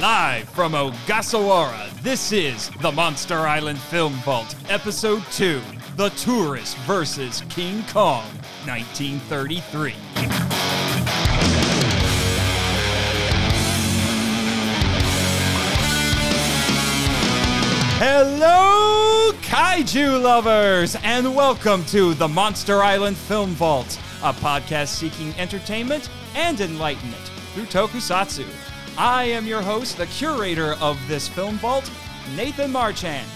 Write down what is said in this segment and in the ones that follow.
Live from Ogasawara, this is the Monster Island Film Vault, Episode 2 The Tourist versus King Kong, 1933. Hello, kaiju lovers, and welcome to the Monster Island Film Vault, a podcast seeking entertainment and enlightenment through tokusatsu. I am your host, the curator of this film vault, Nathan Marchand.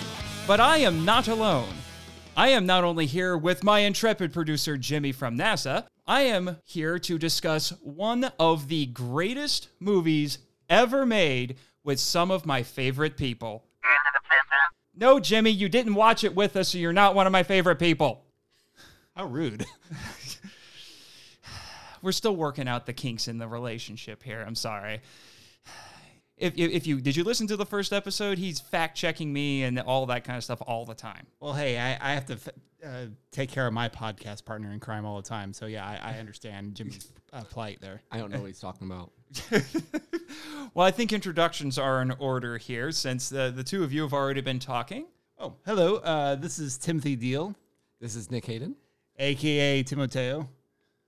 But I am not alone. I am not only here with my intrepid producer, Jimmy from NASA, I am here to discuss one of the greatest movies ever made with some of my favorite people. No, Jimmy, you didn't watch it with us, so you're not one of my favorite people. How rude. We're still working out the kinks in the relationship here. I'm sorry. If, if, if you did you listen to the first episode, he's fact checking me and all that kind of stuff all the time. Well, hey, I, I have to f- uh, take care of my podcast partner in crime all the time. So, yeah, I, I understand Jimmy's uh, plight there. I don't know what he's talking about. Well, I think introductions are in order here since the, the two of you have already been talking. Oh, hello. Uh, this is Timothy Deal, This is Nick Hayden. a.k.a. Timoteo.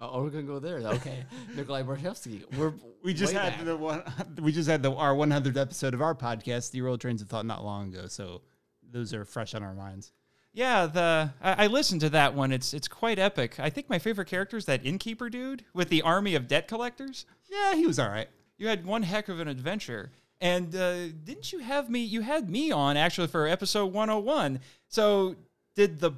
Oh, we're gonna go there. Okay, Nikolai Borshevsky. We're We just had back. the one, we just had the our 100th episode of our podcast, Derailed Trains of Thought, not long ago. So those are fresh on our minds. Yeah, the I, I listened to that one. It's it's quite epic. I think my favorite character is that innkeeper dude with the army of debt collectors. Yeah, he was all right. You had one heck of an adventure. And uh, didn't you have me? You had me on actually for episode 101. So did the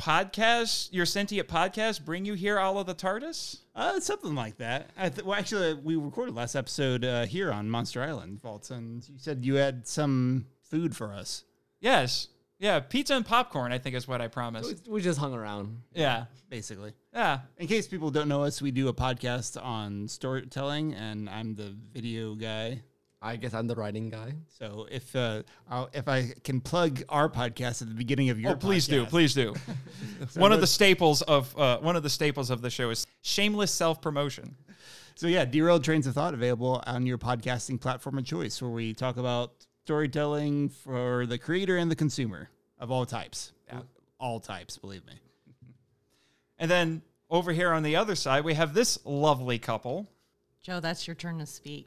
podcast, your sentient podcast, bring you here, all of the TARDIS? Uh, something like that. I th- well, actually, we recorded last episode uh, here on Monster Island Vaults, and you said you had some food for us. Yes. Yeah, pizza and popcorn, I think is what I promised. We- we just hung around. Yeah. Basically, Yeah. in case people don't know us, we do a podcast on storytelling, and I'm the video guy. I guess I'm the writing guy. So if uh, I'll, if I can plug our podcast at the beginning of your, Oh, please do, please do. one of the staples of uh, one of the staples of the show is shameless self promotion. So yeah, derailed trains of thought available on your podcasting platform of choice, where we talk about storytelling for the creator and the consumer of all types. All types, believe me. And then over here on the other side, we have this lovely couple. Joe, that's your turn to speak.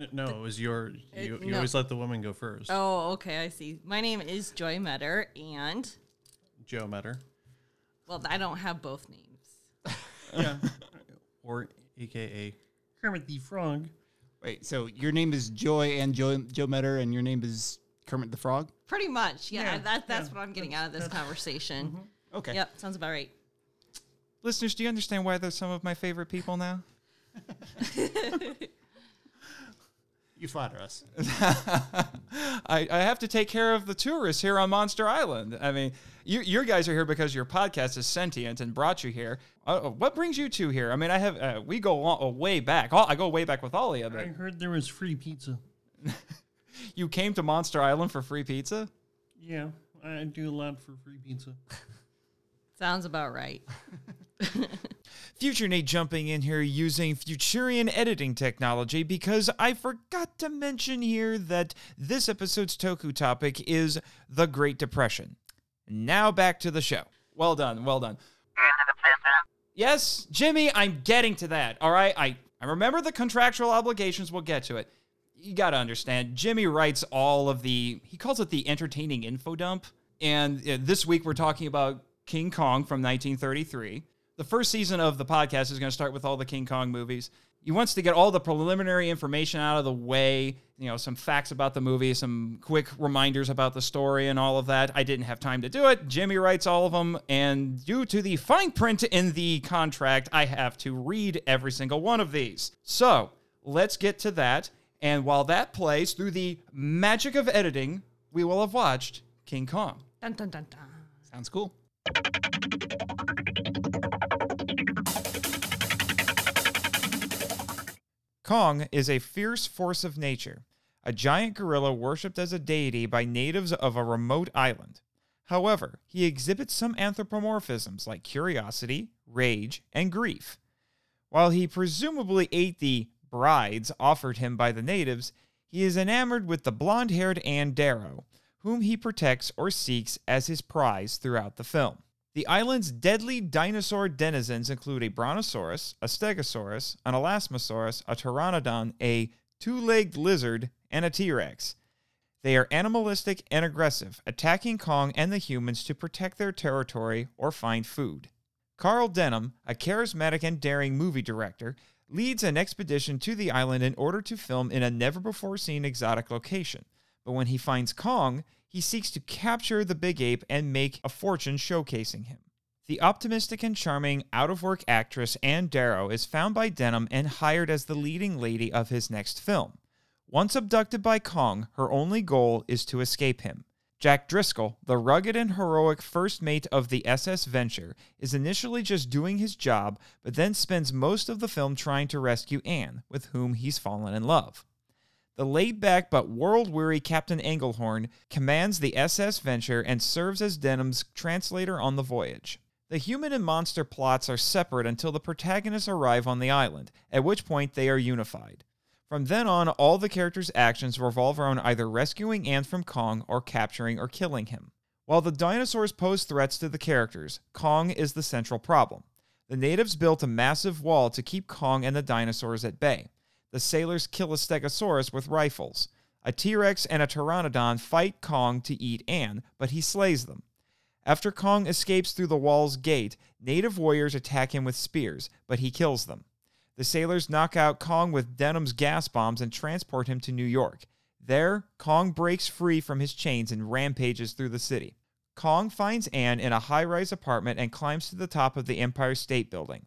N- No, it was your. You, you no. always let the woman go first. Oh, okay, I see. My name is Joy Metter, and Joe Metter. well, I don't have both names. Yeah. or AKA Kermit the Frog. Wait, so your name is Joy and Joe Joe Metter, and your name is Kermit the Frog. Pretty much, yeah. Yeah, that, that's yeah, what I'm getting out of this conversation. Mm-hmm. Okay. Yep, sounds about right. Listeners, do you understand why they're some of my favorite people now? You flatter us. I, I have to take care of the tourists here on Monster Island. I mean, you, your guys are here because your podcast is sentient and brought you here. Uh, what brings you two here? I mean, I have uh, we go long, uh, way back. All, I go way back with all of you. I heard there was free pizza. you came to Monster Island for free pizza. Yeah, I do a lot for free pizza. Sounds about right. Future Nate jumping in here using Futurian editing technology because I forgot to mention here that this episode's Toku topic is the Great Depression. Now back to the show. Well done, well done. Yes, Jimmy, I'm getting to that. All right, I, I remember the contractual obligations. We'll get to it. You got to understand, Jimmy writes all of the, he calls it the entertaining info dump. And uh, this week we're talking about King Kong from 1933. The first season of the podcast is going to start with all the King Kong movies. He wants to get all the preliminary information out of the way, you know, some facts about the movie, some quick reminders about the story and all of that. I didn't have time to do it. Jimmy writes all of them, and due to the fine print in the contract, I have to read every single one of these. So, let's get to that. And while that plays through the magic of editing, we will have watched King Kong. Dun, dun, dun, dun. Sounds cool. Kong is a fierce force of nature, a giant gorilla worshipped as a deity by natives of a remote island. However, he exhibits some anthropomorphisms like curiosity, rage, and grief. While he presumably ate the brides offered him by the natives, he is enamored with the blonde haired Anne Darrow, whom he protects or seeks as his prize throughout the film. The island's deadly dinosaur denizens include a brontosaurus, a stegosaurus, an elasmosaurus, a pteranodon, a two legged lizard, and a T Rex. They are animalistic and aggressive, attacking Kong and the humans to protect their territory or find food. Carl Denham, a charismatic and daring movie director, leads an expedition to the island in order to film in a never before seen exotic location. But when he finds Kong, he seeks to capture the big ape and make a fortune showcasing him. The optimistic and charming out of work actress Anne Darrow is found by Denham and hired as the leading lady of his next film. Once abducted by Kong, her only goal is to escape him. Jack Driscoll, the rugged and heroic first mate of the SS Venture, is initially just doing his job, but then spends most of the film trying to rescue Anne, with whom he's fallen in love. The laid back but world weary Captain Engelhorn commands the SS Venture and serves as Denham's translator on the voyage. The human and monster plots are separate until the protagonists arrive on the island, at which point they are unified. From then on, all the characters' actions revolve around either rescuing Anne from Kong or capturing or killing him. While the dinosaurs pose threats to the characters, Kong is the central problem. The natives built a massive wall to keep Kong and the dinosaurs at bay. The sailors kill a stegosaurus with rifles. A T Rex and a pteranodon fight Kong to eat Anne, but he slays them. After Kong escapes through the wall's gate, native warriors attack him with spears, but he kills them. The sailors knock out Kong with Denham's gas bombs and transport him to New York. There, Kong breaks free from his chains and rampages through the city. Kong finds Anne in a high rise apartment and climbs to the top of the Empire State Building.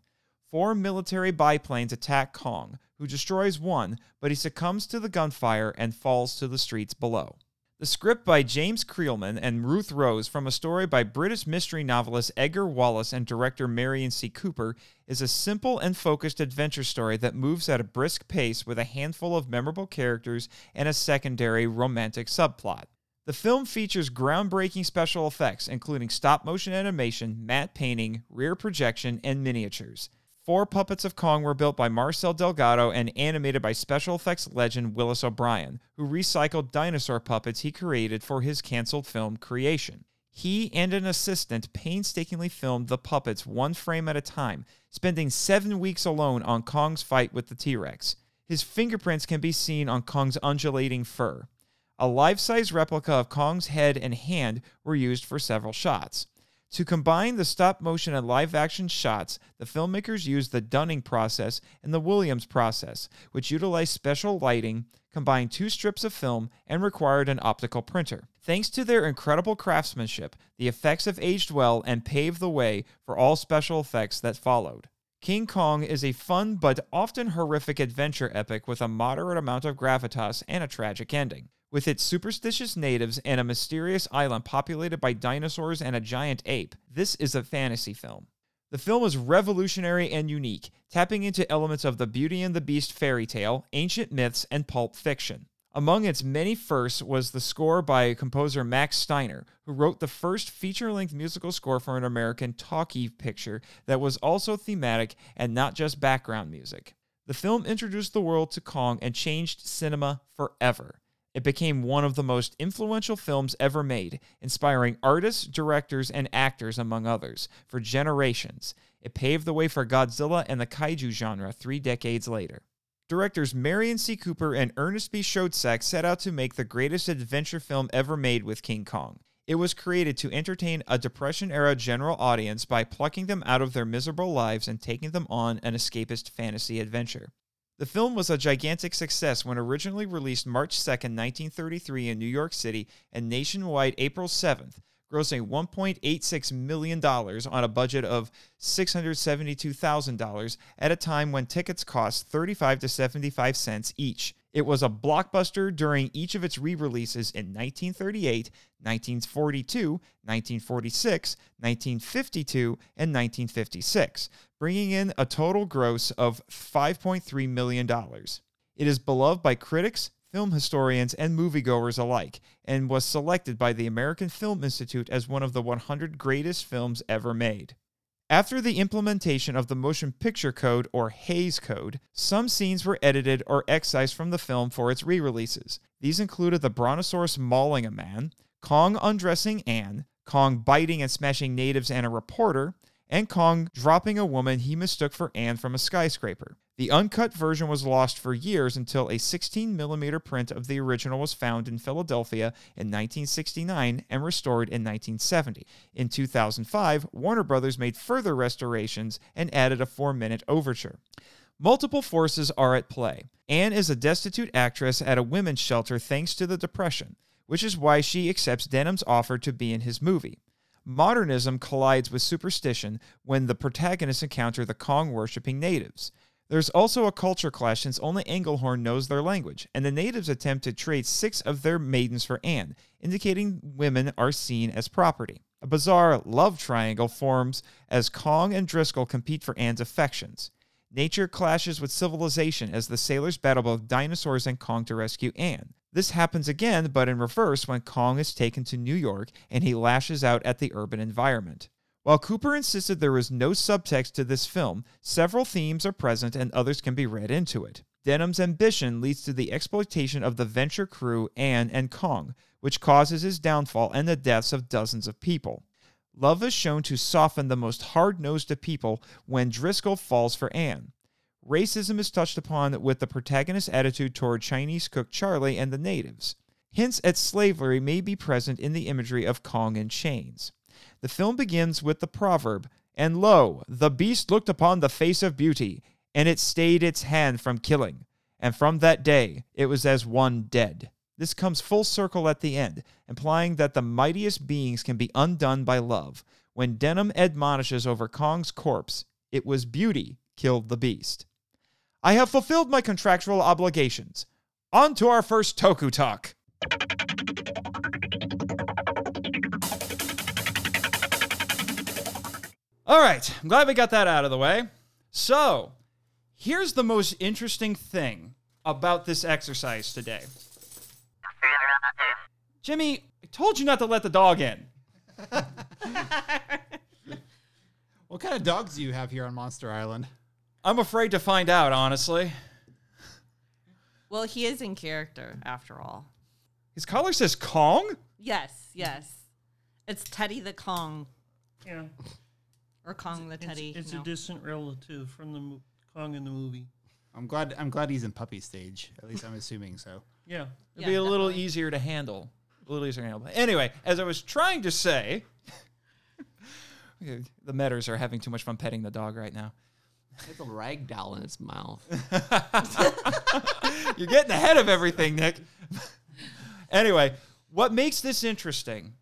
Four military biplanes attack Kong, who destroys one, but he succumbs to the gunfire and falls to the streets below. The script by James Creelman and Ruth Rose from a story by British mystery novelist Edgar Wallace and director Merian C. Cooper is a simple and focused adventure story that moves at a brisk pace with a handful of memorable characters and a secondary romantic subplot. The film features groundbreaking special effects, including stop motion animation, matte painting, rear projection, and miniatures. Four puppets of Kong were built by Marcel Delgado and animated by special effects legend Willis O'Brien, who recycled dinosaur puppets he created for his canceled film Creation. He and an assistant painstakingly filmed the puppets one frame at a time, spending seven weeks alone on Kong's fight with the T Rex. His fingerprints can be seen on Kong's undulating fur. A life size replica of Kong's head and hand were used for several shots. To combine the stop motion and live action shots, the filmmakers used the Dunning process and the Williams process, which utilized special lighting, combined two strips of film, and required an optical printer. Thanks to their incredible craftsmanship, the effects have aged well and paved the way for all special effects that followed. King Kong is a fun but often horrific adventure epic with a moderate amount of gravitas and a tragic ending. With its superstitious natives and a mysterious island populated by dinosaurs and a giant ape, this is a fantasy film. The film is revolutionary and unique, tapping into elements of the Beauty and the Beast fairy tale, ancient myths, and pulp fiction. Among its many firsts was the score by composer Max Steiner, who wrote the first feature length musical score for an American talkie picture that was also thematic and not just background music. The film introduced the world to Kong and changed cinema forever. It became one of the most influential films ever made, inspiring artists, directors, and actors, among others, for generations. It paved the way for Godzilla and the kaiju genre three decades later. Directors Merian C. Cooper and Ernest B. Schoedsack set out to make the greatest adventure film ever made with King Kong. It was created to entertain a Depression era general audience by plucking them out of their miserable lives and taking them on an escapist fantasy adventure. The film was a gigantic success when originally released March 2, 1933 in New York City and nationwide April 7th, grossing $1.86 million on a budget of $672,000 at a time when tickets cost 35 to 75 cents each. It was a blockbuster during each of its re releases in 1938, 1942, 1946, 1952, and 1956, bringing in a total gross of $5.3 million. It is beloved by critics, film historians, and moviegoers alike, and was selected by the American Film Institute as one of the 100 greatest films ever made. After the implementation of the Motion Picture Code, or Hays Code, some scenes were edited or excised from the film for its re releases. These included the Brontosaurus mauling a man, Kong undressing Anne, Kong biting and smashing natives and a reporter, and Kong dropping a woman he mistook for Anne from a skyscraper. The uncut version was lost for years until a 16mm print of the original was found in Philadelphia in 1969 and restored in 1970. In 2005, Warner Brothers made further restorations and added a four minute overture. Multiple forces are at play. Anne is a destitute actress at a women's shelter thanks to the Depression, which is why she accepts Denham's offer to be in his movie. Modernism collides with superstition when the protagonists encounter the Kong worshipping natives. There's also a culture clash since only Englehorn knows their language, and the natives attempt to trade six of their maidens for Anne, indicating women are seen as property. A bizarre love triangle forms as Kong and Driscoll compete for Anne's affections. Nature clashes with civilization as the sailors battle both dinosaurs and Kong to rescue Anne. This happens again, but in reverse when Kong is taken to New York and he lashes out at the urban environment. While Cooper insisted there was no subtext to this film, several themes are present and others can be read into it. Denham's ambition leads to the exploitation of the Venture crew, Anne, and Kong, which causes his downfall and the deaths of dozens of people. Love is shown to soften the most hard nosed of people when Driscoll falls for Anne. Racism is touched upon with the protagonist's attitude toward Chinese cook Charlie and the natives. Hints at slavery may be present in the imagery of Kong in chains. The film begins with the proverb, and lo, the beast looked upon the face of beauty, and it stayed its hand from killing. And from that day it was as one dead. This comes full circle at the end, implying that the mightiest beings can be undone by love. When Denham admonishes over Kong's corpse, it was beauty killed the beast. I have fulfilled my contractual obligations. On to our first Toku Talk. All right, I'm glad we got that out of the way. So, here's the most interesting thing about this exercise today. Jimmy, I told you not to let the dog in. What kind of dogs do you have here on Monster Island? I'm afraid to find out, honestly. Well, he is in character after all. His collar says Kong? Yes, yes. It's Teddy the Kong Yeah. or Kong the Teddy. it's no. a distant relative from the mo- Kong in the movie. I'm glad. I'm glad he's in puppy stage. At least I'm assuming so. Yeah. It'd Yeah, be a little definitely. easier to handle. A little easier to handle. Anyway, as I was trying to say, the Metters are having too much fun petting the dog right now. It's a rag doll in its mouth. You're getting ahead of everything, Nick. anyway, what makes this interesting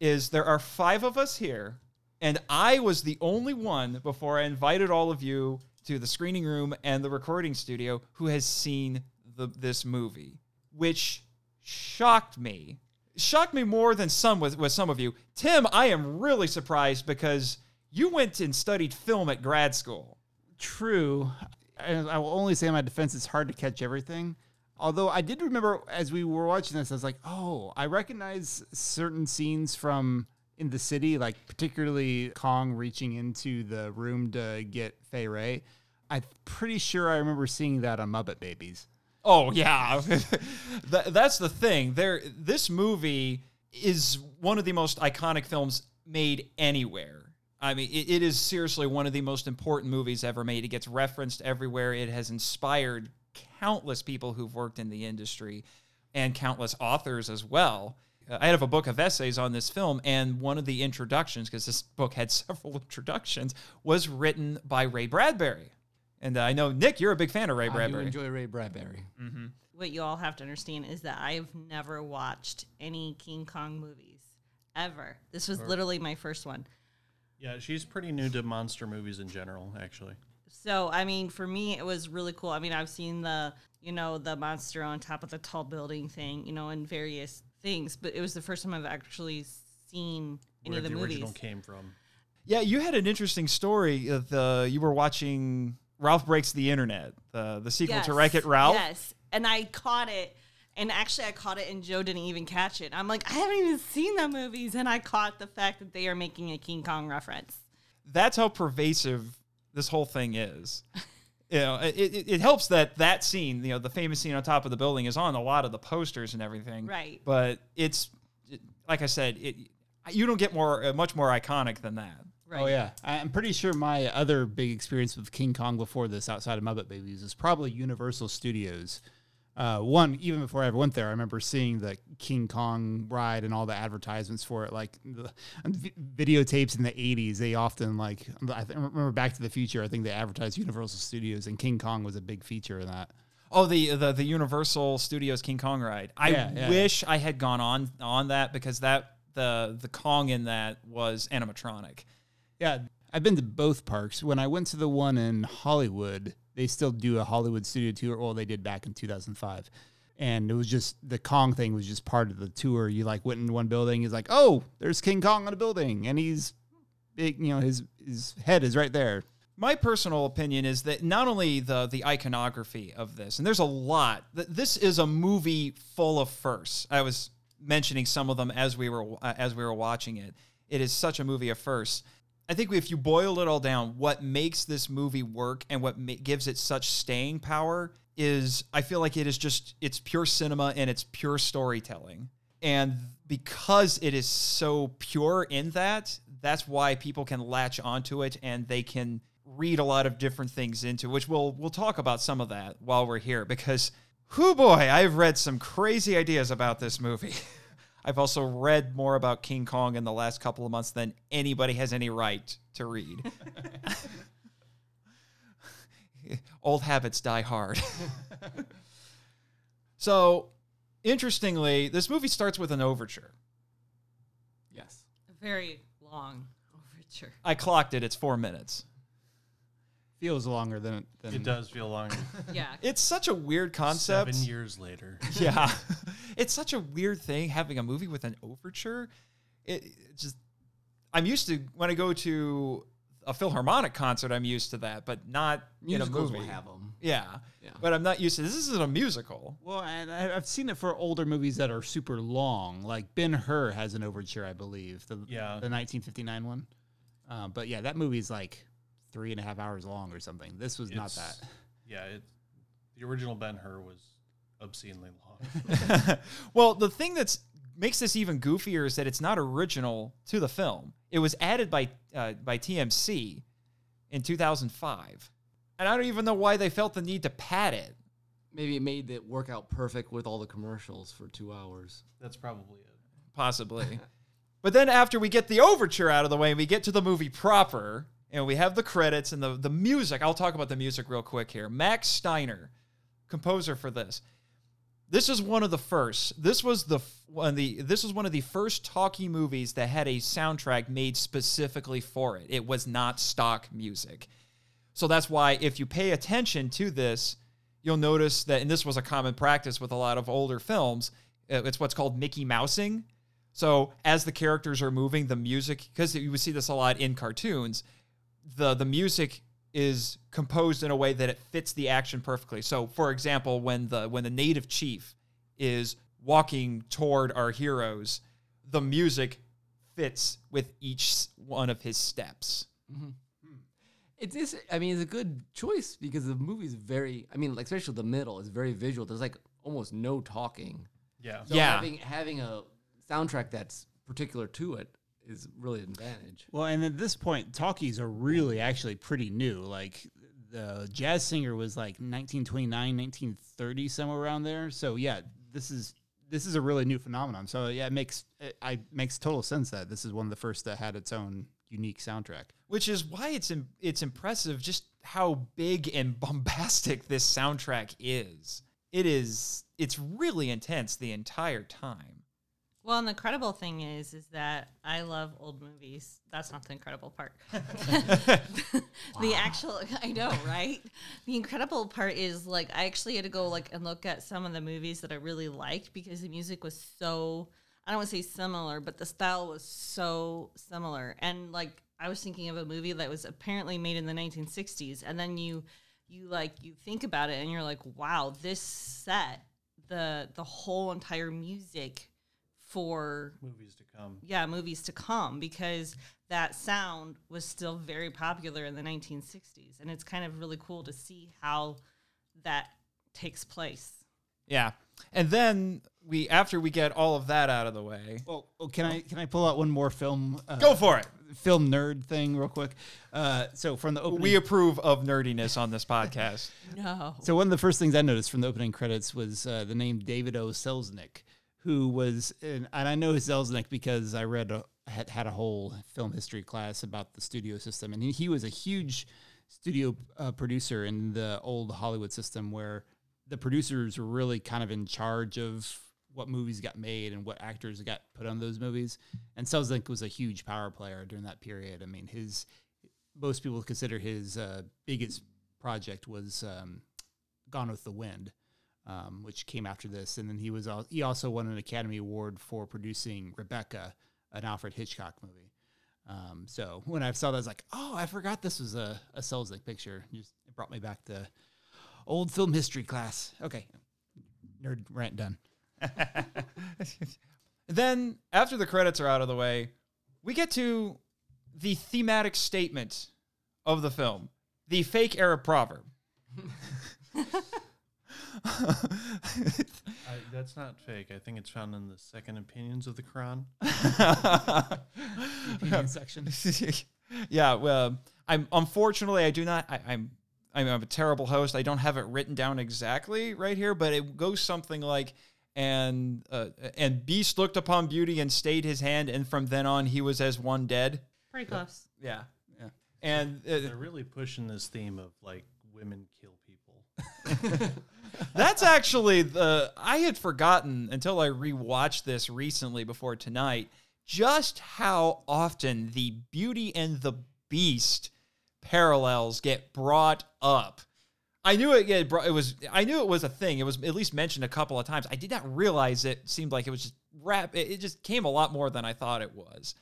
is there are five of us here, and I was the only one before I invited all of you to the screening room and the recording studio who has seen the, this movie, which shocked me. Shocked me more than some with, with some of you. Tim, I am really surprised because you went and studied film at grad school. True. And I will only say in my defense, it's hard to catch everything. Although I did remember as we were watching this, I was like, oh, I recognize certain scenes from in the city, like particularly Kong reaching into the room to get Fay Wray. I'm pretty sure I remember seeing that on Muppet Babies. Oh yeah, That- that's the thing. There, this movie is one of the most iconic films made anywhere. I mean, it, it is seriously one of the most important movies ever made. It gets referenced everywhere. It has inspired countless people who've worked in the industry and countless authors as well. Uh, I have a book of essays on this film, and one of the introductions, because this book had several introductions, was written by Ray Bradbury. And uh, I know Nick, you're a big fan of Ray Bradbury. I do enjoy Ray Bradbury. what you all have to understand is that I've never watched any King Kong movies ever. This was literally my first one. Yeah, she's pretty new to monster movies in general, actually. So, I mean, for me, it was really cool. I mean, I've seen the, you know, the monster on top of the tall building thing, you know, and various things, but it was the first time I've actually seen any Where of the, the, movies. original came from. Yeah, you had an interesting story. Of the you were watching Ralph Breaks the Internet, the the sequel to Wreck It Ralph. Yes, and I caught it. And actually, I caught it, and Joe didn't even catch it. I'm like, I haven't even seen the movies, and I caught the fact that they are making a King Kong reference. that's how pervasive this whole thing is. You know, it, it, it helps that that scene, you know, the famous scene on top of the building is on a lot of the posters and everything. Right. But it's it- like I said, it you don't get more uh, much more iconic than that. Right. Oh yeah, I- I'm pretty sure my other big experience with King Kong before this, outside of Muppet Babies, is probably Universal Studios. Uh, one, even before I ever went there, I remember seeing the King Kong ride and all the advertisements for it, like the videotapes in the '80s. They often like I th- remember Back to the Future. I think they advertised Universal Studios, and King Kong was a big feature in that. Oh, the the the Universal Studios King Kong ride. I Yeah, yeah. wish I had gone on on that because that the the Kong in that was animatronic. Yeah, I've been to both parks. When I went to the one in Hollywood, they still do a Hollywood studio tour. Well, they did back in 2005. And it was just the Kong thing was just part of the tour. You like went in one building, he's like, "Oh, there's King Kong on a building, and he's big. You know, his his head is right there." My personal opinion is that not only the the iconography of this, and there's a lot. th- This is a movie full of firsts. I was mentioning some of them as we were uh, as we were watching it. It is such a movie of firsts. I think if you boil it all down, what makes this movie work and what ma- gives it such staying power is I feel like it is just it's pure cinema and it's pure storytelling. And because it is so pure in that, that's why people can latch onto it and they can read a lot of different things into which we'll we'll talk about some of that while we're here because whoo boy, I've read some crazy ideas about this movie. I've also read more about King Kong in the last couple of months than anybody has any right to read. Old habits die hard. so, interestingly, this movie starts with an overture. Yes. A very long overture. I clocked it, it's four minutes. Feels longer than than It does feel longer. Yeah. It's such a weird concept. Seven years later. Yeah. it's such a weird thing having a movie with an overture. It, it just I'm used to when I go to a Philharmonic concert, I'm used to that, but not Musicals in a will movie. have them. Yeah. Yeah. But I'm not used to this isn't a musical. Well, and I- I've seen it for older movies that are super long. Like Ben Hur has an overture, I believe. The, Yeah. the 1959 one. Um, but yeah, that movie's like three and a half hours long or something. This was not It's- that. Yeah, it, the original Ben Hur was obscenely long. well, the thing that's makes this even goofier is that it's not original to the film. It was added by uh, by TMC in 2005, and I don't even know why they felt the need to pad it. Maybe it made it work out perfect with all the commercials for two hours. That's probably it. possibly. but then after we get the overture out of the way and we get to the movie proper, and we have the credits and the the music. I'll talk about the music real quick here. Max Steiner, composer for this. This is one of the first. This was the one the this was one of the first talkie movies that had a soundtrack made specifically for it. It was not stock music. So that's why if you pay attention to this, you'll notice that, and this was a common practice with a lot of older films, uh, it's what's called Mickey Mousing. So as the characters are moving, the music, because you would see this a lot in cartoons, the the music is composed in a way that it fits the action perfectly. So for example, when the when the native chief is walking toward our heroes, the music fits with each one of his steps. Mm-hmm. It's, it's I mean, it's a good choice because the movie's very. I mean, like especially the middle is very visual. There's like almost no talking. Yeah. So Yeah. having having a soundtrack that's particular to it is really an advantage. Well, and at this point, talkies are really actually pretty new. Like the jazz singer was like 1929, 1930, somewhere around there. So yeah, this is this is a really new phenomenon. So yeah, it makes it, I makes total sense that this is one of the first that had its own unique soundtrack. which is why it's im- it's impressive just how big and bombastic this soundtrack is. It is it's really intense the entire time. Well, and the incredible thing is, is that I love old movies. That's not the incredible part. the actual, I know, right? The incredible part is like I actually had to go like and look at some of the movies that I really liked because the music was so. I don't want to say similar, but the style was so similar. And like I was thinking of a movie that was apparently made in the 1960s, and then you, you like you think about it, and you're like, wow, this set the the whole entire music for Movies to come. yeah movies to come because that sound was still very popular in the 1960s and it's kind of really cool to see how that takes place Yeah. And then we after we get all of that out of the way. Well, well, can I can I pull out one more film? Uh, Go for it. film nerd thing real quick. Uh, so from the opening, We approve of nerdiness on this podcast. no So one of the first things I noticed from the opening credits was uh, the name David O. Selznick, who was, in, and I know Selznick because I read a, had, had a whole film history class about the studio system, and he, he was a huge studio uh, producer in the old Hollywood system where the producers were really kind of in charge of what movies got made and what actors got put on those movies. And Selznick was a huge power player during that period. I mean, his most people consider his uh, biggest project was um, Gone with the Wind, um, which came after this, and then he was al- he also won an Academy Award for producing Rebecca, an Alfred Hitchcock movie. Um, so when I saw that, I was like, oh, I forgot this was a, a Selznick picture. Just it brought me back to old film history class. Okay, nerd rant done. then after the credits are out of the way, we get to the thematic statement of the film, the fake Arab proverb. I, that's not fake. I think it's found in the second opinions of the Quran. Opinion section. yeah, well, I'm unfortunately I do not. I, I'm I'm a terrible host. I don't have it written down exactly right here, but it goes something like. And uh, and Beast looked upon beauty and stayed his hand, and from then on he was as one dead. pretty close Yeah, Yeah. And uh, They're really pushing this theme of like women kill people. That's actually the I had forgotten until I rewatched this recently before tonight just how often the Beauty and the Beast parallels get brought up. I knew it get it was I knew it was a thing. It was at least mentioned a couple of times. I did not realize it seemed like it was just rap it, it just came a lot more than I thought it was.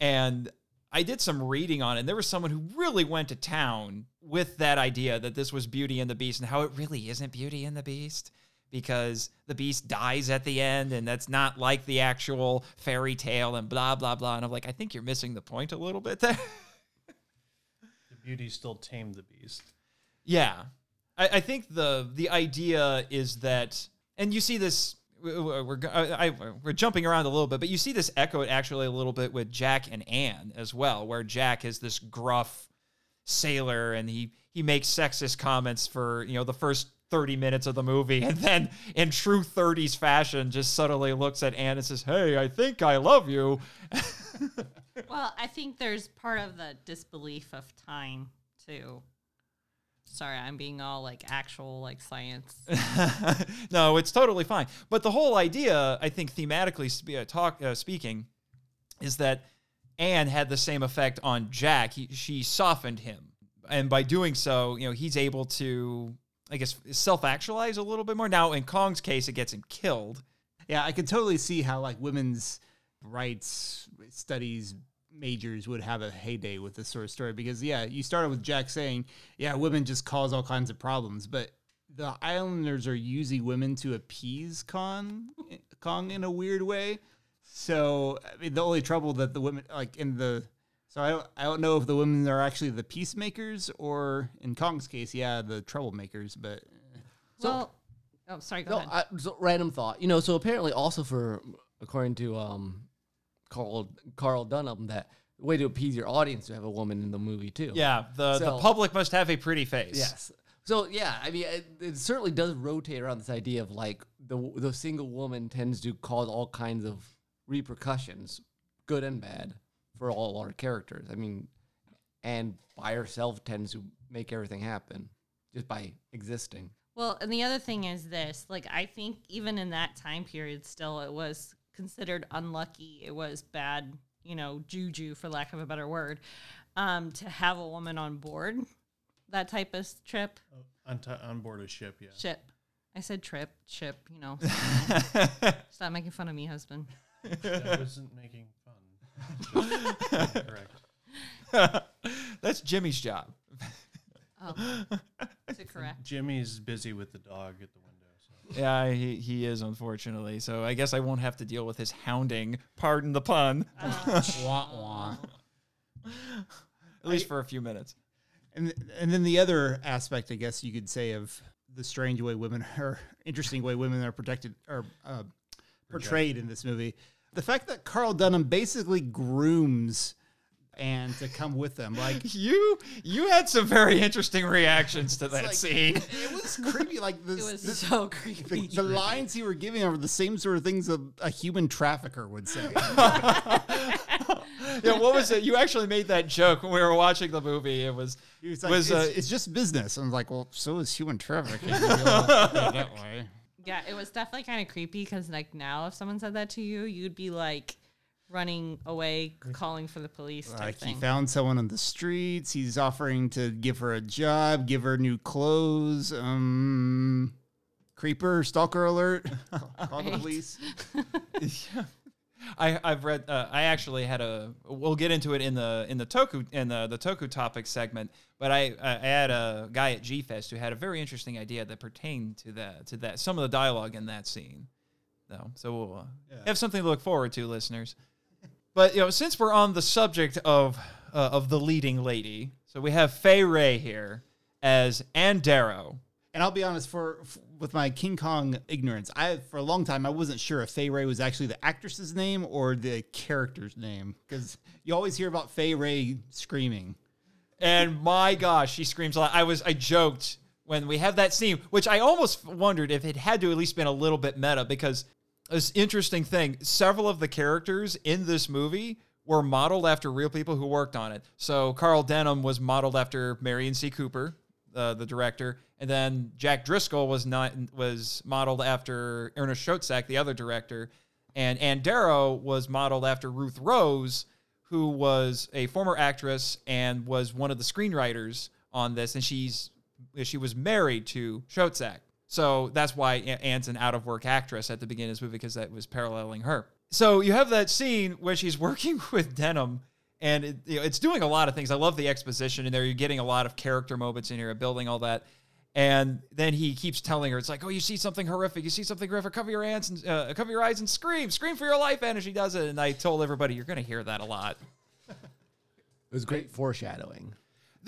And I did some reading on it, and there was someone who really went to town with that idea that this was Beauty and the Beast and how it really isn't Beauty and the Beast because the beast dies at the end and that's not like the actual fairy tale and blah blah blah and I'm like I think you're missing the point a little bit there. The beauty still tamed the beast. Yeah, I, I think the the idea is that, and you see this. We're I, we're jumping around a little bit, but you see this echoed actually a little bit with Jack and Anne as well, where Jack is this gruff sailor and he he makes sexist comments for you know the first 30 minutes of the movie. And then in true 30s fashion just subtly looks at Anne and says hey I think I love you. Well i think there's part of the disbelief of time too sorry i'm being all like actual like science no, it's totally fine. But the whole idea, I think, thematically spe- uh, talk uh, speaking, is that Anne had the same effect on Jack. He, she softened him, and by doing so, you know, he's able to, I guess, self-actualize a little bit more. Now, in Kong's case, it gets him killed. Yeah, I can totally see how like women's rights studies majors would have a heyday with this sort of story because yeah, you started with Jack saying, yeah, women just cause all kinds of problems, but the islanders are using women to appease Kong, Kong in a weird way. So I mean, the only trouble that the women like in the so I don't I don't know if the women are actually the peacemakers or in Kong's case, yeah, the troublemakers, but so, well oh sorry go No, ahead I, so random thought. You know, so apparently also for according to um Carl Carl Denham that way to appease your audience to have a woman in the movie too. Yeah, the the public must have a pretty face. Yes. So yeah, I mean, it, it certainly does rotate around this idea of like the the single woman tends to cause all kinds of repercussions, good and bad, for all our characters. I mean, and by herself tends to make everything happen just by existing. Well, and the other thing is this like, I think even in that time period, still, it was considered unlucky. It was bad, you know, juju, for lack of a better word, um, to have a woman on board that type of s- trip. On, t- on board a ship, yeah. Ship. I said trip, ship, you know. Stop making fun of me, husband. I wasn't making fun. Correct. That's Jimmy's job. Oh. Is it correct? Jimmy's busy with the dog at the window. So. Yeah, he, he is unfortunately. So I guess I won't have to deal with his hounding. Pardon the pun. Wah, wah. At least for a few minutes. And and then the other aspect, I guess you could say, of the strange way women or interesting way women are protected or uh, portrayed in this movie, the fact that Carl Denham basically grooms and to come with them, like You you had some very interesting reactions to that like- scene. it was creepy. Like this, It was this- so creepy. the lines he were giving are the same sort of things a, a human trafficker would say. yeah, what was it? You actually made that joke when we were watching the movie. It was He was like, was it's, uh, it's just business. I was like, well, so is human trafficking. You know, that way. Yeah, it was definitely kind of creepy because like now if someone said that to you, you'd be like running away, calling for the police type Like he thing. found someone on the streets. He's offering to give her a job, give her new clothes. Um, creeper, stalker alert. Call the Right. police. I I've read uh, I actually had a we'll get into it in the in the toku in the the toku topic segment, but I I had a guy at G Fest who had a very interesting idea that pertained to that to that some of the dialogue in that scene. though. so we'll uh, have something to look forward to, listeners. But you know, since we're on the subject of uh, of the leading lady, so we have Fay Wray here as Ann Darrow. And I'll be honest, for, f with my King Kong ignorance, I for a long time I wasn't sure if Fay Wray was actually the actress's name or the character's name because you always hear about Fay Wray screaming. And my gosh, she screams a lot. I was I joked when we have that scene, which I almost wondered if it had to at least been a little bit meta because this interesting thing, several of the characters in this movie were modeled after real people who worked on it. So Carl Denham was modeled after Merian C. Cooper, uh, the director, and then Jack Driscoll was not was modeled after Ernest Schoedsack, the other director, and Ann Darrow was modeled after Ruth Rose, who was a former actress and was one of the screenwriters on this, and she's she was married to Schoedsack. So that's why Anne's an out of work actress at the beginning of this movie because that was paralleling her. So you have that scene where she's working with Denham, and it, you know, it's doing a lot of things. I love the exposition in there. You're getting a lot of character moments in here, building all that. And then he keeps telling her, "It's like, oh, you see something horrific. You see something horrific. Cover your hands and uh, cover your eyes and scream, scream for your life." And she does it. And I told everybody, "You're going to hear that a lot." It was great foreshadowing.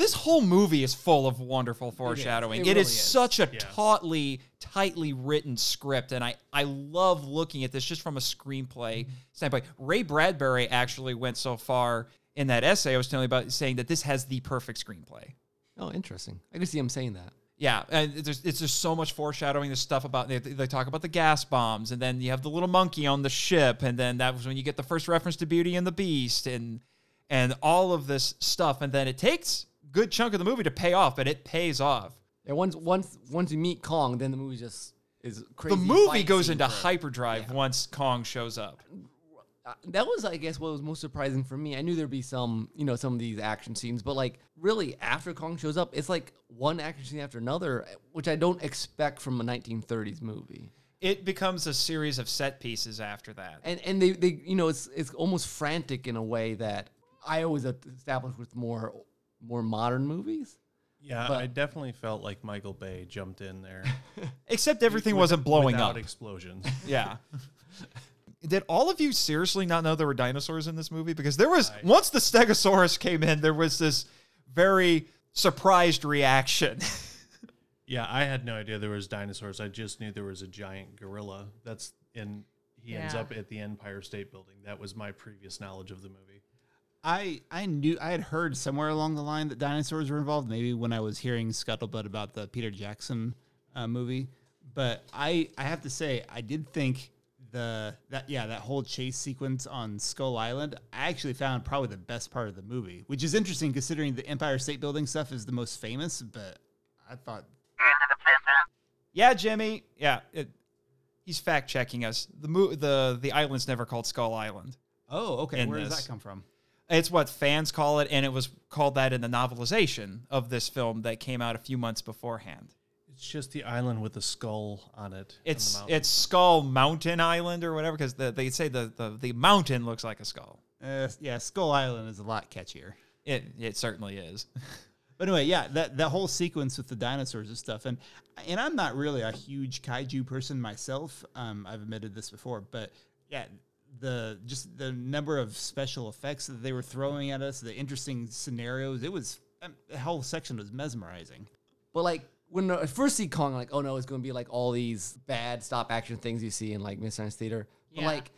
This whole movie is full of wonderful foreshadowing. It It is really is. such a Yeah. tautly, tightly written script, and I I love looking at this just from a screenplay mm-hmm. standpoint. Ray Bradbury actually went so far in that essay I was telling you about, saying that this has the perfect screenplay. Oh, interesting. I can see him saying that. Yeah, and there's it's just so much foreshadowing. There's stuff about they, they talk about the gas bombs, and then you have the little monkey on the ship, and then that was when you get the first reference to Beauty and the Beast, and and all of this stuff, and then it takes good chunk of the movie to pay off, but it pays off. Yeah, once once once you meet Kong, then the movie just is crazy. The movie goes into for- hyperdrive once Kong shows up. Uh, that was, I guess, what was most surprising for me. I knew there'd be some, you know, some of these action scenes, but like really after Kong shows up, it's like one action scene after another, which I don't expect from a 1930s movie. It becomes a series of set pieces after that. And and they, they you know, it's it's almost frantic in a way that I always established with more more modern movies. Yeah, But- I definitely felt like Michael Bay jumped in there. Except everything wasn't blowing up. explosions. Yeah. Did all of you seriously not know there were dinosaurs in this movie? Because there was once the Stegosaurus came in, there was this very surprised reaction. yeah, I had no idea there was dinosaurs. I just knew there was a giant gorilla. That's in. He ends up at the Empire State Building. That was my previous knowledge of the movie. I I knew I had heard somewhere along the line that dinosaurs were involved. Maybe when I was hearing scuttlebutt about the Peter Jackson uh, movie, but I I have to say I did think the that yeah that whole chase sequence on Skull Island I actually found probably the best part of the movie, which is interesting considering the Empire State Building stuff is the most famous. But I thought yeah, Jimmy. Yeah, it, he's fact checking us. The mo- the the island's never called Skull Island. oh okay In where does that come from? It's what fans call it, and it was called that in the novelization of this film that came out a few months beforehand. It's just the island with the skull on it. It's mountain. it's Skull Mountain Island or whatever because the, they say the, the the mountain looks like a skull. Uh, yeah, Skull Island is a lot catchier. It it certainly is. But anyway, yeah, that that whole sequence with the dinosaurs and stuff, and and I'm not really a huge kaiju person myself. Um, I've admitted this before, but yeah, the just the number of special effects that they were throwing at us, the interesting scenarios, it was um, the whole section was mesmerizing. But like when I first see Kong, I'm like, oh no, it's going to be like all these bad stop action things you see in like Mystery Science Theater. But like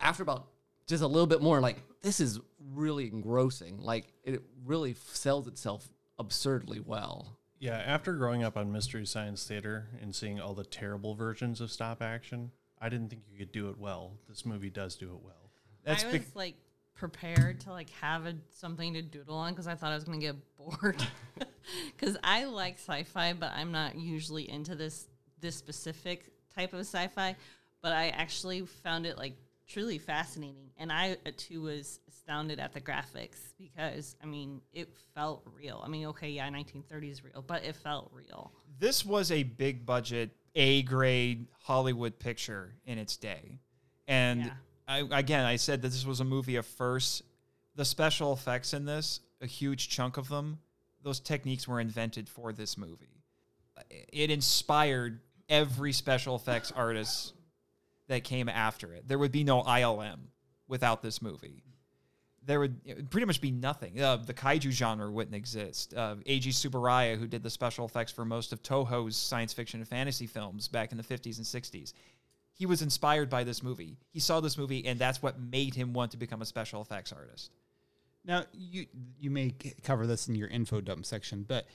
after about just a little bit more, like this is really engrossing. Like it really sells itself absurdly well. Yeah, after growing up on Mystery Science Theater and seeing all the terrible versions of stop action, I didn't think you could do it well. This movie does do it well. That's I bec- was like prepared to like have a, something to doodle on because I thought I was gonna get bored. Because I like sci-fi, but I'm not usually into this this specific type of sci-fi. But I actually found it like truly fascinating, and I uh, too was astounded at the graphics because I mean it felt real. I mean, okay, yeah, 1930s real, but it felt real. this was a big budget, A grade Hollywood picture in its day. And Yeah. I, again, I said that this was a movie of first. The special effects in this, a huge chunk of them, those techniques were invented for this movie. It inspired every special effects artist that came after it. There would be no ILM without this movie. There would, pretty much be nothing. Uh, the kaiju genre wouldn't exist. Uh, Eiji Tsuburaya, who did the special effects for most of Toho's science fiction and fantasy films back in the 50s and 60s, he was inspired by this movie. He saw this movie, and that's what made him want to become a special effects artist. Now you you may cover this in your info dump section, but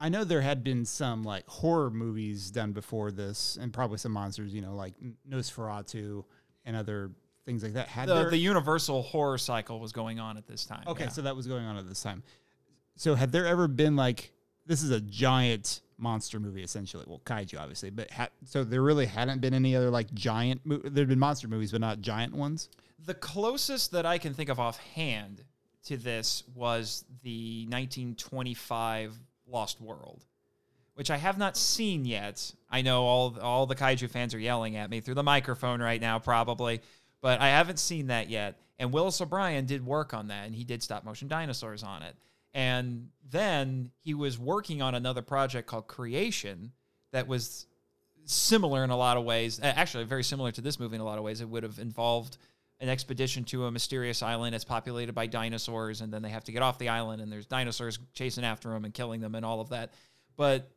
I know there had been some like horror movies done before this, and probably some monsters, you know, like Nosferatu and other things like that. Had The, there, the universal horror cycle was going on at this time. okay, yeah. so that was going on at this time. So had there ever been like this is a giant monster movie essentially? Well, kaiju obviously, but ha- so there really hadn't been any other like giant. Mo- there'd been monster movies, but not giant ones. The closest that I can think of offhand to this was the 1925 Lost World, which I have not seen yet. I know all all the kaiju fans are yelling at me through the microphone right now, probably, but I haven't seen that yet. And Willis O'Brien did work on that, and he did stop motion dinosaurs on it. And then he was working on another project called Creation that was similar in a lot of ways. Actually, very similar to this movie in a lot of ways. It would have involved an expedition to a mysterious island that's populated by dinosaurs, and then they have to get off the island, and there's dinosaurs chasing after them and killing them, and all of that. But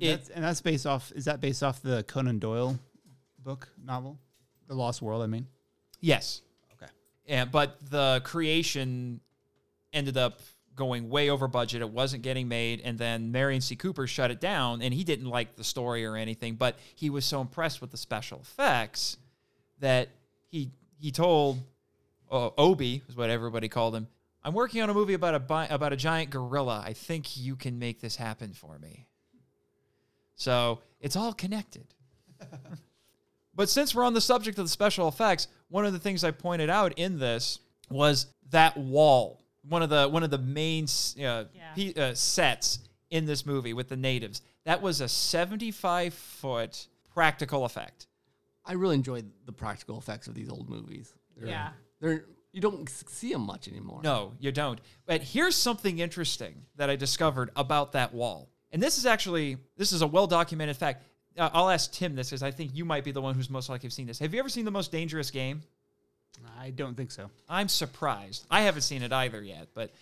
it, That's, and that's based off. Is that based off the Conan Doyle book novel, The Lost World? I mean, yes, okay. and but the creation ended up going way over budget. It wasn't getting made, and then Merian C. Cooper shut it down, and he didn't like the story or anything, but he was so impressed with the special effects that he he told uh, Obi is what everybody called him. I'm working on a movie about a bi- about a giant gorilla. I think you can make this happen for me. So it's all connected. But since we're on the subject of the special effects, one of the things I pointed out in this was that wall. One of the one of the main uh, Yeah. pe- uh, sets in this movie with the natives. That was a 75 foot practical effect. I really enjoyed the practical effects of these old movies. They're, Yeah. they're you don't see them much anymore. No, you don't. But here's something interesting that I discovered about that wall. And this is actually this is a well documented fact. Uh, I'll ask Tim this because I think you might be the one who's most likely have seen this. Have you ever seen the most dangerous game? I don't think so. I'm surprised. I haven't seen it either yet, but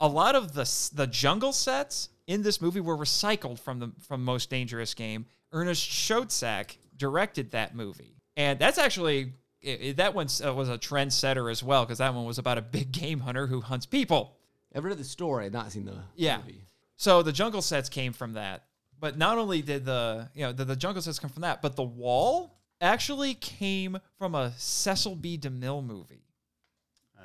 a lot of the the jungle sets in this movie were recycled from the from Most Dangerous Game. Ernest Schoedsack directed that movie, and that's actually i i- that one uh, was a trendsetter as well because that one was about a big game hunter who hunts people. I've read the story, I've not seen the Yeah. movie. So the jungle sets came from that. But not only did the you know the, the jungle sets come from that, but the wall actually came from a Cecil B. DeMille movie.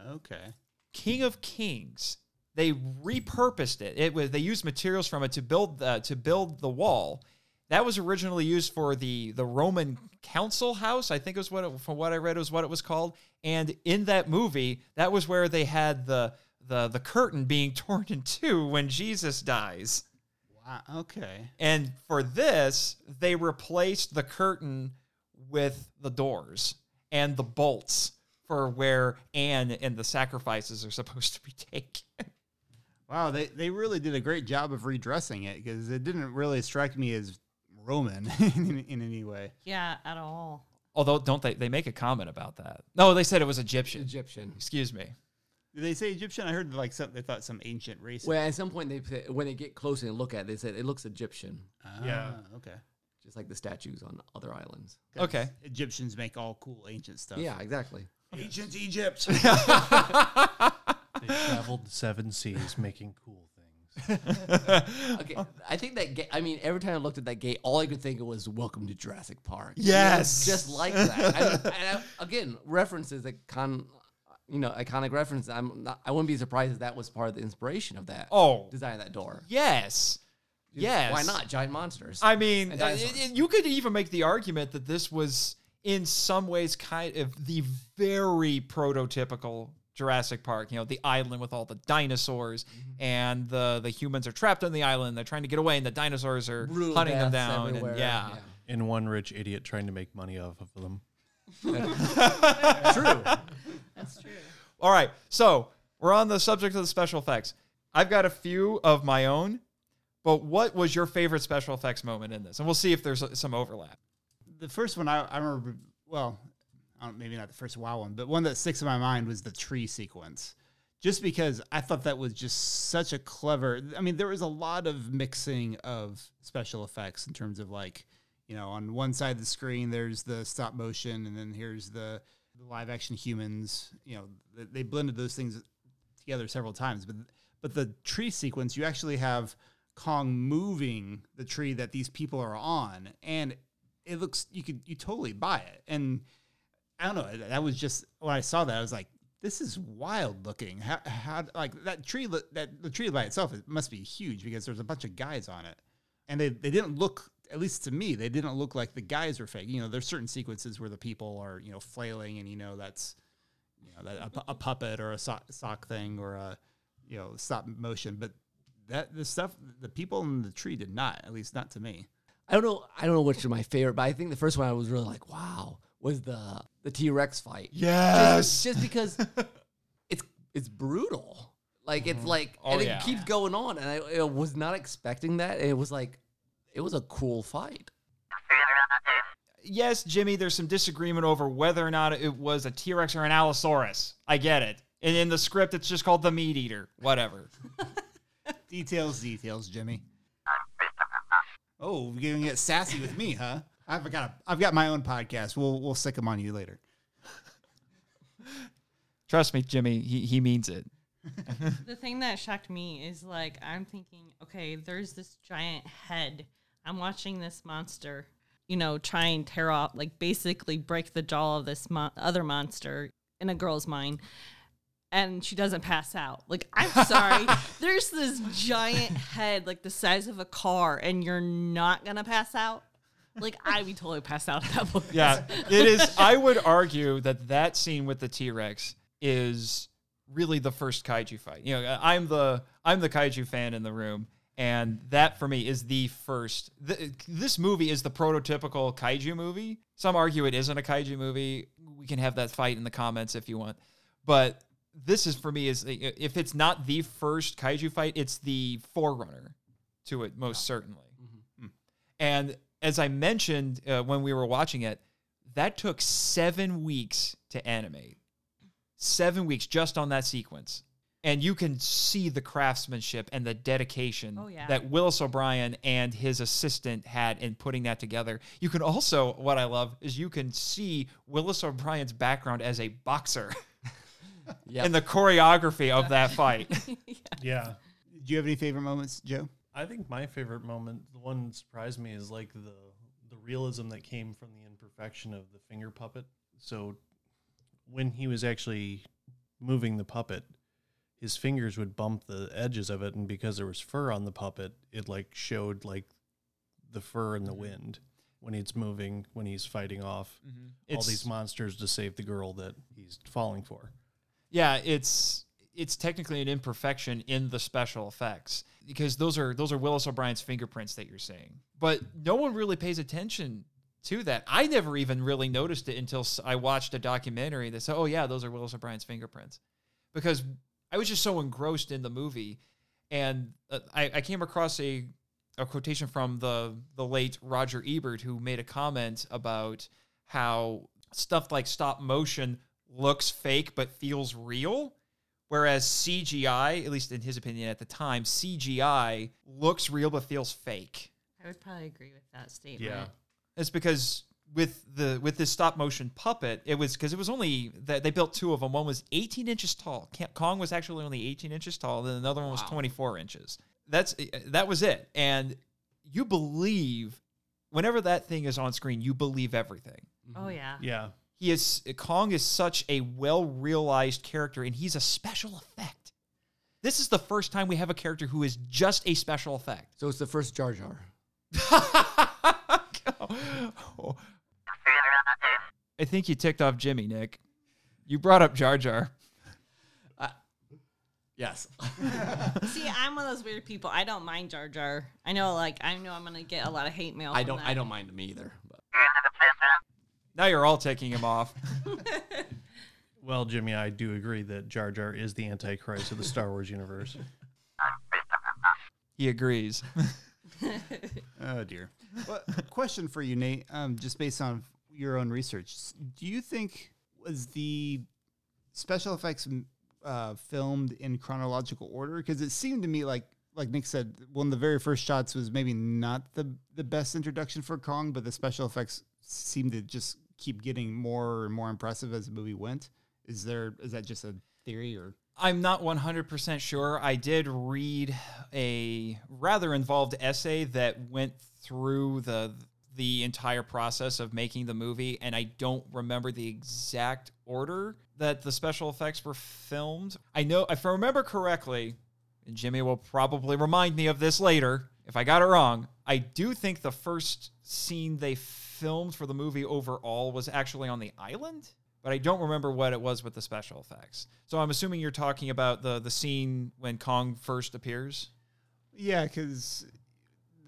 Okay. King of Kings. They repurposed it. It was they used materials from it to build uh, to build the wall. That was originally used for the the Roman council house. I think it was what it, from what I read was what it was called. And in that movie, that was where they had the the the curtain being torn in two when Jesus dies. Wow. Okay. And for this, they replaced the curtain with the doors and the bolts for where Anne and the sacrifices are supposed to be taken. Wow, they, they really did a great job of redressing it because it didn't really strike me as Roman in, in any way. Yeah, at all. Although, don't they? They make a comment about that. No, they said it was Egyptian. Egyptian. Excuse me. Did they say Egyptian? I heard like some, they thought some ancient race. Well, at some point they say- when they get closer and look at it, they said it looks Egyptian, Yeah. Ah, Okay. just like the statues on other islands. 'Cause Okay. Egyptians make all cool ancient stuff. Yeah, exactly. Ancient Egypt. They traveled the seven seas making cool things. Okay, I think that gate. I mean, every time I looked at that gate, all I could think of was "Welcome to Jurassic Park." You know, Yes. just like that. and, and I- again, references that con, you know, iconic reference. I'm not. I wouldn't be surprised if that was part of the inspiration of that. Oh, design of that door. yes. Yes. Why not giant monsters? I mean, uh, dinosaurs. it- it- you could even make the argument that this was, in some ways, kind of the very prototypical Jurassic Park. You know, the island with all the dinosaurs, Mm-hmm. and the the humans are trapped on the island. They're trying to get away, and the dinosaurs are Brutal hunting them down. everywhere, And yeah. And one rich idiot trying to make money off of them. True. That's true. All right, so we're on the subject of the special effects. I've got a few of my own, but what was your favorite special effects moment in this? And we'll see if there's uh, some overlap. the first one I, I remember, well, I don't, maybe not the first WoW one, but one that sticks in my mind was the tree sequence. Just because I thought that was just such a clever. I mean, there was a lot of mixing of special effects in terms of like, you know, on one side of the screen there's the stop motion, and then here's the, the live action humans. You know, they, they blended those things together several times. But but the tree sequence, you actually have Kong moving the tree that these people are on, and it looks you could you totally buy it. And I don't know, that was just when I saw that I was like, this is wild looking. How, how like that tree that the tree by itself it must be huge because there's a bunch of guys on it, and they they didn't look at least to me they didn't look like the guys were fake. You know, there's certain sequences where the people are you know flailing, and you know that's you know that a, a puppet or a sock, sock thing or a you know stop motion, but that the stuff the people in the tree did not at least not to me. I don't know. I don't know which is my favorite, but I think the first one I was really like, wow, was the the T Rex fight. Yes. just, just because it's it's brutal. Like it's mm-hmm. like, Oh, and it yeah. keeps going on, and I, I was not expecting that. And it was like, it was a cool fight. yes, Jimmy, there's some disagreement over whether or not it was a T Rex or an Allosaurus. I get it. And in the script, it's just called the meat eater. Whatever. Details, details, Jimmy. Oh, you're gonna get sassy with me, huh? I've got a, I've got my own podcast. We'll we'll stick them on you later. Trust me, Jimmy, he, he means it. The thing that shocked me is like I'm thinking, okay, there's this giant head. I'm watching this monster, you know, try and tear off, like basically break the jaw of this mo- other monster in a girl's mind. And she doesn't pass out. Like, I'm sorry. There's this giant head, like the size of a car, and you're not gonna pass out. Like, I'd be totally passed out at that point. Yeah, it is. I would argue that that scene with the T Rex is really the first kaiju fight. You know, I'm the I'm the kaiju fan in the room, and that for me is the first. Th- this movie is the prototypical kaiju movie. Some argue it isn't a kaiju movie. We can have that fight in the comments if you want, but this is for me is if it's not the first kaiju fight, it's the forerunner to it most certainly. And as I mentioned uh, when we were watching it, that took seven weeks to animate. Seven weeks just on that sequence. And you can see the craftsmanship and the dedication Oh, yeah. that Willis O'Brien and his assistant had in putting that together. You can also, what I love, is you can see Willis O'Brien's background as a boxer Yeah. in the choreography of that fight. Yeah. Do you have any favorite moments, Joe? I think my favorite moment, the one that surprised me, is like the the realism that came from the imperfection of the finger puppet. So when he was actually moving the puppet, his fingers would bump the edges of it, and because there was fur on the puppet, it like showed like the fur in the mm-hmm. wind when he's moving, when he's fighting off mm-hmm. all It's- these monsters to save the girl that he's falling for. Yeah, it's it's technically an imperfection in the special effects because those are those are Willis O'Brien's fingerprints that you're seeing. But no one really pays attention to that. I never even really noticed it until I watched a documentary that said, "Oh yeah, those are Willis O'Brien's fingerprints," because I was just so engrossed in the movie. And uh, I, I came across a a quotation from the the late Roger Ebert who made a comment about how stuff like stop motion looks fake but feels real whereas CGI at least in his opinion at the time CGI looks real but feels fake I would probably agree with that statement. Yeah. it's because with the with this stop motion puppet it was because it was only that they built two of them one was 18 inches tall Kong was actually only 18 inches tall then another one was 24 inches that's eh, eh, that was it and you believe whenever that thing is on screen you believe everything Oh mm-hmm. yeah. Yeah. he is Kong is such a well realized character, and he's a special effect. This is the first time we have a character who is just a special effect. So it's the first Jar Jar. I think you ticked off Jimmy, Nick. You brought up Jar Jar. Yes. See, I'm one of those weird people. I don't mind Jar Jar. I know, like, I know I'm gonna get a lot of hate mail. I don't. that. I don't mind him either. But Now you're all taking him off. Well, Jimmy, I do agree that Jar Jar is the Antichrist of the Star Wars universe. he agrees. Oh dear. Well, question for you, Nate. Um, just based on your own research, do you think was the special effects uh, filmed in chronological order? Because it seemed to me like, like Nick said, one of the very first shots was maybe not the the best introduction for Kong, but the special effects seemed to just keep getting more and more impressive as the movie went. Is there is that just a theory or? I'm not 100% sure. I did read a rather involved essay that went through the the entire process of making the movie and I don't remember the exact order that the special effects were filmed. I know if I remember correctly, and Jimmy will probably remind me of this later if I got it wrong. I do think the first scene they filmed for the movie overall was actually on the island but I don't remember what it was with the special effects. So I'm assuming you're talking about the the scene when Kong first appears. Yeah, because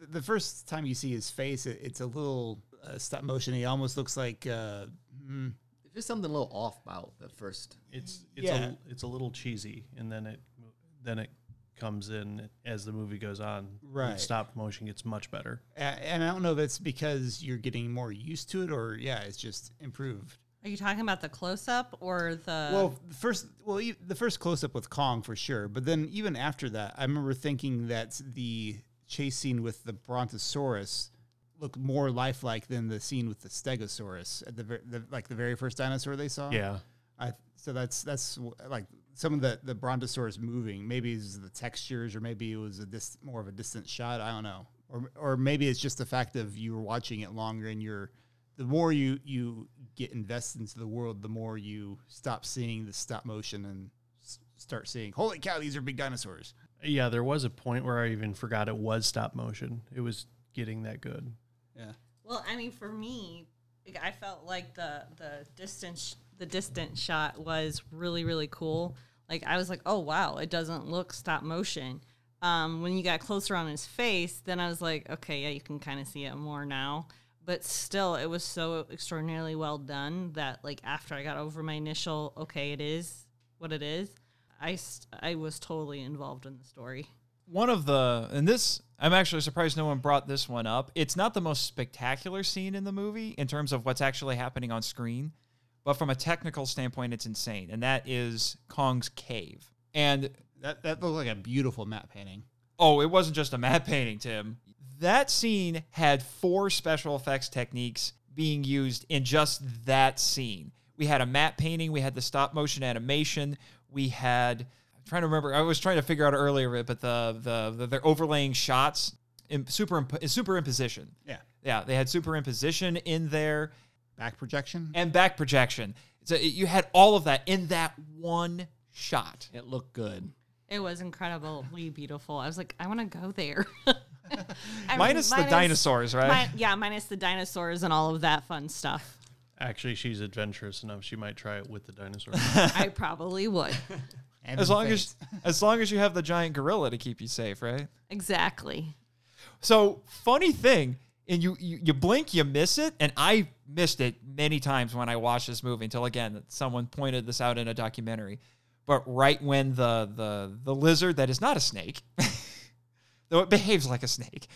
the first time you see his face, it, it's a little uh, stop motion. He almost looks like. Uh, mm, there's just something a little off about at first. It's it's Yeah. a it's a little cheesy, and then it then it comes in as the movie goes on. Right. Stop motion gets much better. and I don't know if it's because you're getting more used to it or yeah, it's just improved. Are you talking about the close up or the? well, the first, well, e- the first close up with Kong for sure, but then even after that, I remember thinking that the chase scene with the Brontosaurus look more lifelike than the scene with the Stegosaurus at the, the like the very first dinosaur they saw. Yeah. I so that's that's like some of the the brontosaurus moving. Maybe it's the textures, or maybe it was a dis- more of a distant shot. I don't know, or or maybe it's just the fact of you were watching it longer, and you're the more you you get invested into the world, the more you stop seeing the stop motion and s- start seeing, holy cow, these are big dinosaurs. Yeah, there was a point where I even forgot it was stop motion. It was getting that good. Yeah, Well, I mean, for me, I felt like the the distance the distant shot was really really cool. Like I was like, oh wow, it doesn't look stop motion. Um, when you got closer on his face, then I was like, okay, yeah, you can kind of see it more now. But still, it was so extraordinarily well done that like after I got over my initial, okay, it is what it is. I st- I was totally involved in the story. One of the and this I'm actually surprised no one brought this one up. It's not the most spectacular scene in the movie in terms of what's actually happening on screen, but from a technical standpoint it's insane. And that is Kong's cave. And that that looked like a beautiful matte painting. Oh, it wasn't just a matte painting, Tim. That scene had four special effects techniques being used in just that scene. We had a matte painting, we had the stop motion animation, we had I'm trying to remember. I was trying to figure out earlier, but the the, the they're overlaying shots in super superimposition. Yeah, Yeah, they had superimposition in there back projection. and back projection. So it- you had all of that in that one shot. It looked good. It was incredibly beautiful. I was like, I want to go there. I- Minus the dinosaurs, right? mi- yeah, minus the dinosaurs and all of that fun stuff. Actually, she's adventurous enough. She might try it with the dinosaur. I probably would. And As long face. as as long as you have the giant gorilla to keep you safe, right? Exactly. So funny thing, and you, you you blink, you miss it, and I missed it many times when I watched this movie until again someone pointed this out in a documentary. But right when the the the lizard that is not a snake though it behaves like a snake,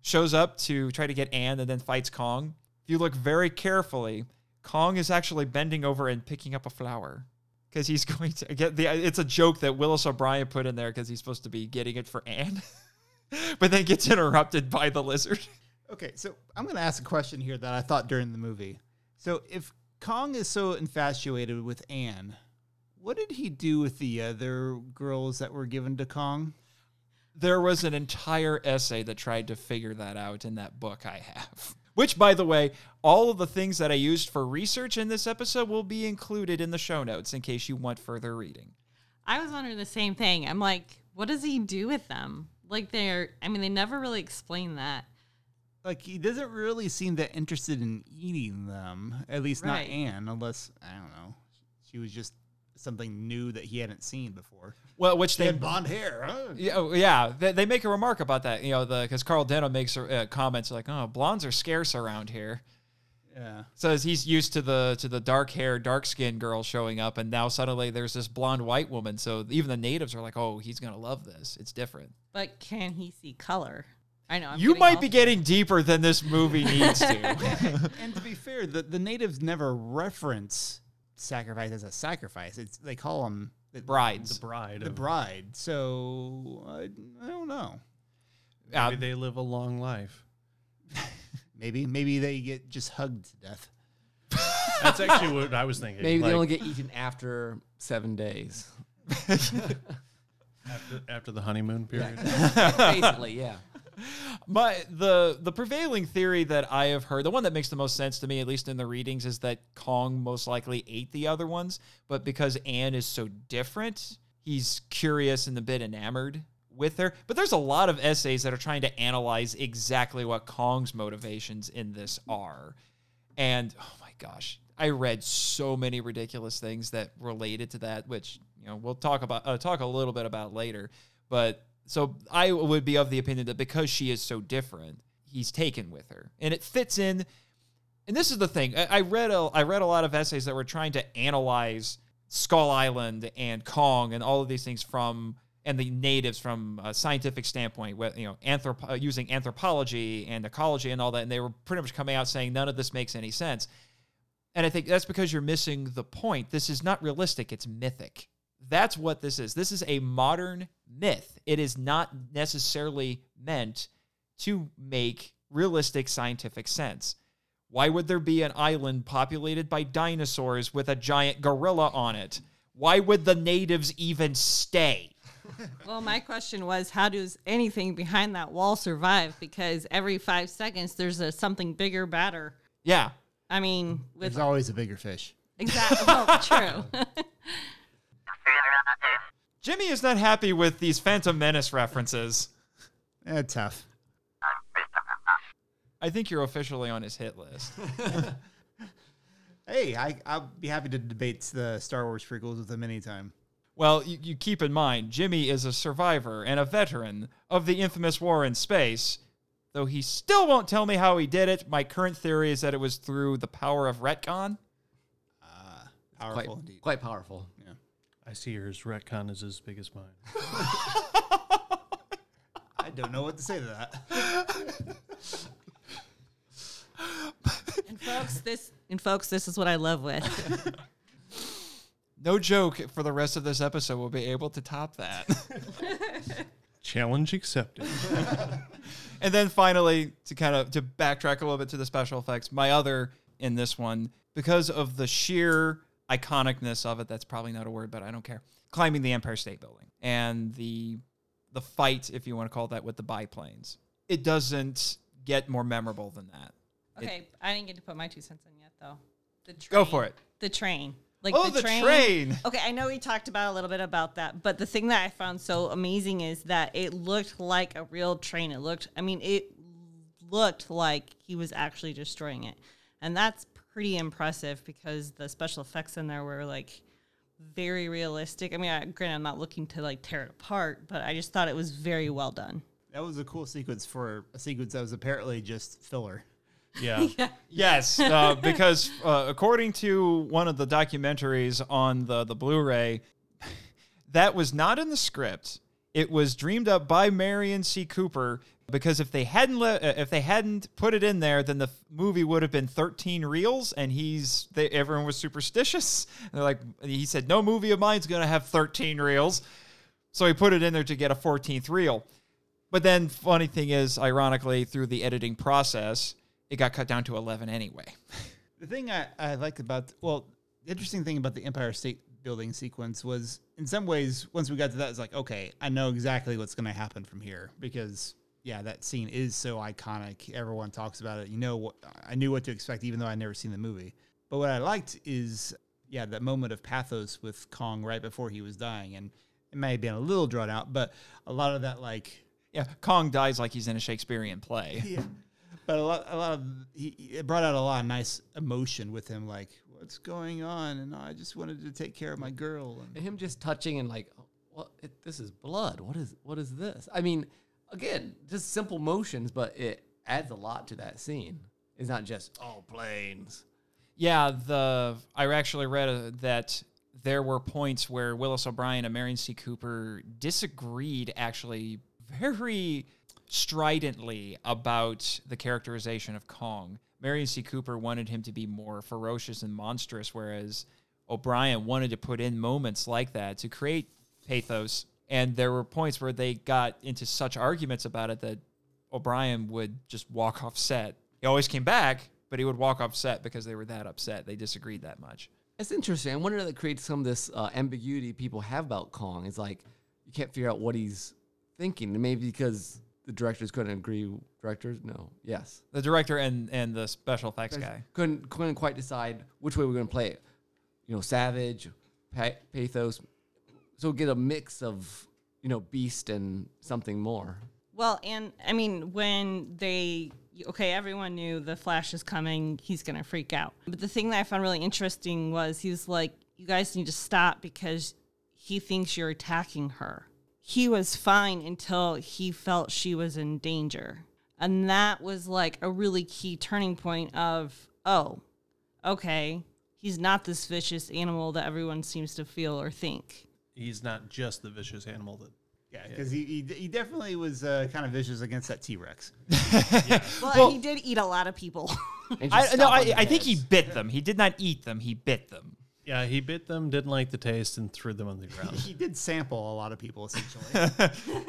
shows up to try to get Anne and then fights Kong. If you look very carefully, Kong is actually bending over and picking up a flower because he's going to get the. It's a joke that Willis O'Brien put in there because he's supposed to be getting it for Anne, but then gets interrupted by the lizard. Okay, so I'm going to ask a question here that I thought during the movie. So if Kong is so infatuated with Anne, what did he do with the other girls that were given to Kong? There was an entire essay that tried to figure that out in that book I have. Which, by the way, all of the things that I used for research in this episode will be included in the show notes in case you want further reading. I was wondering the same thing. I'm like, what does he do with them? Like they're, I mean, they never really explain that. Like he doesn't really seem that interested in eating them. At least Right. not Anne, unless I don't know. She was just something new that he hadn't seen before. Well, which She they had blonde hair. Huh? Yeah, oh, yeah. They, they make a remark about that, you know, the because Carl Denham makes uh, comments like, "Oh, blondes are scarce around here." Yeah. Says he's used to the to the dark hair, dark skinned girl showing up, and now suddenly there's this blonde white woman. So even the natives are like, "Oh, he's gonna love this. It's different." But can he see color? I know. I'm you might all- be getting deeper than this movie needs to. and to be fair, the, the natives never reference sacrifice as a sacrifice. It's they call them the, Brides. The bride. the of- bride. So I, I don't know. Uh, Maybe they live a long life. Maybe maybe they get just hugged to death. That's actually what I was thinking. Maybe like, they only get eaten after seven days. after, after the honeymoon period. Basically, yeah. My the the prevailing theory that I have heard, the one that makes the most sense to me, at least in the readings, is that Kong most likely ate the other ones, but because Anne is so different, he's curious and a bit enamored with her. But there's a lot of essays that are trying to analyze exactly what Kong's motivations in this are. And oh my gosh, I read so many ridiculous things that related to that, which you know we'll talk about uh, talk a little bit about later. But so I would be of the opinion that because she is so different, he's taken with her, and it fits in. And this is the thing I, I read a I read a lot of essays that were trying to analyze Skull Island and Kong and all of these things from and the natives from a scientific standpoint, you know, anthrop- uh, using anthropology and ecology and all that, and they were pretty much coming out saying none of this makes any sense. And I think that's because you're missing the point. This is not realistic, it's mythic. That's what this is. This is a modern myth. It is not necessarily meant to make realistic scientific sense. Why would there be an island populated by dinosaurs with a giant gorilla on it? Why would the natives even stay? Well, my question was, how does anything behind that wall survive? Because every five seconds there's a something bigger, badder. Yeah. I mean, with There's always a bigger fish. exactly, well, true. Jimmy is not happy with these Phantom Menace references. Eh, tough. I think you're officially on his hit list. Hey, I, I'll be happy to debate the Star Wars prequels with him anytime. Well, you, you keep in mind, Jimmy is a survivor and a veteran of the infamous war in space. Though he still won't tell me how he did it, my current theory is that it was through the power of retcon. Powerful Quite, indeed. quite powerful. I see yours. Retcon is as big as mine. I don't know what to say to that. and folks, this and folks, this is what I love with. No joke for the rest of this episode will be able to top that. Challenge accepted. and then finally, to kind of to backtrack a little bit to the special effects, my other in this one, because of the sheer iconicness of it, that's probably not a word, but I don't care. Climbing the Empire State Building and the the fight, if you want to call that, with the biplanes. It doesn't get more memorable than that. Okay, I didn't get to put my two cents in yet, though. The train, Go for it. The train. Like Oh, the train. Okay, I know we talked about a little bit about that, but the thing that I found so amazing is that it looked like a real train. It looked, I mean, it looked like he was actually destroying it. And that's pretty impressive because the special effects in there were like very realistic. I mean, I, granted, I'm not looking to like tear it apart, but I just thought it was very well done. That was a cool sequence for a sequence that was apparently just filler. Yeah. Yes, uh, because uh, according to one of the documentaries on the the Blu-ray, that was not in the script. It was dreamed up by Merian C. Cooper because if they hadn't le- uh, if they hadn't put it in there, then the movie would have been 13 reels, and he's they, everyone was superstitious. And they're like, he said, no movie of mine's gonna have 13 reels, so he put it in there to get a 14th reel. But then, funny thing is, ironically, through the editing process, it got cut down to 11 anyway. The thing I, I about well, the interesting thing about the Empire State Building sequence was in some ways once we got to that it's like okay I know exactly what's going to happen from here because yeah that scene is so iconic everyone talks about it you know what I knew what to expect even though I'd never seen the movie but what I liked is yeah that moment of pathos with Kong right before he was dying and it may have been a little drawn out but a lot of that like Yeah, Kong dies like he's in a Shakespearean play. yeah. But a lot, a lot of he, it brought out a lot of nice emotion with him, like what's going on, and I just wanted to take care of my girl. And And him just touching and like, well, it, this is blood. What is what is this? I mean, again, just simple motions, but it adds a lot to that scene. It's not just oh planes. Yeah, the I actually read uh, that there were points where Willis O'Brien and Merian C. Cooper disagreed actually very stridently about the characterization of Kong. Merian C. Cooper wanted him to be more ferocious and monstrous, whereas O'Brien wanted to put in moments like that to create pathos. And there were points where they got into such arguments about it that O'Brien would just walk off set. He always came back, but he would walk off set because they were that upset. They disagreed that much. It's interesting. I wonder if that creates some of this uh, ambiguity people have about Kong. It's like you can't figure out what he's thinking. And Maybe because the directors couldn't agree. Directors, no, yes, The director and and the special effects guy. couldn't couldn't quite decide which way we're going to play it. You know, savage, pa- pathos. So get a mix of you know beast and something more. Well, and I mean, when they, okay, everyone knew the Flash is coming, he's going to freak out. But the thing that I found really interesting was he was like, you guys need to stop because he thinks you're attacking her. He was fine until he felt she was in danger. And that was like a really key turning point of, oh, okay, he's not this vicious animal that everyone seems to feel or think. He's not just the vicious animal that yeah, because he, he he definitely was uh, kind of vicious against that T Rex. Well, Well- he did eat a lot of people. I no, I, I think he heads. bit them. He did not eat them. He bit them. Yeah, he bit them, didn't like the taste, and threw them on the ground. he did sample a lot of people essentially.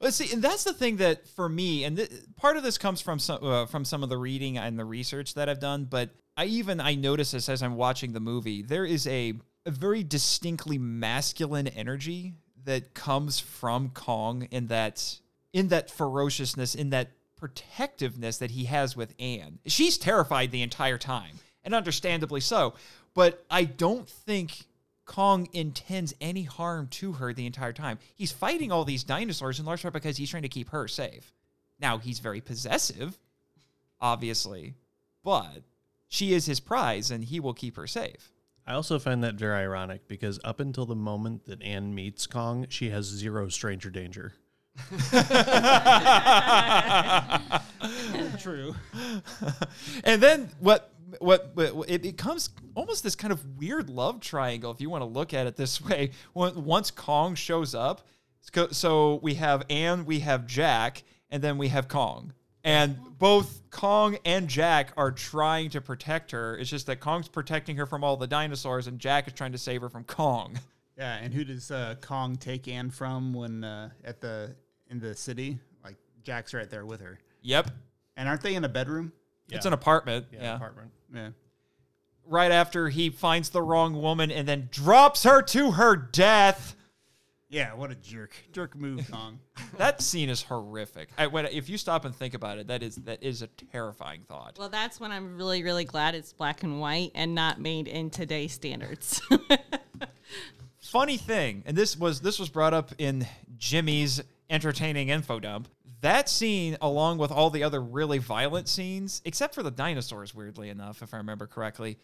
Let's see, and that's the thing that for me, and th- part of this comes from some uh, from some of the reading and the research that I've done. But I even I notice this as I'm watching the movie. There is a a very distinctly masculine energy that comes from Kong in that in that ferociousness, in that protectiveness that he has with Anne. She's terrified the entire time, and understandably so. But I don't think Kong intends any harm to her the entire time. He's fighting all these dinosaurs in large part because he's trying to keep her safe. Now, he's very possessive, obviously, but she is his prize and he will keep her safe. I also find that very ironic because up until the moment that Anne meets Kong, she has zero stranger danger. True. and then what what, what it becomes almost this kind of weird love triangle if you want to look at it this way once kong shows up so we have anne we have jack and then we have kong and both kong and jack are trying to protect her it's just that kong's protecting her from all the dinosaurs and jack is trying to save her from kong Yeah, and who does uh, Kong take Anne from when uh, at the in the city? Like Jack's right there with her. yep And aren't they in a bedroom? it's an apartment Yeah, yeah apartment. Yeah. right after he finds the wrong woman and then drops her to her death Yeah, what a jerk. Jerk move, Kong. That scene is horrific. I, when, if you stop and think about it, that is that is a terrifying thought. Well, that's when I'm really, really glad it's black and white and not made in today's standards. Funny thing, and this was this was brought up in Jimmy's entertaining info dump. That scene, along with all the other really violent scenes, except for the dinosaurs, weirdly enough, if I remember correctly,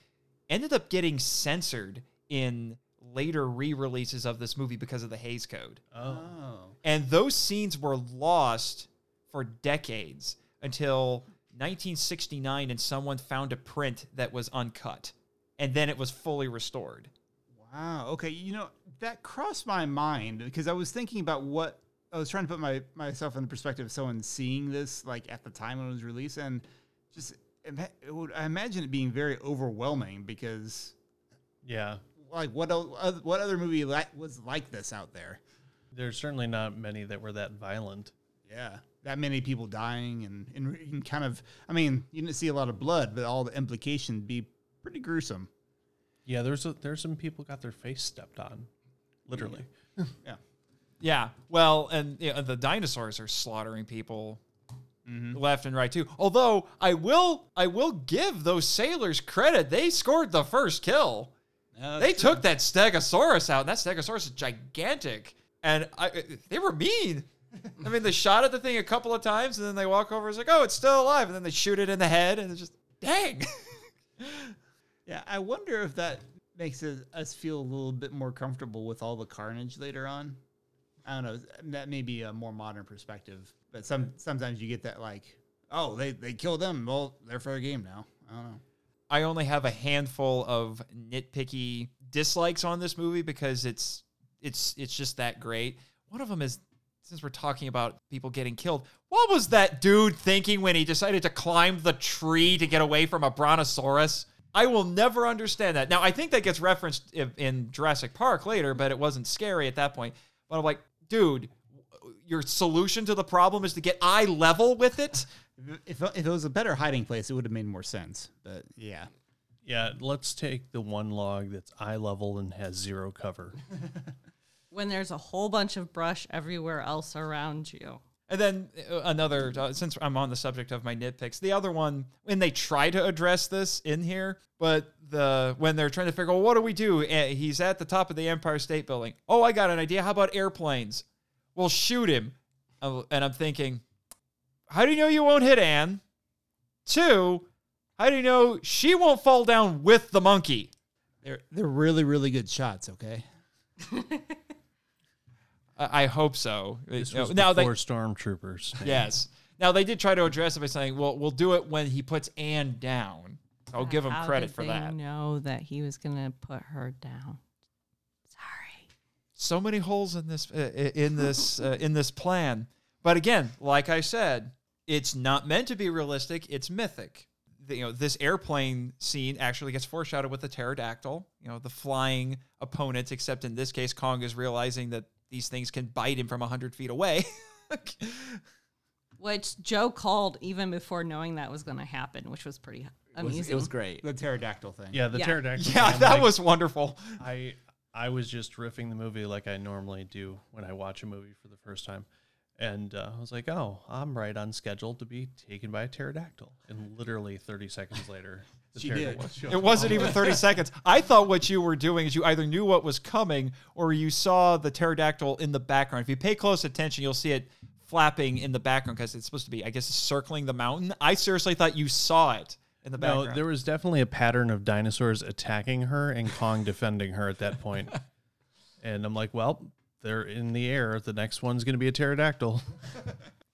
ended up getting censored in later re-releases of this movie because of the Hays Code. Oh. Oh. And those scenes were lost for decades until 1969 and someone found a print that was uncut. And then it was fully restored. Wow. Okay. You know, that crossed my mind because I was thinking about what I was trying to put my myself in the perspective of someone seeing this like at the time when it was released, and just it would, I imagine it being very overwhelming because Yeah. Like what el- what other movie li- was like this out there? There's certainly not many that were that violent. Yeah, that many people dying and, and, and kind of. I mean, you didn't see a lot of blood, but all the implications be pretty gruesome. Yeah, there's a, there's some people got their face stepped on, literally. Yeah. Yeah. Well, and you know, the dinosaurs are slaughtering people mm-hmm. left and right too. Although I will, I will give those sailors credit. They scored the first kill. They took that Stegosaurus out, and that Stegosaurus is gigantic. And I, they were mean. I mean, they shot at the thing a couple of times, and then they walk over. It's like, oh, it's still alive, and then they shoot it in the head, and it's just, dang. Yeah, I wonder if that makes us feel a little bit more comfortable with all the carnage later on. I don't know. That may be a more modern perspective, but some sometimes you get that like, oh, they they killed them. Well, they're fair game now. I don't know. I only have a handful of nitpicky dislikes on this movie because it's it's it's just that great. One of them is since we're talking about people getting killed, what was that dude thinking when he decided to climb the tree to get away from a brontosaurus? I will never understand that. Now, I think that gets referenced in, Jurassic Park later, but it wasn't scary at that point. But I'm like, dude, your solution to the problem is to get eye level with it? If, if it was a better hiding place, it would have made more sense. But yeah, Yeah, let's take the one log that's eye level and has zero cover. When there's a whole bunch of brush everywhere else around you. And then uh, another, uh, since I'm on the subject of my nitpicks, the other one, when they try to address this in here, but the when they're trying to figure, well, what do we do? Eh, He's at the top of the Empire State Building. Oh, I got an idea. How about airplanes? Well, shoot him. Uh, And I'm thinking, how do you know you won't hit Anne? Two, how do you know she won't fall down with the monkey? they're they're really really good shots. Okay. I, I hope so. This You know, was now they, before stormtroopers. Yes. Now they did try to address it by saying, "Well, we'll do it when he puts Anne down." I'll give him How credit did for they that. Know that he was gonna put her down. Sorry. So many holes in this uh, in this uh, in this plan. But again, like I said, it's not meant to be realistic. It's mythic. The- you know, this airplane scene actually gets foreshadowed with the pterodactyl. You know, the flying opponents. Except in this case, Kong is realizing that these things can bite him from hundred feet away. Which Joe called even before knowing that was gonna happen, which was pretty It was, it was great. The pterodactyl thing. Yeah, the Yeah. pterodactyl. yeah, I'm that like- was wonderful. I I was just riffing the movie like I normally do when I watch a movie for the first time, and uh, I was like, "Oh, I'm right on schedule to be taken by a pterodactyl." And literally 30 seconds later, the She did. pterodactyl showed It wasn't even 30 seconds. I thought what you were doing is you either knew what was coming or you saw the pterodactyl in the background. If you pay close attention, you'll see it flapping in the background because it's supposed to be, I guess, circling the mountain. I seriously thought you saw it in the background. No, there was definitely a pattern of dinosaurs attacking her and Kong defending her at that point. And I'm like, well, they're in the air. The next one's going to be a pterodactyl.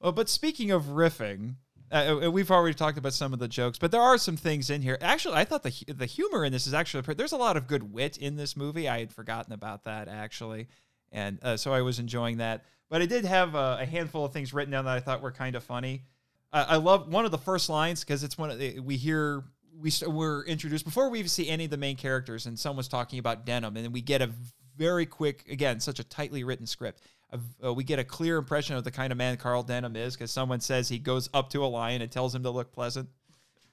Oh, but speaking of riffing, uh, uh, we've already talked about some of the jokes, but there are some things in here. Actually, I thought the the humor in this is actually pretty, there's a lot of good wit in this movie. I had forgotten about that actually, and uh, so I was enjoying that. But I did have a, a handful of things written down that I thought were kind of funny. Uh, I love one of the first lines because it's one of the, we hear we st- we're introduced before we even see any of the main characters, and someone's talking about Denham, and then we get a very quick, again, such a tightly written script. Uh, uh, we get a clear impression of the kind of man Carl Denham is because someone says he goes up to a lion and tells him to look pleasant.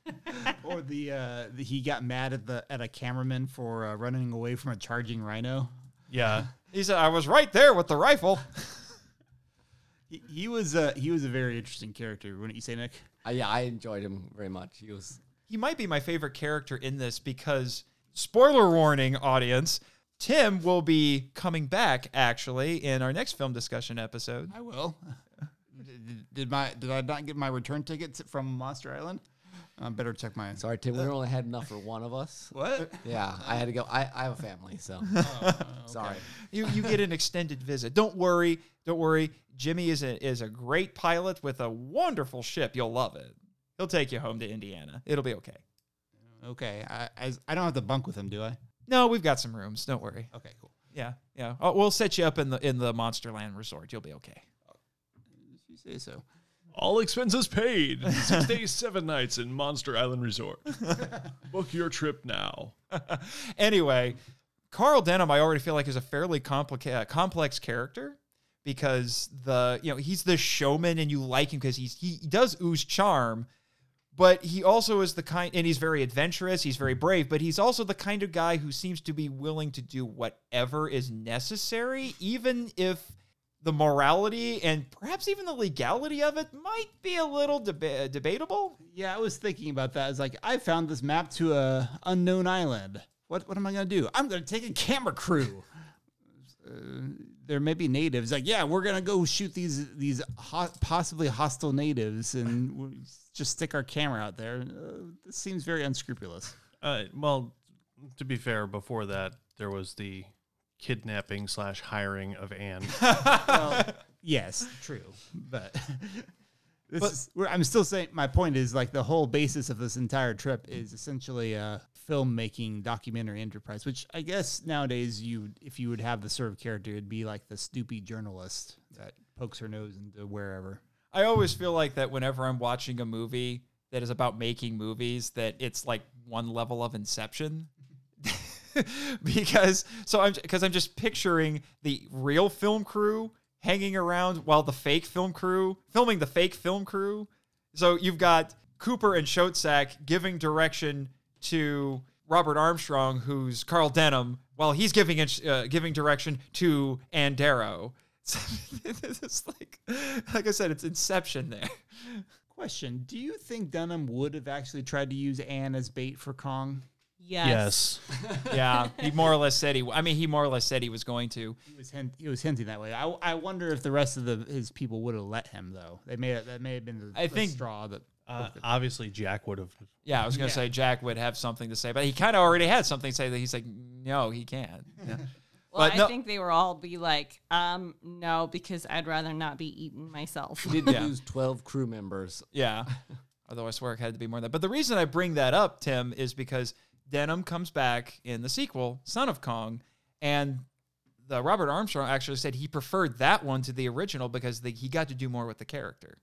Or the, uh, the he got mad at the at a cameraman for uh, running away from a charging rhino. Yeah. He said, "I was right there with the rifle." He, he was uh, he was a very interesting character. Wouldn't you say, Nick? Uh, yeah, I enjoyed him very much. He was he might be my favorite character in this because spoiler warning audience tim will be coming back actually in our next film discussion episode I will. did, did my did I not get my return tickets from Monster Island? I better check my. sorry, Tim. We only had enough for one of us. What? Yeah, I had to go. I, I have a family, so oh, sorry. you, you get an extended visit don't worry don't worry jimmy is a, is a great pilot with a wonderful ship you'll love it he'll take you home to indiana it'll be okay Okay, I, I I don't have to bunk with him, do I? No we've got some rooms don't worry Okay, cool. yeah yeah oh, we'll set you up in the in the monsterland resort you'll be okay You say so. All expenses paid. Six days, seven nights in Monster Island Resort. Book your trip now. anyway, Carl Denham, I already feel like is a fairly complica- complex character because the you know he's the showman and you like him because he's he does ooze charm, but he also is the kind and he's very adventurous. He's very brave, but he's also the kind of guy who seems to be willing to do whatever is necessary, even if the morality and perhaps even the legality of it might be a little deba- debatable. Yeah, I was thinking about that. It's like I found this map to a unknown island. What what am I gonna do? I'm gonna take a camera crew. Uh, there may be natives. Like, yeah, we're gonna go shoot these these ho- possibly hostile natives, and just stick our camera out there. Uh, this seems very unscrupulous. Uh, well, to be fair, before that, there was the kidnapping slash hiring of Anne. well, yes, true, but. This But- is, we're- I'm still saying my point is like the whole basis of this entire trip is essentially a filmmaking documentary enterprise, which I guess nowadays you if you would have the sort of character, it'd be like the stoopy journalist that pokes her nose into wherever. I always feel like that whenever I'm watching a movie that is about making movies, that it's like one level of Inception. because so I'm because I'm just picturing the real film crew hanging around while the fake film crew filming the fake film crew. So you've got Cooper and Schoedsack giving direction to Robert Armstrong, who's Carl Denham, while he's giving uh, giving direction to Ann Darrow. it's like, like I said, it's Inception there. Question: Do you think Denham would have actually tried to use Anne as bait for Kong? Yes. Yes. yeah, he more or less said he. I mean, he more or less said he was going to. He was hint, he was hinting that way. I, I wonder if the rest of the his people would have let him though. They may have, that may have been the, I the think- straw that. Uh, obviously, Jack would have. Yeah, I was gonna Yeah. say Jack would have something to say, but he kind of already had something to say that he's like, no, he can't. Yeah. Well, But I think they were all be like, um, no, because I'd rather not be eaten myself. Did Yeah. lose 12 crew members. Yeah. Although I swear it had to be more than that. But the reason I bring that up, Tim, is because Denham comes back in the sequel, Son of Kong, and the Robert Armstrong actually said he preferred that one to the original because the, he got to do more with the character.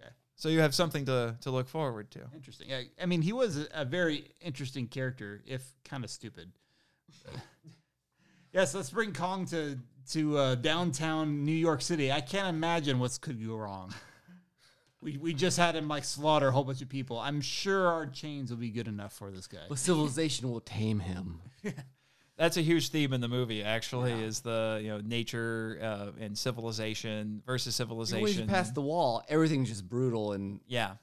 Okay. So you have something to, to look forward to. Interesting. I, I mean, he was a, a very interesting character, if kind of stupid. yes, let's bring Kong to to uh, downtown New York City. I can't imagine what could go wrong. We, we just had him like slaughter a whole bunch of people. I'm sure our chains will be good enough for this guy. But civilization will tame him. That's a huge theme in the movie, actually, is the you know nature uh, and civilization versus Even When you civilization. pass the wall, everything's just brutal and, yeah,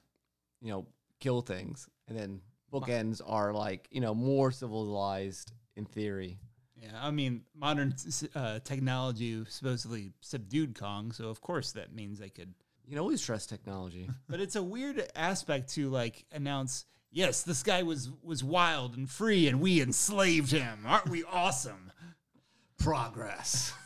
you know, kill things. And then bookends are like, you know, more civilized in theory. Yeah, I mean, modern uh, technology supposedly subdued Kong, so of course that means they could You can always trust technology. But it's a weird aspect to like announce, yes, this guy was was wild and free and we enslaved him. Aren't we awesome? Progress.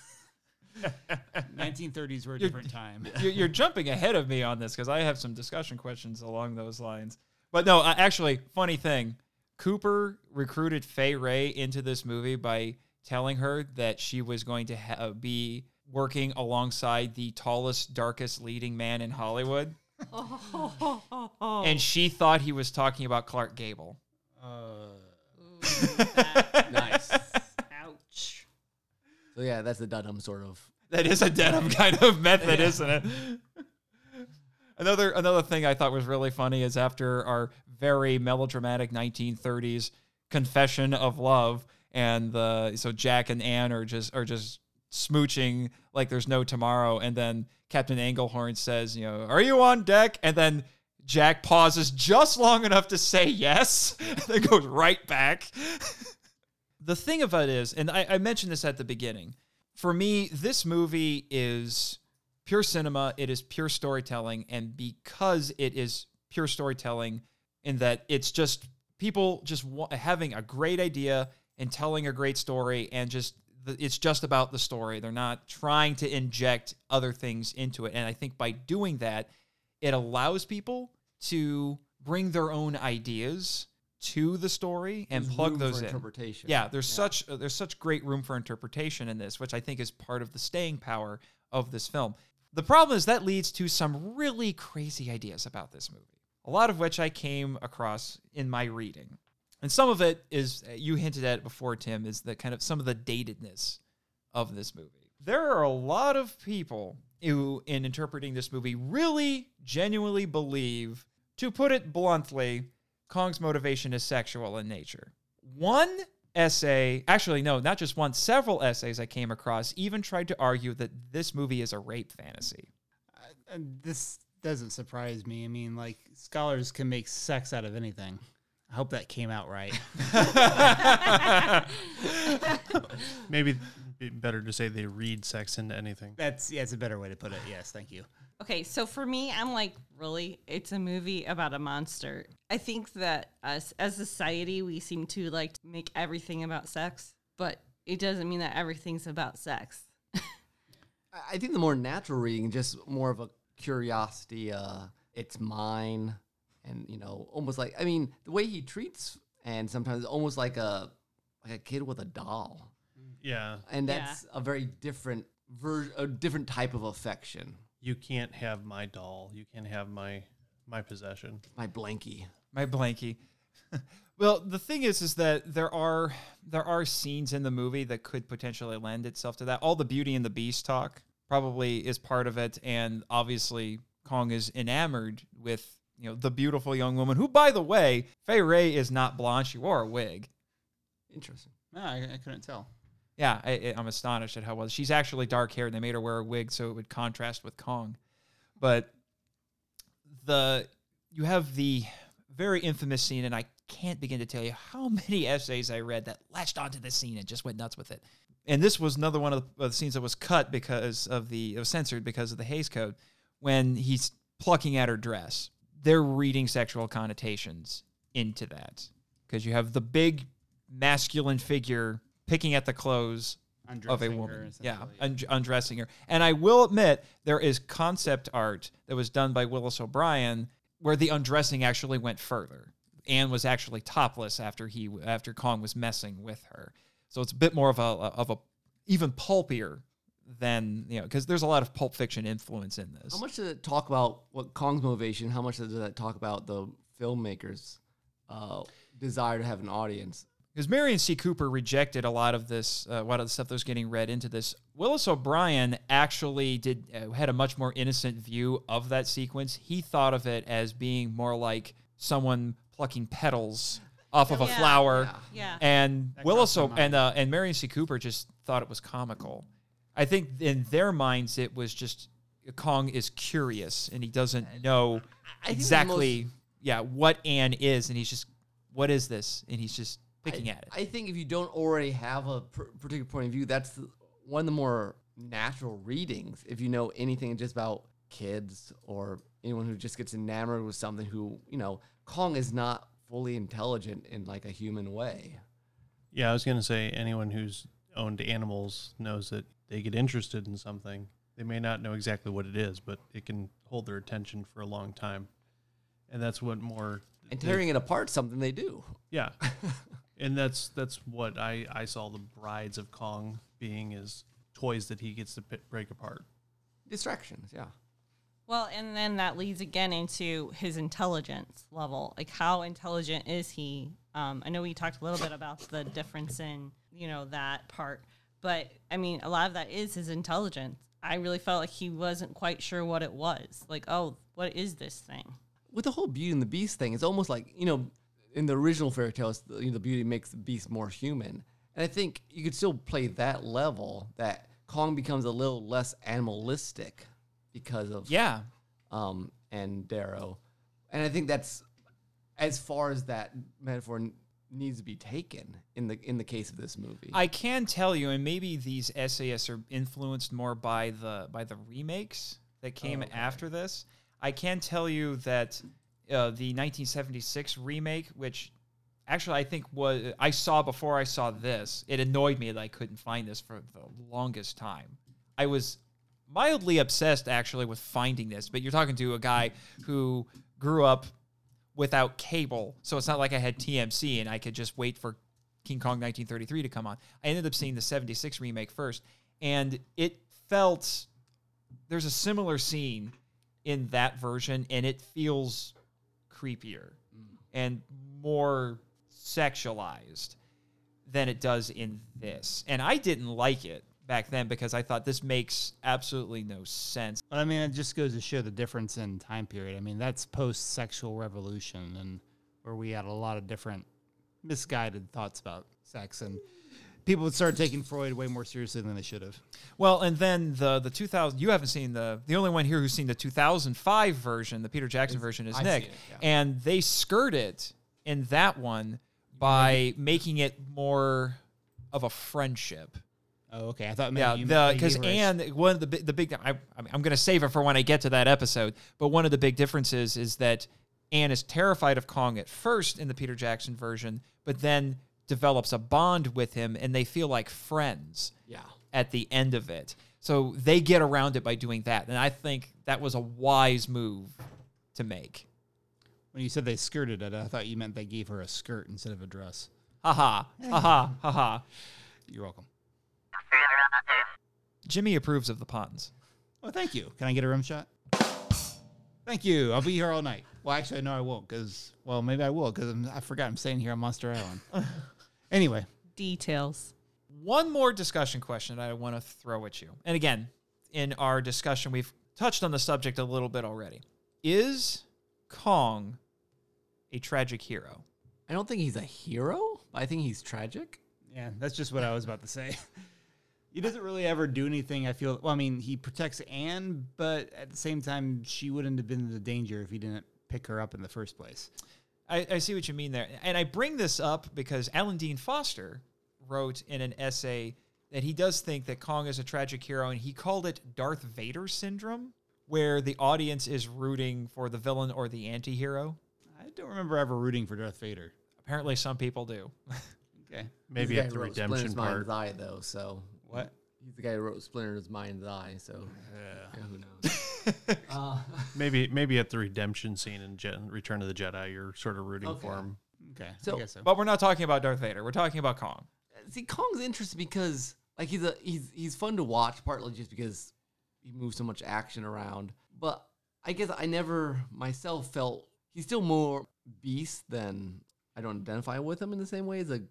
1930s were a different time. you're, you're jumping ahead of me on this because I have some discussion questions along those lines. But no, uh, actually, funny thing, Cooper recruited Fay Wray into this movie by telling her that she was going to ha- uh, be working alongside the tallest, darkest leading man in Hollywood, and she thought he was talking about Clark Gable. Uh, nice. Ouch. So yeah, that's the Denham sort of. That is a Denham kind of method, isn't it? Another another thing I thought was really funny is after our very melodramatic 1930s confession of love, and the so Jack and Anne are just are just smooching like there's no tomorrow, and then Captain Englehorn says, you know, are you on deck? And then Jack pauses just long enough to say yes, and then goes right back. the thing of it is, and I, I mentioned this at the beginning, for me, this movie is pure cinema. It is pure storytelling. And because it is pure storytelling, in that it's just people just wa- having a great idea and telling a great story, and just it's just about the story. They're not trying to inject other things into it. And I think by doing that, it allows people to bring their own ideas to the story and There's plug those in. interpretation. Yeah, there's such uh, there's such great room for interpretation in this, which I think is part of the staying power of this film. The problem is that leads to some really crazy ideas about this movie, a lot of which I came across in my reading. And some of it is, uh, you hinted at it before, Tim, is the kind of some of the datedness of this movie. There are a lot of people who, in interpreting this movie, really genuinely believe, to put it bluntly, Kong's motivation is sexual in nature. One essay, actually, no, not just one, several essays I came across even tried to argue that this movie is a rape fantasy. And this doesn't surprise me. I mean, like scholars can make sex out of anything. I hope that came out right. Maybe it'd be better to say they read sex into anything. That's yeah, it's a better way to put it. Yes, thank you. Okay, so for me, I'm like, really? It's a movie about a monster. I think that us as society, we seem to like to make everything about sex, but it doesn't mean that everything's about sex. I- I think the more natural reading, just more of a curiosity. Uh, it's mine, and you know, almost like I mean, the way he treats, and sometimes almost like a like a kid with a doll, Yeah, and Yeah. that's a very different ver- a different type of affection. you can't have my doll. You can't have my my possession. My blankie. My blankie. well, the thing is, is that there are there are scenes in the movie that could potentially lend itself to that. All the Beauty and the Beast talk probably is part of it, and obviously Kong is enamored with you know the beautiful young woman who, by the way, Fay Wray is not blonde; she wore a wig. Interesting. No, I, I couldn't tell. Yeah, I, I'm astonished at how well she's actually dark haired. And they made her wear a wig so it would contrast with Kong. But the you have the very infamous scene, and I can't begin to tell you how many essays I read that latched onto this scene and just went nuts with it. And this was another one of the, of the scenes that was cut because of the it was censored because of the Hays Code when he's plucking at her dress. They're reading sexual connotations into that because you have the big masculine figure picking at the clothes of a woman. Yeah, und- undressing her. And I will admit, there is concept art that was done by Willis O'Brien where the undressing actually went further. Anne was actually topless after he after Kong was messing with her. So it's a bit more of a of a even pulpier than you know because there's a lot of pulp fiction influence in this. How much does it talk about what Kong's motivation? How much does that talk about the filmmakers' uh, desire to have an audience? because Merian C. Cooper rejected a lot of this, uh, a lot of the stuff that was getting read into this. Willis O'Brien actually did uh, had a much more innocent view of that sequence. He thought of it as being more like someone plucking petals off of a flower, Yeah. and That Willis crossed my O- and uh, and Merian C. Cooper just thought it was comical. I think in their minds it was just Kong is curious and he doesn't know I think the exactly yeah what Anne is, and he's just what is this, and he's just picking I, at it. I think if you don't already have a per- particular point of view, that's the, one of the more natural readings. If you know anything just about kids or anyone who just gets enamored with something, who you know, Kong is not fully intelligent in like a human way. Yeah, I was gonna say anyone who's owned animals knows that they get interested in something. They may not know exactly what it is, but it can hold their attention for a long time, and that's what more. And the- tearing it apart, something they do. Yeah, and that's that's what I I saw the brides of Kong being is toys that he gets to pi break apart. Distractions, yeah. Well, and then that leads again into his intelligence level. Like, how intelligent is he? Um, I know we talked a little bit about the difference in, you know, that part, but I mean, a lot of that is his intelligence. I really felt like he wasn't quite sure what it was. Like, oh, what is this thing? with the whole Beauty and the Beast thing, it's almost like you know, in the original fairy tales, the, you know, the beauty makes the beast more human, and I think you could still play that level that Kong becomes a little less animalistic because of Yeah, um Ann Darrow, and I think that's as far as that metaphor n- needs to be taken in the in the case of this movie. I can tell you, and maybe these essayists are influenced more by the by the remakes that came after this. I can tell you that uh, the 1976 remake, which actually I think was I saw before I saw this, it annoyed me that I couldn't find this for the longest time. I was mildly obsessed actually with finding this, but you're talking to a guy who grew up without cable, so it's not like I had TMC and I could just wait for King Kong 1933 to come on. I ended up seeing the 76 remake first, and it felt there's a similar scene in that version, and it feels creepier mm. and more sexualized than it does in this. And I didn't like it back then because I thought this makes absolutely no sense. But I mean, it just goes to show the difference in time period. I mean, that's post sexual revolution, and where we had a lot of different misguided thoughts about sex, and people would start taking Freud way more seriously than they should have. Well, and then the the 2000 you haven't seen the the only one here who's seen the 2005 version, the Peter Jackson version is I've Nick. it, yeah. And they skirt it in that one by mm-hmm. making it more of a friendship. Oh, okay. I thought Yeah, maybe the because Anne one of the the big I, I'm going to save it for when I get to that episode. But one of the big differences is that Anne is terrified of Kong at first in the Peter Jackson version, but then develops a bond with him, and they feel like friends Yeah. at the end of it. So they get around it by doing that, and I think that was a wise move to make. when you said they skirted it, I thought you meant they gave her a skirt instead of a dress. Haha, haha, haha. You're welcome. Jimmy approves of the puns. Oh, thank you. Can I get a rim shot? Thank you. I'll be here all night. Well, actually, no, I won't. Because, well, maybe I will. Because I forgot I'm staying here on Monster Island. anyway, Details. One more discussion question that I want to throw at you. And again, in our discussion, we've touched on the subject a little bit already. Is Kong a tragic hero? I don't think he's a hero. I think he's tragic. yeah, that's just what I was about to say. he doesn't really ever do anything. I feel. Well, I mean, he protects Anne, but at the same time, she wouldn't have been in the danger if he didn't pick her up in the first place. I, I see what you mean there. And I bring this up because Alan Dean Foster wrote in an essay that he does think that Kong is a tragic hero, and he called it Darth Vader syndrome, where the audience is rooting for the villain or the anti hero. I don't remember ever rooting for Darth Vader. Apparently, some people do. Okay. Maybe at the redemption Splinter's part. Mind's Eye, though. So What? he's the guy who wrote Splinter's Mind's Eye. So yeah, who knows? uh, Maybe maybe at the redemption scene in Je- Return of the Jedi, you're sort of rooting for him. Okay. So- I guess so. But we're not talking about Darth Vader. We're talking about Kong. see, Kong's interesting because like he's a he's he's fun to watch, partly just because he moves so much action around. But I guess I never myself felt he's still more beast than I don't identify with him in the same way as a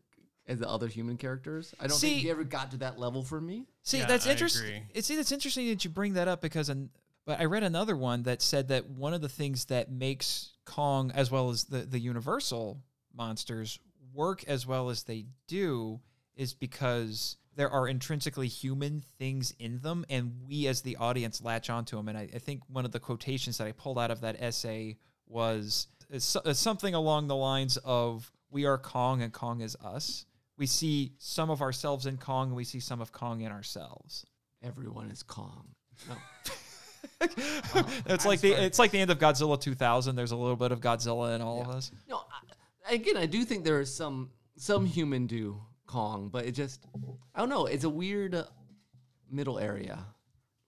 as the other human characters. I don't See- think he ever got to that level for me. See, Yeah, that's interesting. It's see, that's interesting that you bring that up because, an, but I read another one that said that one of the things that makes Kong, as well as the the Universal monsters, work as well as they do, is because there are intrinsically human things in them, and we as the audience latch onto them. And I, I think one of the quotations that I pulled out of that essay was is is something along the lines of "We are Kong, and Kong is us." We see some of ourselves in Kong, and we see some of Kong in ourselves. Everyone is Kong. No. it's like the it's like the end of Godzilla 2000. There's a little bit of Godzilla in all of us. No, I, again, I do think there is some some human do Kong, but it just I don't know. It's a weird uh, middle area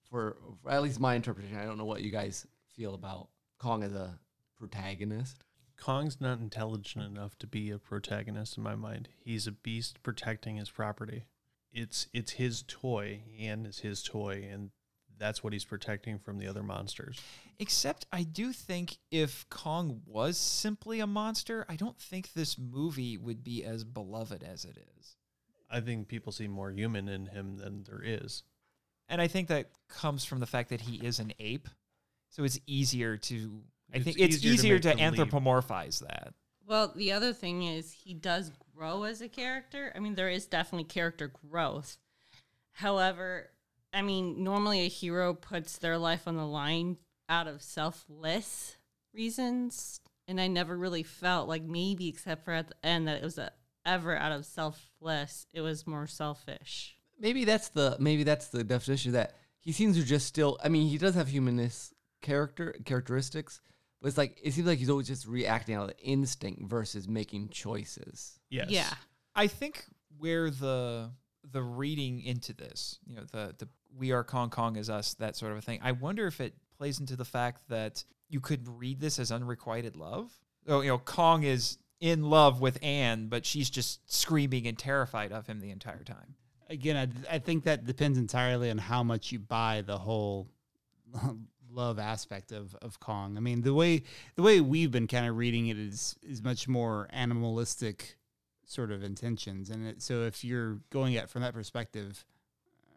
for, for at least my interpretation. I don't know what you guys feel about Kong as a protagonist. Kong's not intelligent enough to be a protagonist in my mind. He's a beast protecting his property. It's it's his toy. Anne is his toy, and that's what he's protecting from the other monsters. Except I do think if Kong was simply a monster, I don't think this movie would be as beloved as it is. I think people see more human in him than there is. And I think that comes from the fact that he is an ape. So it's easier to I think it's easier to easier make to, the leap. anthropomorphize that. Well, the other thing is he does grow as a character. I mean, there is definitely character growth. However, I mean, normally a hero puts their life on the line out of selfless reasons, and I never really felt like maybe except for at the end that it was a, ever out of selfless. It was more selfish. Maybe that's the maybe that's the definition that he seems to just still. I mean, he does have humanist character characteristics, but it's like it seems like he's always just reacting out of instinct versus making choices. Yes. Yeah. I think where the the reading into this, you know, the the we are Kong Kong is us, that sort of a thing. I wonder if it plays into the fact that you could read this as unrequited love. Oh, you know, Kong is in love with Anne, but she's just screaming and terrified of him the entire time. Again, I, I think that depends entirely on how much you buy the whole love aspect of of Kong. I mean, the way the way we've been kind of reading it is is much more animalistic sort of intentions, and it, so if you're going at from that perspective,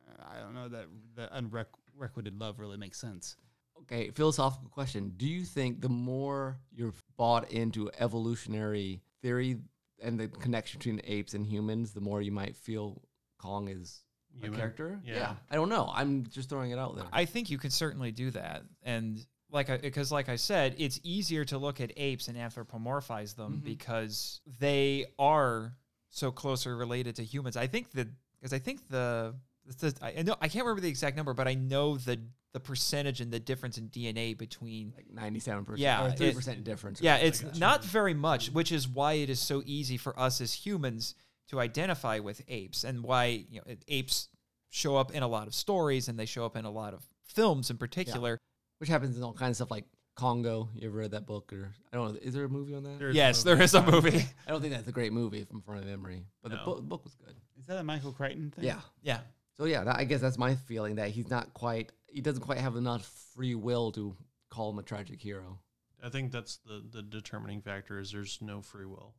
uh, I don't know that the unrequited love really makes sense. Okay, philosophical question. Do you think the more you're bought into evolutionary theory and the connection between apes and humans, the more you might feel Kong is Human? a character? Yeah. I don't know. I'm just throwing it out there. I think you can certainly do that. And like I, because like I said, it's easier to look at apes and anthropomorphize them mm-hmm. because they are so closely related to humans. I think that because I think the, the I know I can't remember the exact number, but I know the the percentage and the difference in DNA between like 97%. Yeah, Or 3% difference. yeah, it's not very much, which is why it is so easy for us as humans to identify with apes, and why you know apes show up in a lot of stories, and they show up in a lot of films in particular. Which happens in all kinds of stuff like Congo. You ever read that book? Or I don't know. Is there a movie on that? There's Yes, a there movie. is a movie. I don't think that's a great movie from front of memory, but the No. book, book was good. Is that a Michael Crichton thing? Yeah. yeah, So yeah, that, I guess that's my feeling that he's not quite. He doesn't quite have enough free will to call him a tragic hero. I think that's the the determining factor is there's no free will.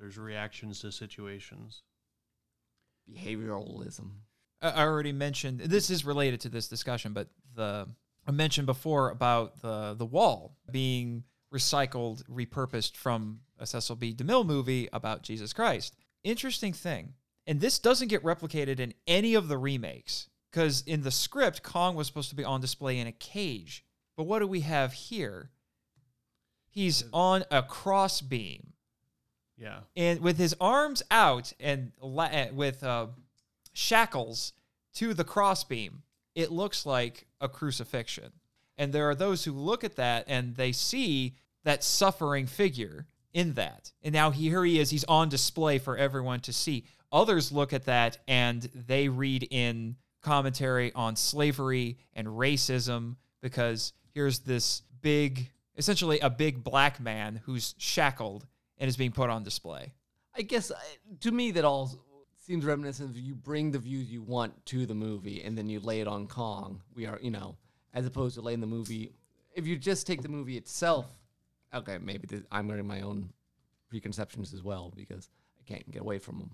There's reactions to situations. Behavioralism. I I already mentioned this is related to this discussion, but the I mentioned before about the the wall being recycled, repurposed from a Cecil B. DeMille movie about Jesus Christ. Interesting thing, and this doesn't get replicated in any of the remakes because in the script, Kong was supposed to be on display in a cage, but what do we have here? He's on a cross beam Yeah. and with his arms out and la- uh, with uh, shackles to the crossbeam, it looks like a crucifixion. And there are those who look at that and they see that suffering figure in that. And now here he is, he's on display for everyone to see. Others look at that and they read in commentary on slavery and racism because here's this big, essentially a big black man who's shackled and is being put on display. I guess uh, to me that all seems reminiscent of you bring the views you want to the movie and then you lay it on Kong. We are, you know, as opposed to laying the movie. If you just take the movie itself, okay, maybe th- I'm wearing my own preconceptions as well because I can't get away from them.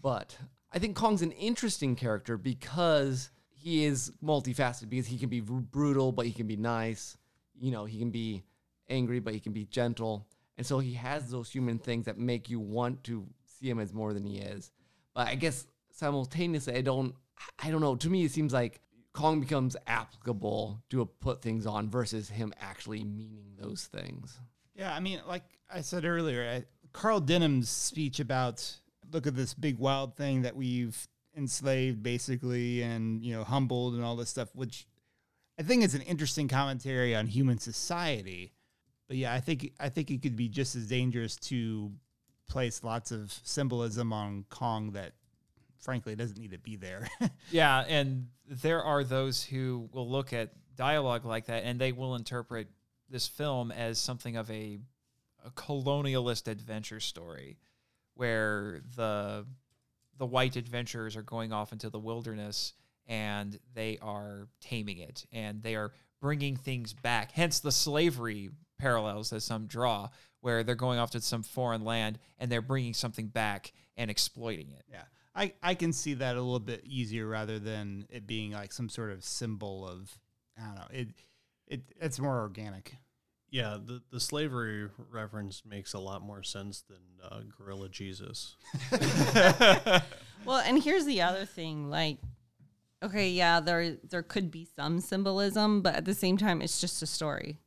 But I think Kong's an interesting character because he is multifaceted because he can be br- brutal, but he can be nice. You know, he can be angry, but he can be gentle. And so he has those human things that make you want to see him as more than he is. But I guess simultaneously, I don't, I don't know. To me, it seems like Kong becomes applicable to put things on versus him actually meaning those things. Yeah, I mean, like I said earlier, I, Carl Denham's speech about look at this big wild thing that we've enslaved basically and you know humbled and all this stuff, which I think is an interesting commentary on human society. But yeah, I think I think it could be just as dangerous to place lots of symbolism on Kong that frankly doesn't need to be there. Yeah, and there are those who will look at dialogue like that and they will interpret this film as something of a, a colonialist adventure story where the the white adventurers are going off into the wilderness and they are taming it and they are bringing things back hence the slavery parallels that some draw where they're going off to some foreign land and they're bringing something back and exploiting it Yeah. I, I can see that a little bit easier rather than it being like some sort of symbol of I don't know. It it it's more organic. Yeah, the, the slavery reference makes a lot more sense than uh, Gorilla Jesus. Well, and here's the other thing, like okay, yeah, there there could be some symbolism, but at the same time it's just a story.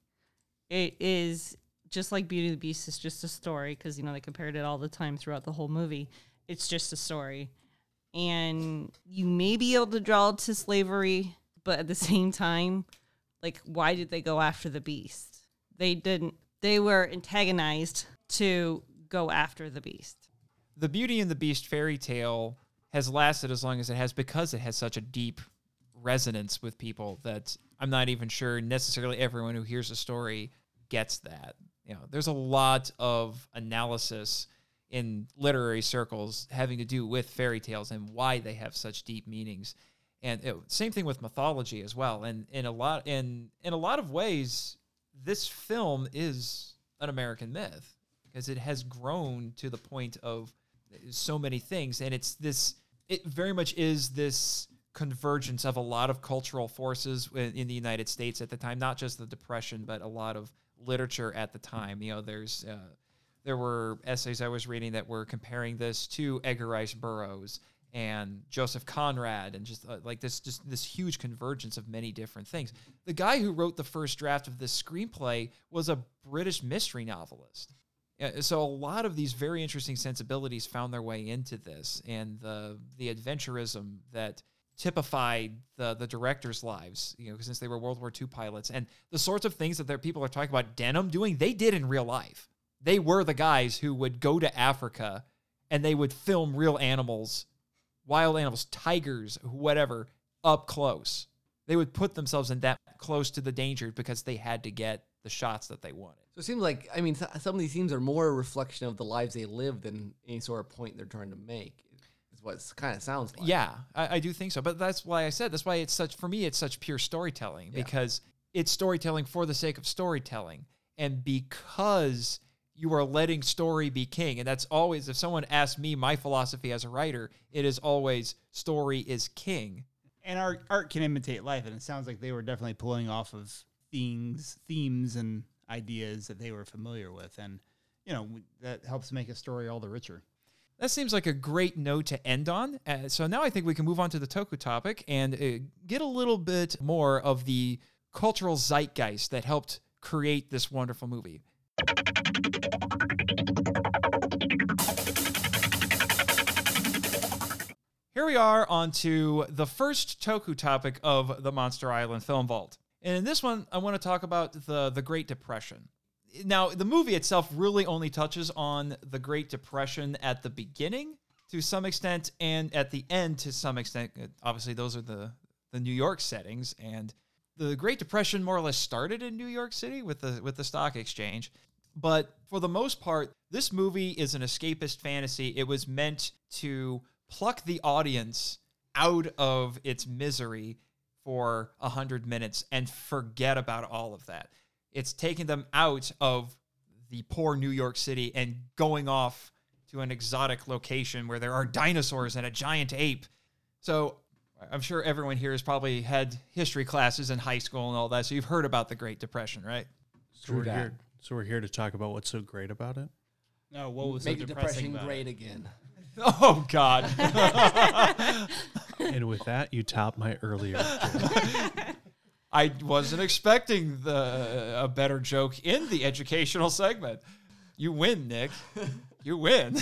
It is just like Beauty and the Beast is just a story because you know they compared it all the time throughout the whole movie. It's just a story. And you may be able to draw to slavery, but at the same time, like why did they go after the beast? They didn't they were antagonized to go after the beast. the Beauty and the Beast fairy tale has lasted as long as it has because it has such a deep resonance with people that I'm not even sure necessarily everyone who hears the story gets that. You know, there's a lot of analysis in literary circles having to do with fairy tales and why they have such deep meanings. And it, same thing with mythology as well. And in a lot in in a lot of ways, this film is an American myth because it has grown to the point of so many things, and it's this. It very much is this convergence of a lot of cultural forces in, the United States at the time, not just the Depression, but a lot of literature at the time. You know, there's uh, there were essays I was reading that were comparing this to Edgar Rice Burroughs and Joseph Conrad, and just uh, like this, just this huge convergence of many different things. The guy who wrote the first draft of this screenplay was a British mystery novelist. Uh, So a lot of these very interesting sensibilities found their way into this, and the the adventurism that typified the the directors' lives, you know, since they were World War II pilots, and the sorts of things that their people are talking about Denham doing, they did in real life. They were the guys who would go to Africa and they would film real animals, wild animals, tigers, whatever, up close. They would put themselves in that close to the danger because they had to get the shots that they wanted. So it seems like I mean, some of these themes are more a reflection of the lives they live than any sort of point they're trying to make. Is what it kind of sounds like. Yeah, I, I do think so. But that's why I said that's why it's such for me. It's such pure storytelling because it's storytelling for the sake of storytelling, and because you are letting story be king. And that's always if someone asks me my philosophy as a writer, it is always story is king. and art art can imitate life, and it sounds like they were definitely pulling off of themes, themes, and ideas that they were familiar with, and you know that helps make a story all the richer. That seems like a great note to end on. Uh, so now I think we can move on to the Toku topic and uh, get a little bit more of the cultural zeitgeist that helped create this wonderful movie. Here we are on to the first Toku topic of the Monster Island Film Vault. And in this one, I want to talk about the, the Great Depression. Now, the movie itself really only touches on the Great Depression at the beginning to some extent and at the end to some extent. Uh, Obviously, those are the, the New York settings. And the Great Depression more or less started in New York City with the, with the stock exchange. But for the most part, this movie is an escapist fantasy. It was meant to pluck the audience out of its misery for a hundred minutes and forget about all of that. It's taking them out of the poor New York City and going off to an exotic location where there are dinosaurs and a giant ape. So I'm sure everyone here has probably had history classes in high school and all that. So you've heard about the Great Depression, right? So we're here. So we're here to talk about what's so great about it. No, what was Make so the depressing depression about great it? again. Oh God. and with that, you top my earlier. I wasn't expecting the a better joke in the educational segment. You win, Nick. You win.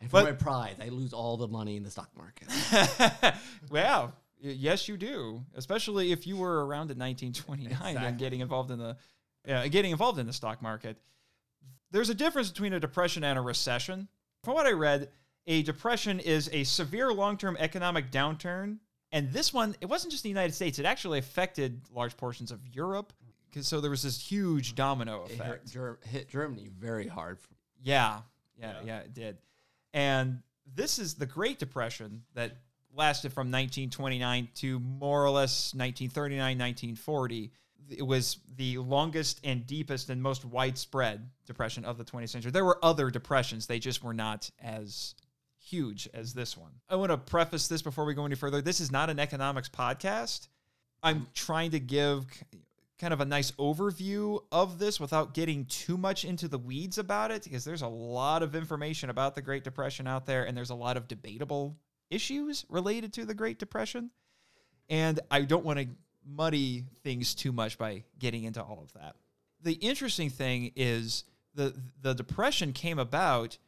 And for But- my pride, I lose all the money in the stock market. wow. Y- Yes, you do. Especially if you were around in 1929 and getting involved in the uh, getting involved in the stock market. There's a difference between a depression and a recession. From what I read, a depression is a severe long-term economic downturn, and this one it wasn't just the United States; it actually affected large portions of Europe. Mm-hmm. Cause So there was this huge mm-hmm. domino It effect. hurt, Ger- hit Germany very hard. Yeah, yeah, yeah, it did. And this is the Great Depression that lasted from 1929 to more or less 1939, 1940. It was the longest and deepest and most widespread depression of the 20th century. There were other depressions, they just were not as huge as this one. I want to preface this before we go any further. This is not an economics podcast. I'm mm-hmm. trying to give kind of a nice overview of this without getting too much into the weeds about it because there's a lot of information about the Great Depression out there and there's a lot of debatable issues related to the Great Depression. And I don't want to muddy things too much by getting into all of that. The interesting thing is the the depression came about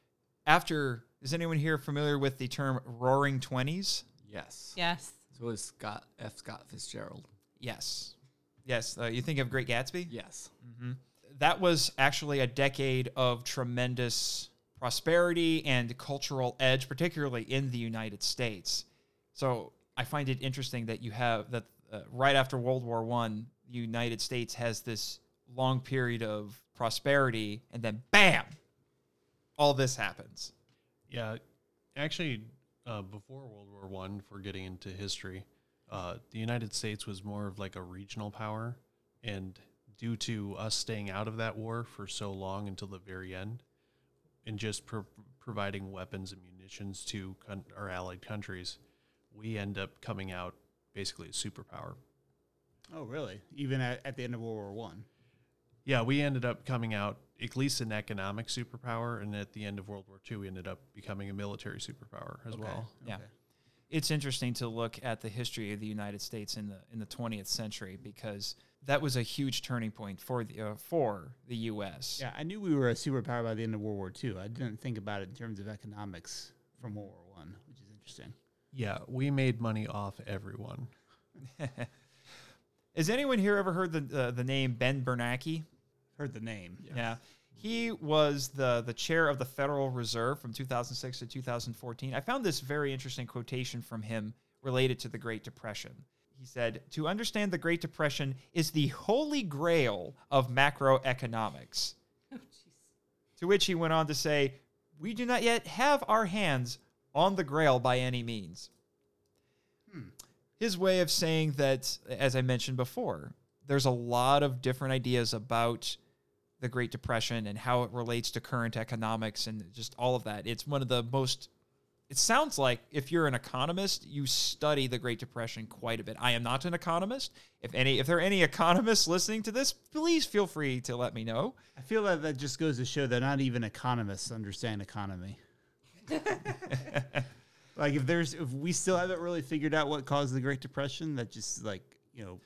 after is anyone here familiar with the term roaring 20s? Yes. Yes. So is Scott F. Scott Fitzgerald. Yes. Yes, uh, you think of Great Gatsby? Yes. that was actually a decade of tremendous prosperity and cultural edge, particularly in the United States. So I find it interesting that you have that uh, right after World War One, the United States has this long period of prosperity, and then bam, all this happens. Yeah, actually, uh, before World War One, for getting into history, uh, the United States was more of like a regional power, and due to us staying out of that war for so long until the very end, and just pro- providing weapons and munitions to con- our allied countries, we end up coming out basically a superpower. Oh, really? Even at, at the end of World War One. Yeah, we ended up coming out at least an economic superpower, and at the end of World War II, we ended up becoming a military superpower as well. Yeah. It's interesting to look at the history of the United States in the in the 20th century because that was a huge turning point for the uh, for the U.S. Yeah, I knew we were a superpower by the end of World War II. I didn't think about it in terms of economics from World War One, which is interesting. Yeah, we made money off everyone. Has anyone here ever heard the uh, the name Ben Bernanke? Heard the name. Yeah. He was the the chair of the Federal Reserve from 2006 to 2014. I found this very interesting quotation from him related to the Great Depression. He said, "To understand the Great Depression is the holy grail of macroeconomics." Oh, To which he went on to say, "We do not yet have our hands on the grail by any means." Hmm. His way of saying that, as I mentioned before, there's a lot of different ideas about the Great Depression and how it relates to current economics and just all of that. It's one of the most. It sounds like if you're an economist, you study the Great Depression quite a bit. I am not an economist. If any, if there are any economists listening to this, please feel free to let me know. I feel that that just goes to show that not even economists understand economy. like if there's if we still haven't really figured out what caused the Great Depression, that just like you know.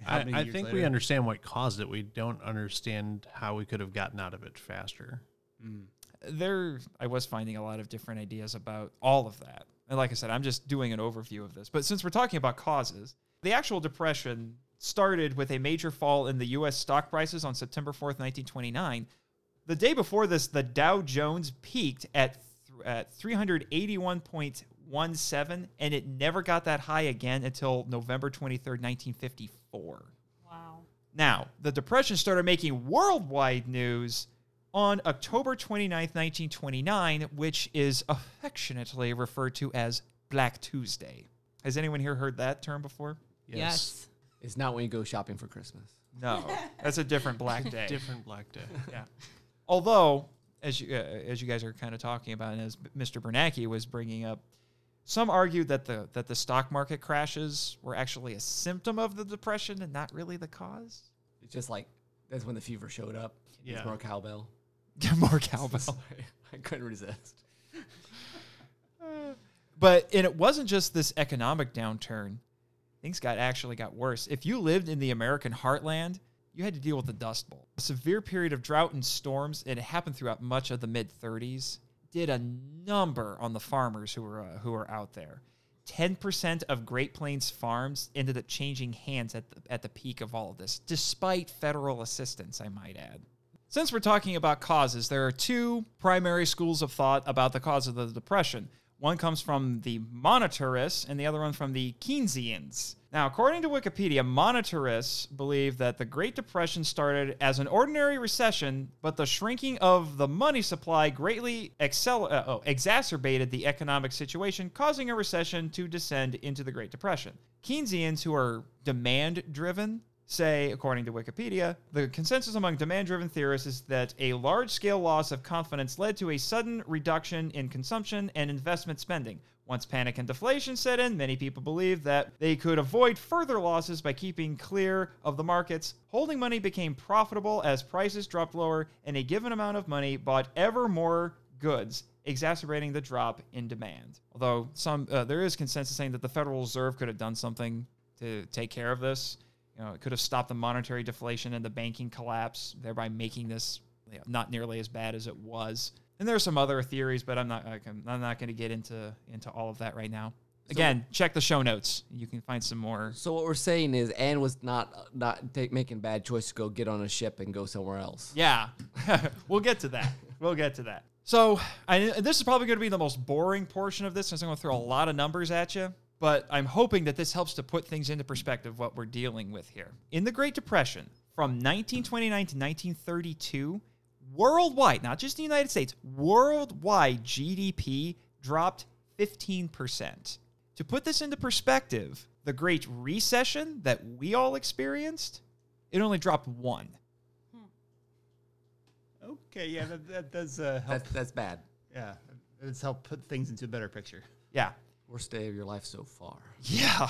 How I, many I years think we understand what caused it. We don't understand how we could have gotten out of it faster. Mm. There, I was finding a lot of different ideas about all of that. And like I said, I'm just doing an overview of this. But since we're talking about causes, the actual depression started with a major fall in the U.S. stock prices on September 4th, 1929. The day before this, the Dow Jones peaked at th- at 381.17, and it never got that high again until November 23rd, 1954. Wow. Now, the Depression started making worldwide news on October 29th, 1929, which is affectionately referred to as Black Tuesday. Has anyone here heard that term before? Yes. It's not when you go shopping for Christmas. No, that's a different Black Day. Different Black Day. Yeah. Although, as you uh, as you guys are kind of talking about, and as Mr. Bernanke was bringing up, some argue that the that the stock market crashes were actually a symptom of the depression and not really the cause. It's just like that's when the fever showed up. Yeah. It's more cowbell. More cowbell. Sorry, I couldn't resist. But and it wasn't just this economic downturn. Things got actually got worse. If you lived in the American heartland, you had to deal with the Dust Bowl. A severe period of drought and storms, and it happened throughout much of the mid 30s. Did a number on the farmers who were uh, who were out there. 10% of Great Plains farms ended up changing hands at the, at the peak of all of this, despite federal assistance, I might add. Since we're talking about causes, there are two primary schools of thought about the cause of the Depression. One comes from the monetarists, and the other one from the Keynesians. Now, according to Wikipedia, monetarists believe that the Great Depression started as an ordinary recession, but the shrinking of the money supply greatly excel- uh, oh, exacerbated the economic situation, causing a recession to descend into the Great Depression. Keynesians, who are demand driven, say, according to Wikipedia, the consensus among demand driven theorists is that a large scale loss of confidence led to a sudden reduction in consumption and investment spending. Once panic and deflation set in, many people believed that they could avoid further losses by keeping clear of the markets. Holding money became profitable as prices dropped lower, and a given amount of money bought ever more goods, exacerbating the drop in demand. Although some uh, there is consensus saying that the Federal Reserve could have done something to take care of this. You know, it could have stopped the monetary deflation and the banking collapse, thereby making this you know, not nearly as bad as it was. And there are some other theories, but I'm not I can, I'm not going to get into into all of that right now. Again, check the show notes. You can find some more. So what we're saying is, Anne was not not take, making bad choice to go get on a ship and go somewhere else. Yeah, we'll get to that. We'll get to that. So, I, this is probably going to be the most boring portion of this, since I'm going to throw a lot of numbers at you. But I'm hoping that this helps to put things into perspective what we're dealing with here. In the Great Depression, from 1929 to 1932, worldwide, not just the United States, worldwide GDP dropped 15%. To put this into perspective, the Great Recession that we all experienced, it only dropped one. Okay, yeah, that, that does uh, help. That's that's bad. yeah, it's help put things into a better picture. Yeah. Worst day of your life so far. Yeah.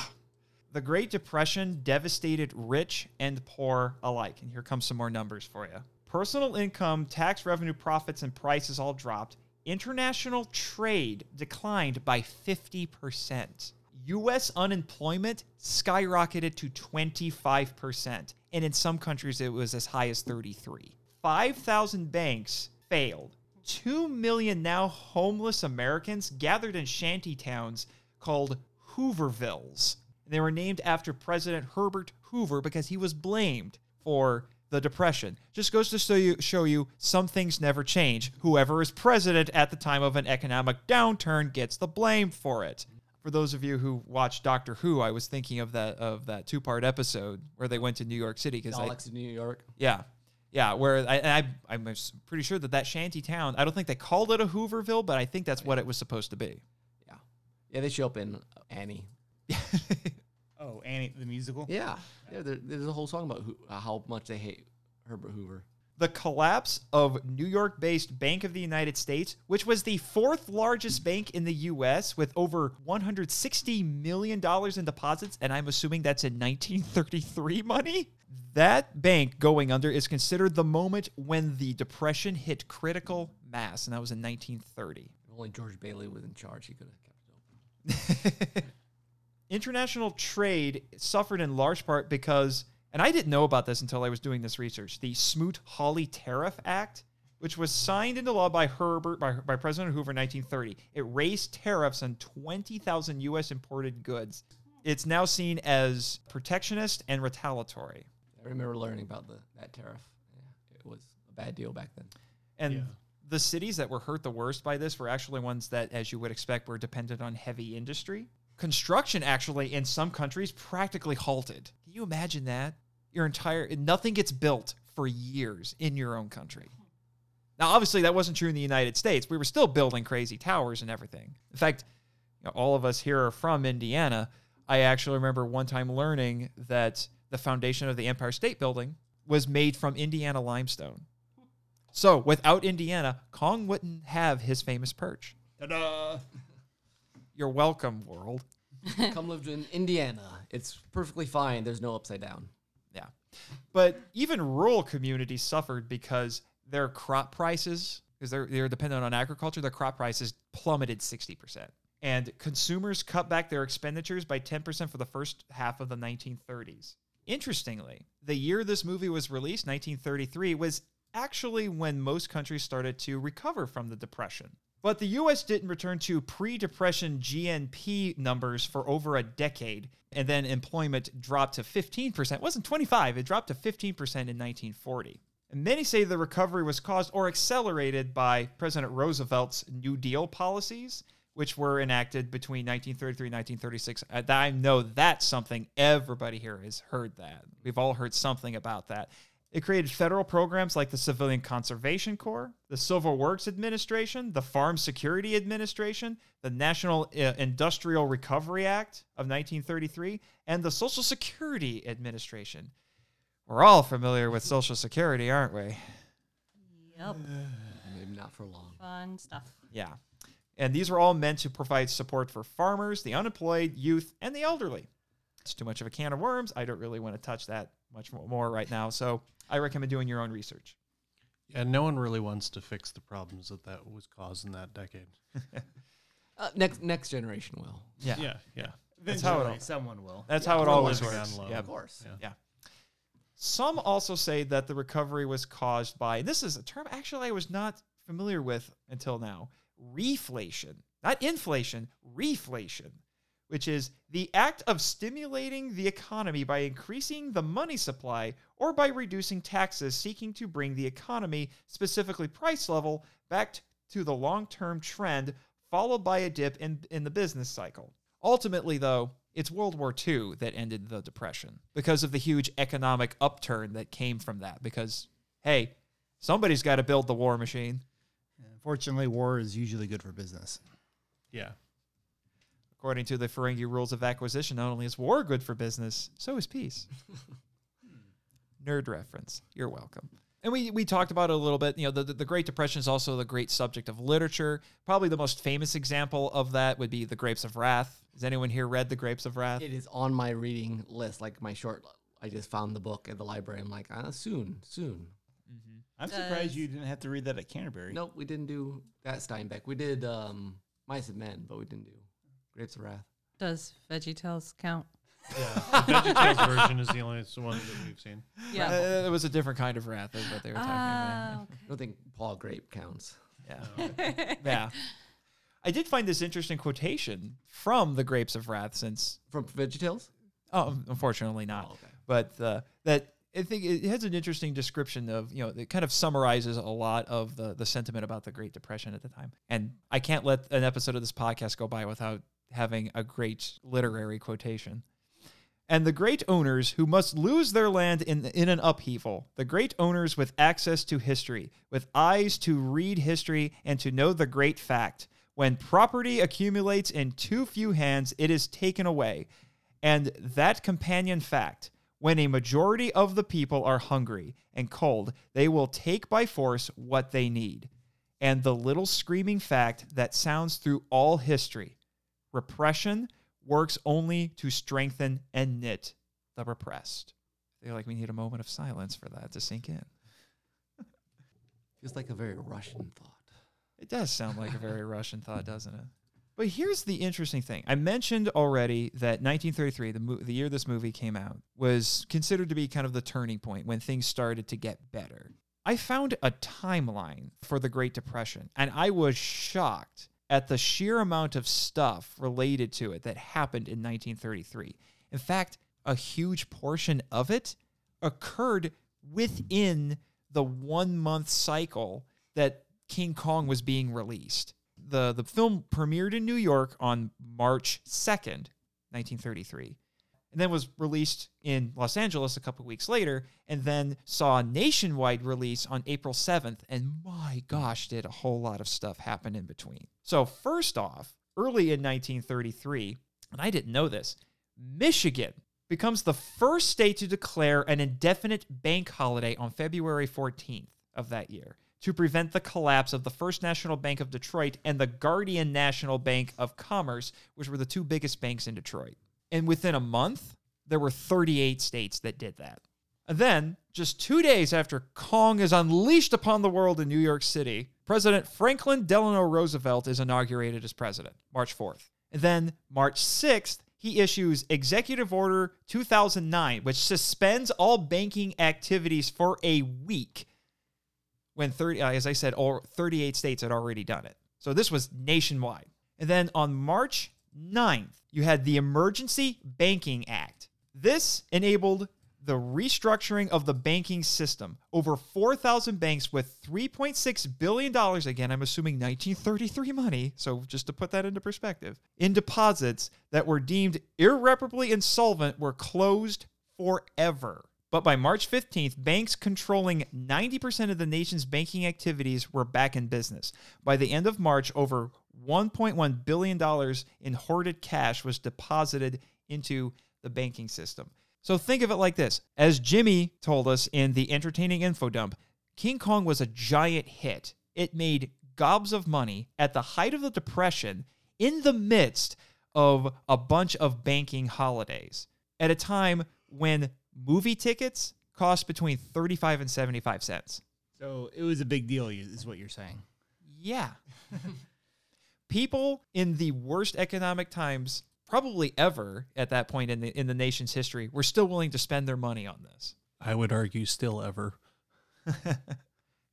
The Great Depression devastated rich and poor alike. And here comes some more numbers for you. Personal income, tax revenue, profits, and prices all dropped. International trade declined by 50%. US unemployment skyrocketed to 25%. And in some countries, it was as high as 33. 5,000 banks failed. 2 million now homeless Americans gathered in shanty towns called Hoovervilles. They were named after President Herbert Hoover because he was blamed for the Depression. Just goes to show you, show you some things never change. Whoever is president at the time of an economic downturn gets the blame for it. For those of you who watch Doctor Who, I was thinking of that of that two part episode where they went to New York City because Daleks in New York. yeah. Yeah, where I, I I'm pretty sure that that shanty town. I don't think they called it a Hooverville, but I think that's what it was supposed to be. Yeah. Yeah, they show up in Annie. Oh, Annie the musical. Yeah. Yeah, there, there's a whole song about who, uh, how much they hate Herbert Hoover. the collapse of New York-based Bank of the United States, which was the fourth largest bank in the U.S. with over 160 million dollars in deposits, and I'm assuming that's in 1933 money. That bank going under is considered the moment when the depression hit critical mass, and that was in 1930. If only George Bailey was in charge, he could have kept it open. international trade suffered in large part because, and I didn't know about this until I was doing this research, the Smoot-Hawley Tariff Act, which was signed into law by Herbert by, by President Hoover in 1930. It raised tariffs on 20,000 U.S. imported goods. It's now seen as protectionist and retaliatory. I remember learning about the that tariff. Yeah, it was a bad deal back then. And Yeah. the cities that were hurt the worst by this were actually ones that, as you would expect, were dependent on heavy industry. Construction, actually, in some countries, practically halted. Can you imagine that? Your entire nothing gets built for years in your own country. Now, obviously, that wasn't true in the United States. We were still building crazy towers and everything. In fact, you know, all of us here are from Indiana. I actually remember one time learning that the foundation of the Empire State Building was made from Indiana limestone. So, without Indiana, Kong wouldn't have his famous perch. Ta-da! You're welcome, world. Come live in Indiana. It's perfectly fine. There's no upside down. Yeah. But even rural communities suffered because their crop prices, because they're, they're dependent on agriculture, their crop prices plummeted 60%. And consumers cut back their expenditures by 10% for the first half of the 1930s. Interestingly, the year this movie was released, 1933, was actually when most countries started to recover from the Depression. But the US didn't return to pre Depression GNP numbers for over a decade, and then employment dropped to 15%. It wasn't 25, it dropped to 15% in 1940. And many say the recovery was caused or accelerated by President Roosevelt's New Deal policies, which were enacted between 1933 and 1936. Uh, I know that's something everybody here has heard that. We've all heard something about that. It created federal programs like the Civilian Conservation Corps, the Civil Works Administration, the Farm Security Administration, the National uh, Industrial Recovery Act of 1933, and the Social Security Administration. We're all familiar with Social Security, aren't we? Yep. Maybe not for long. Fun stuff. Yeah. And these were all meant to provide support for farmers, the unemployed, youth, and the elderly. It's too much of a can of worms. I don't really want to touch that much more right now. So I recommend doing your own research. Yeah, no one really wants to fix the problems that that was caused in that decade. Uh, next next generation will. Yeah. Yeah, yeah. That's how it all- someone will. That's how it We'll always works. down low. Yeah. Of course. Yeah. Yeah. Some also say that the recovery was caused by, and this is a term actually I was not familiar with until now reflation, not inflation, reflation, which is the act of stimulating the economy by increasing the money supply or by reducing taxes, seeking to bring the economy, specifically price level, back to the long term trend, followed by a dip in, in the business cycle. Ultimately, though, it's World War II that ended the Depression because of the huge economic upturn that came from that. Because, hey, somebody's got to build the war machine. Unfortunately, war is usually good for business. Yeah. According to the Ferengi rules of acquisition, not only is war good for business, so is peace. Nerd reference. You're welcome. And we, we talked about it a little bit. You know, the, the, the Great Depression is also the great subject of literature. Probably the most famous example of that would be The Grapes of Wrath. Has anyone here read The Grapes of Wrath? It is on my reading list, like my short. I just found the book at the library. I'm like, uh, soon, soon. I'm surprised you didn't have to read that at Canterbury. Nope, we didn't do that Steinbeck. We did um, Mice and Men, but we didn't do Grapes of Wrath. Does VeggieTales count? Yeah, the VeggieTales version is the only one that we've seen. Yeah. Uh, it was a different kind of wrath, is what they were talking about. Ah, I don't think Pa Grape counts. Yeah. yeah. I did find this interesting quotation from The Grapes of Wrath since, From VeggieTales? oh, unfortunately not. Oh, okay. But uh, that I think it has an interesting description of, you know, it kind of summarizes a lot of the, the sentiment about the Great Depression at the time. And I can't let an episode of this podcast go by without having a great literary quotation. And the great owners who must lose their land in, in an upheaval, the great owners with access to history, with eyes to read history and to know the great fact. When property accumulates in too few hands, it is taken away. And that companion fact, when a majority of the people are hungry and cold, they will take by force what they need. And the little screaming fact that sounds through all history repression works only to strengthen and knit the repressed. I feel like we need a moment of silence for that to sink in. Feels like a very Russian thought. It does sound like a very Russian thought, doesn't it? But here's the interesting thing. I mentioned already that 1933, the, mo- the year this movie came out, was considered to be kind of the turning point when things started to get better. I found a timeline for the Great Depression, and I was shocked at the sheer amount of stuff related to it that happened in 1933. In fact, a huge portion of it occurred within the one month cycle that King Kong was being released. The, the film premiered in New York on March 2nd, 1933, and then was released in Los Angeles a couple weeks later, and then saw a nationwide release on April 7th. And my gosh, did a whole lot of stuff happen in between. So, first off, early in 1933, and I didn't know this, Michigan becomes the first state to declare an indefinite bank holiday on February 14th of that year to prevent the collapse of the First National Bank of Detroit and the Guardian National Bank of Commerce, which were the two biggest banks in Detroit. And within a month, there were 38 states that did that. And then, just two days after Kong is unleashed upon the world in New York City, President Franklin Delano Roosevelt is inaugurated as president, March 4th. And then, March 6th, he issues Executive Order 2009, which suspends all banking activities for a week when 30, uh, as I said, all 38 states had already done it. So this was nationwide. And then on March 9th, you had the Emergency Banking Act. This enabled the restructuring of the banking system. Over 4,000 banks with $3.6 billion, again, I'm assuming 1933 money, so just to put that into perspective, in deposits that were deemed irreparably insolvent were closed forever. But by March 15th, banks controlling 90% of the nation's banking activities were back in business. By the end of March, over $1.1 billion in hoarded cash was deposited into the banking system. So think of it like this. As Jimmy told us in the entertaining info dump, King Kong was a giant hit. It made gobs of money at the height of the Depression in the midst of a bunch of banking holidays at a time when movie tickets cost between 35 and 75 cents. So it was a big deal, is what you're saying. Yeah. People in the worst economic times probably ever at that point in the in the nation's history were still willing to spend their money on this. I would argue still ever.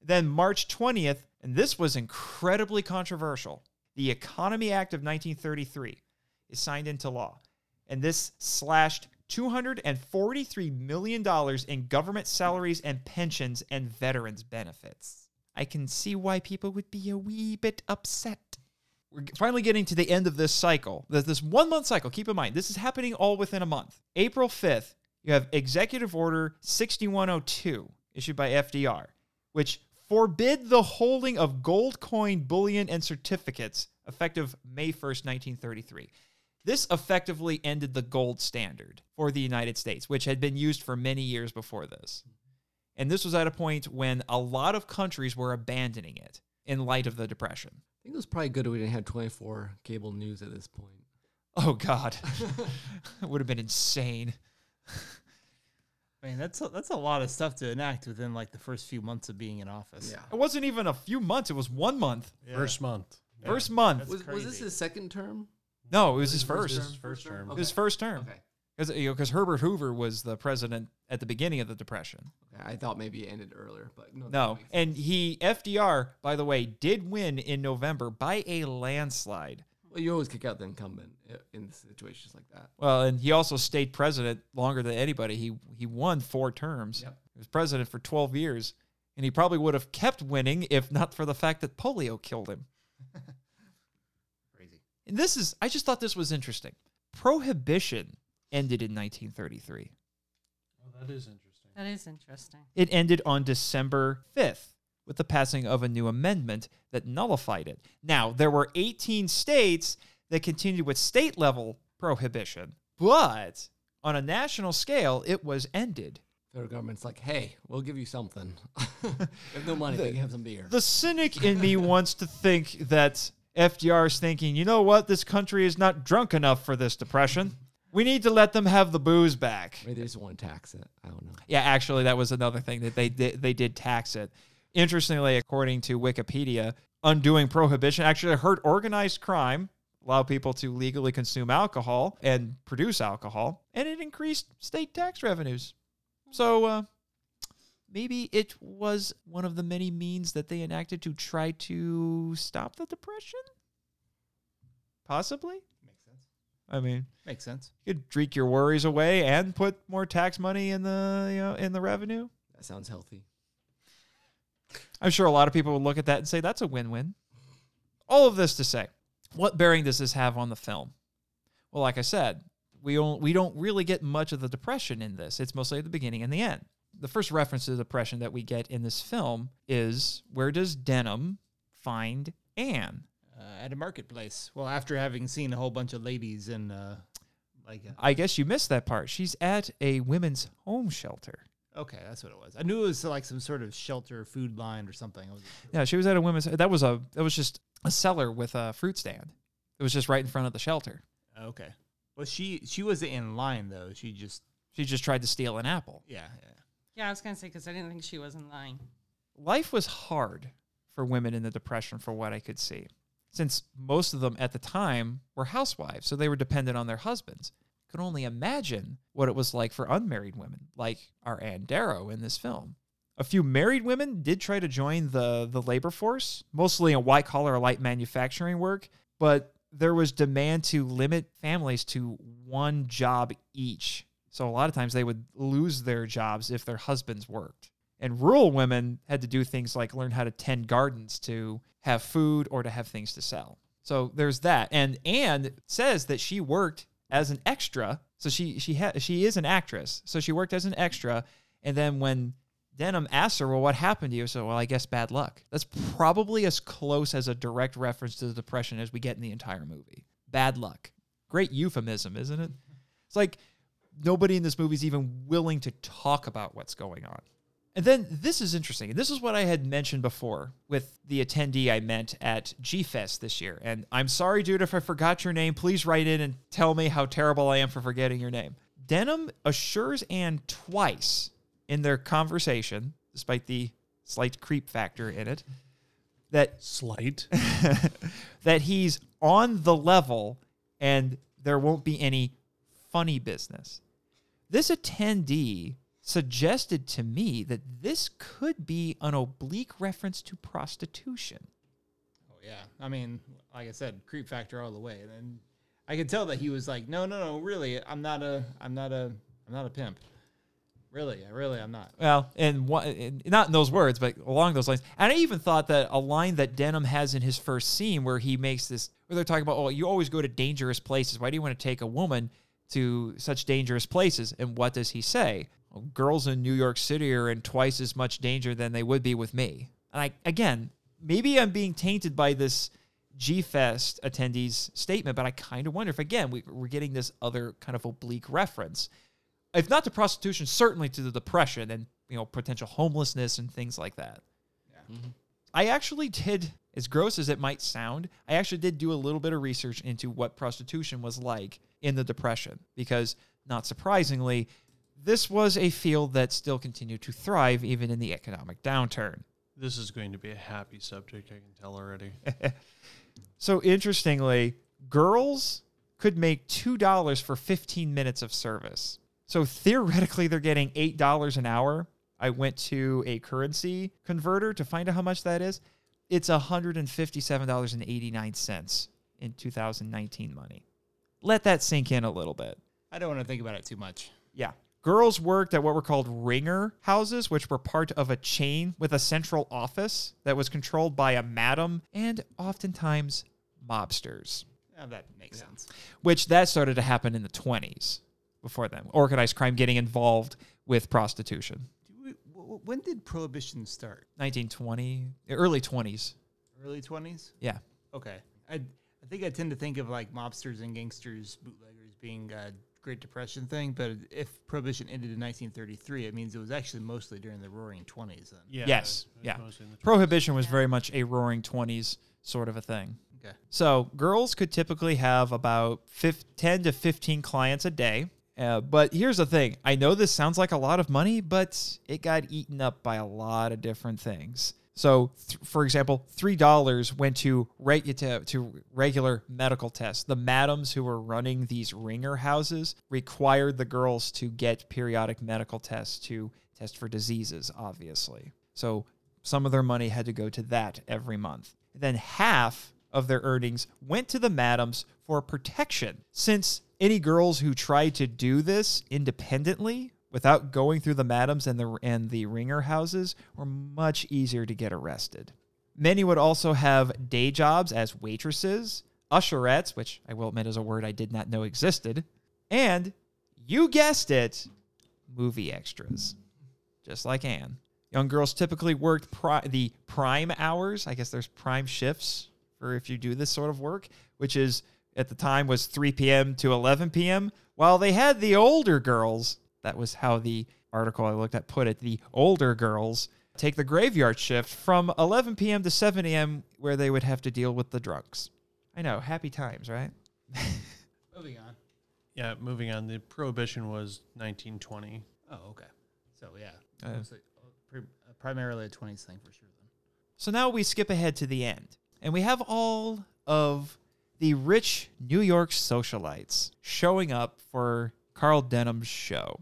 Then March 20th, and this was incredibly controversial. The Economy Act of 1933 is signed into law. And this slashed $243 million in government salaries and pensions and veterans benefits. I can see why people would be a wee bit upset. We're finally getting to the end of this cycle. This one month cycle. Keep in mind, this is happening all within a month. April 5th, you have Executive Order 6102 issued by FDR, which forbid the holding of gold coin, bullion, and certificates effective May 1st, 1933. This effectively ended the gold standard for the United States, which had been used for many years before this. And this was at a point when a lot of countries were abandoning it in light of the Depression. I think it was probably good we didn't have 24 cable news at this point. Oh, God. it would have been insane. Man, that's a, that's a lot of stuff to enact within like the first few months of being in office. Yeah, it wasn't even a few months, it was one month. First month. First month. That's Was, was this his second term? No, it was his first. is his first term. It was first term. Okay. Because you know, Herbert Hoover was the president at the beginning of the Depression. okay. I thought maybe it ended earlier, but no. that No, makes and he FDR, by the way, did win in November by a landslide. Well, you always kick out the incumbent i- in situations like that. Well, and he also stayed president longer than anybody. He he won four terms. Yep. He was president for 12 years, and he probably would have kept winning if not for the fact that polio killed him. Crazy. And this is I just thought this was interesting. Prohibition ended in 1933. Oh, that is interesting. That is interesting. It ended on December 5th with the passing of a new amendment that nullified it. Now, there were 18 states that continued with state level prohibition, but on a national scale, it was ended. Federal government's like, hey, we'll give you something. we have no money, but you have some beer. The cynic in me wants to think that FDR is thinking, you know what, this country is not drunk enough for this depression. We need to let them have the booze back. Maybe they just want to tax it. I don't know. Yeah, actually, that was another thing that they did. They did tax it. Interestingly, according to Wikipedia, undoing prohibition actually hurt organized crime, allow people to legally consume alcohol and produce alcohol, and it increased state tax revenues. So uh, maybe it was one of the many means that they enacted to try to stop the depression. Possibly. Makes sense. I mean, Makes sense. you could drink your worries away and put more tax money in the you know in the revenue. That sounds healthy. I'm sure a lot of people would look at that and say that's a win-win. All of this to say, what bearing does this have on the film? Well, like I said, we don't we don't really get much of the depression in this. It's mostly at the beginning and the end. The first reference to the depression that we get in this film is where does Denham find Ann? Uh, at a marketplace. Well, after having seen a whole bunch of ladies in uh, like a, I guess you missed that part. She's at a women's home shelter. okay, that's what it was. I knew it was like some sort of shelter food line or something. Yeah, she was at a women's. That was a that was just a cellar with a fruit stand. It was just right in front of the shelter. Okay. Well, she she was in line though. She just She just tried to steal an apple. yeah yeah. Yeah, I was gonna say because I didn't think she was in line. Life was hard for women in the Depression, for what I could see, since most of them at the time were housewives, so they were dependent on their husbands. Could only imagine what it was like for unmarried women, like our Ann Darrow in this film. A few married women did try to join the, the labor force, mostly in white collar light manufacturing work, but there was demand to limit families to one job each. So a lot of times they would lose their jobs if their husbands worked. And rural women had to do things like learn how to tend gardens to have food or to have things to sell. So there's that. And Ann says that she worked as an extra. So she she ha- she is an actress. So she worked as an extra. And then when Denham asks her, "Well, what happened to you?" So, well, I guess bad luck. That's probably as close as a direct reference to the depression as we get in the entire movie. Bad luck. Great euphemism, isn't it? It's like nobody in this movie is even willing to talk about what's going on. And then this is interesting. And This is what I had mentioned before with the attendee I met at G Fest this year. And I'm sorry, dude, if I forgot your name. Please write in and tell me how terrible I am for forgetting your name. Denham assures Ann twice in their conversation, despite the slight creep factor in it, that Slight. that he's on the level and there won't be any funny business. This attendee suggested to me that this could be an oblique reference to prostitution. Oh yeah. I mean, like I said, creep factor all the way. And then I could tell that he was like, no, no, no, really, I'm not a, I'm not a, I'm not a pimp. Really, I really, I'm not. Well, and one, and not in those words, but along those lines. And I even thought that a line that Denham has in his first scene, where he makes this, where they're talking about, oh, you always go to dangerous places. Why do you want to take a woman to such dangerous places? And what does he say? Well, girls in New York City are in twice as much danger than they would be with me. And I, again, maybe I'm being tainted by this G Fest attendees' statement, but I kind of wonder if again we, we're getting this other kind of oblique reference, if not to prostitution, certainly to the depression and you know potential homelessness and things like that. Mm-hmm. I actually did, as gross as it might sound, I actually did do a little bit of research into what prostitution was like in the Depression because, not surprisingly, this was a field that still continued to thrive even in the economic downturn. This is going to be a happy subject, I can tell already. So, interestingly, girls could make $2 for 15 minutes of service. So, theoretically, they're getting $8 an hour. I went to a currency converter to find out how much that is. It's $157.89 in 2019 money. Let that sink in a little bit. I don't want to think about it too much. Yeah. Girls worked at what were called ringer houses, which were part of a chain with a central office that was controlled by a madam and oftentimes mobsters, that makes sense. which that started to happen in the 20s before then. Organized crime getting involved with prostitution. Do we, w- w- when did prohibition start? 1920, early 20s. Early twenties. Yeah. Okay. I I think I tend to think of like mobsters and gangsters, bootleggers being a Great Depression thing, but if prohibition ended in 1933, it means it was actually mostly during the Roaring Twenties. Then. Yeah, yes. Yeah. mostly in the Prohibition was very much a roaring 20s sort of a thing. Okay. So girls could typically have about fif- 10 to 15 clients a day. Uh, but here's the thing I know this sounds like a lot of money, but it got eaten up by a lot of different things. So, th- for example, $3 went to, reg- to, to regular medical tests. The madams who were running these ringer houses required the girls to get periodic medical tests to test for diseases, obviously. So, some of their money had to go to that every month. Then half of their earnings went to the madams for protection, since any girls who tried to do this independently without going through the madams and the and the ringer houses were much easier to get arrested. Many would also have day jobs as waitresses, usherettes, which I will admit is a word I did not know existed, and you guessed it, movie extras just like Ann. Young girls typically worked pri- the prime hours. I guess there's prime shifts for if you do this sort of work, which is at the time was 3 p.m. to 11 p.m. While they had the older girls, that was how the article I looked at put it, the older girls take the graveyard shift from 11 p.m. to 7 a.m. where they would have to deal with the drunks. I know, happy times, right? Moving on. Yeah, moving on. The prohibition was 1920. Oh, okay. So yeah, Uh, mostly, uh, uh, primarily a 20s thing for sure. Then. So now we skip ahead to the end, and we have all of the rich New York socialites showing up for Carl Denham's show.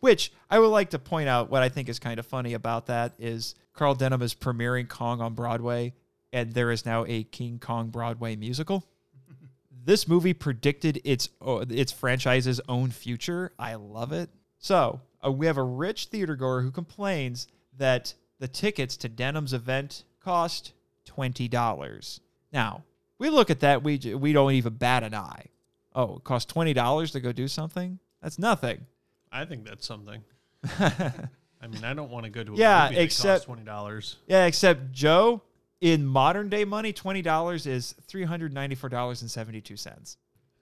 Which I would like to point out what I think is kind of funny about that is Carl Denham is premiering Kong on Broadway, and there is now a King Kong Broadway musical. this movie predicted its its franchise's own future. I love it. So uh, we have a rich theater goer who complains that the tickets to Denham's event cost twenty dollars. Now we look at that, we we don't even bat an eye. Oh, it costs twenty dollars to go do something? That's nothing. I think that's something. I mean, I don't want to go to a Yeah, movie that except- costs twenty dollars. Yeah, except Joe, in modern day money, twenty dollars is three hundred ninety four dollars and seventy two cents.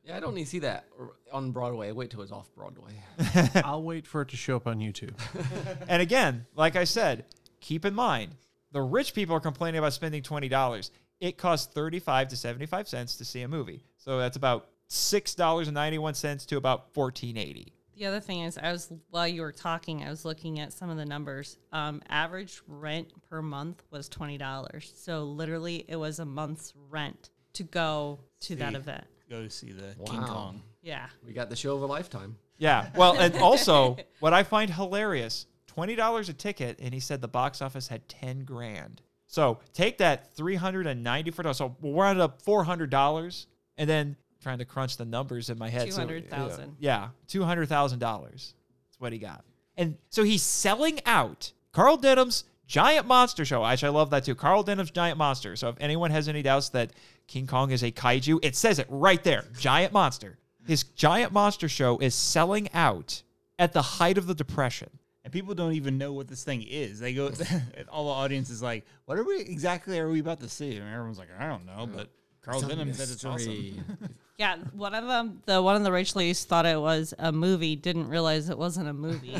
Yeah, I don't need to see that on Broadway. Wait till it's off Broadway. I'll wait for it to show up on YouTube. And again, like I said, keep in mind the rich people are complaining about spending twenty dollars. It costs thirty five to seventy five cents to see a movie, so that's about six dollars and ninety one cents to about fourteen eighty. The other thing is, I was while you were talking, I was looking at some of the numbers. Um, average rent per month was twenty dollars. So literally, it was a month's rent to go to that event. Go to see the King Kong. Yeah, We got the show of a lifetime. Yeah. Well, and also what I find hilarious, twenty dollars a ticket, and he said the box office had ten grand. So take that three hundred and ninety four dollars. So we'll round up four hundred dollars, and then trying to crunch the numbers in my head. so, 200,000. yeah, two hundred thousand dollars. That's what he got. And so he's selling out Carl Denham's Giant Monster Show. Actually, I love that too. Carl Denham's Giant Monster. So if anyone has any doubts that King Kong is a kaiju, it says it right there. Giant Monster. His Giant Monster Show is selling out at the height of the Depression. And people don't even know what this thing is. They go, all the audience is like, "What are we exactly? Are we about to see?" And everyone's like, "I don't know," but Carl Denham said it's awesome. Yeah, one of them, the one of the Rachel Lees thought it was a movie, didn't realize it wasn't a movie.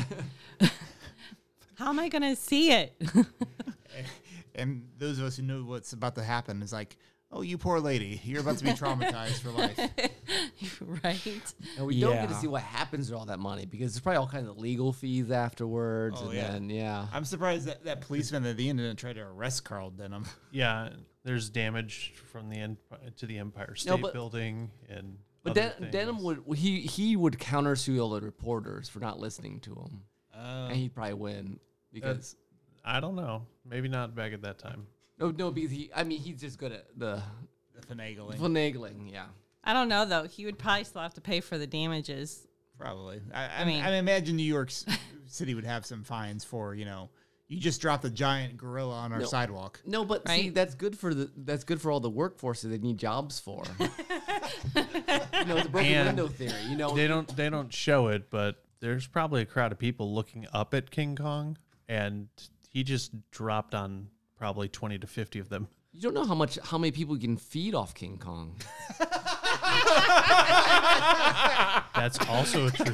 How am I gonna see it? And those of us who know what's about to happen is like, oh, you poor lady, you're about to be traumatized for life. right? And we don't get to Yeah. see what happens with all that money because there's probably all kinds of legal fees afterwards. Oh, and yeah. then, yeah. I'm surprised that that policeman at the end didn't try to arrest Carl Denham. Yeah, there's damage from the end to the Empire State No, but- Building and. But other Den- Denham things. would he he would countersue all the reporters for not listening to him, Uh, and he'd probably win because I don't know. Maybe not back at that time. No no because he I mean he's just good at the the finagling, finagling. Yeah. I don't know though. He would probably still have to pay for the damages. probably. I, I, I mean, mean- I imagine New York S- City would have some fines for you know, you just dropped a giant gorilla on our No. sidewalk. No, but see, Right? that's good for the that's good for all the workforce that they need jobs for. you know, the a broken And window theory. You know, They don't. They don't show it, but there's probably a crowd of people looking up at King Kong, and he just dropped on probably twenty to fifty of them. you don't know how much how many people you can feed off King Kong. That's also a true.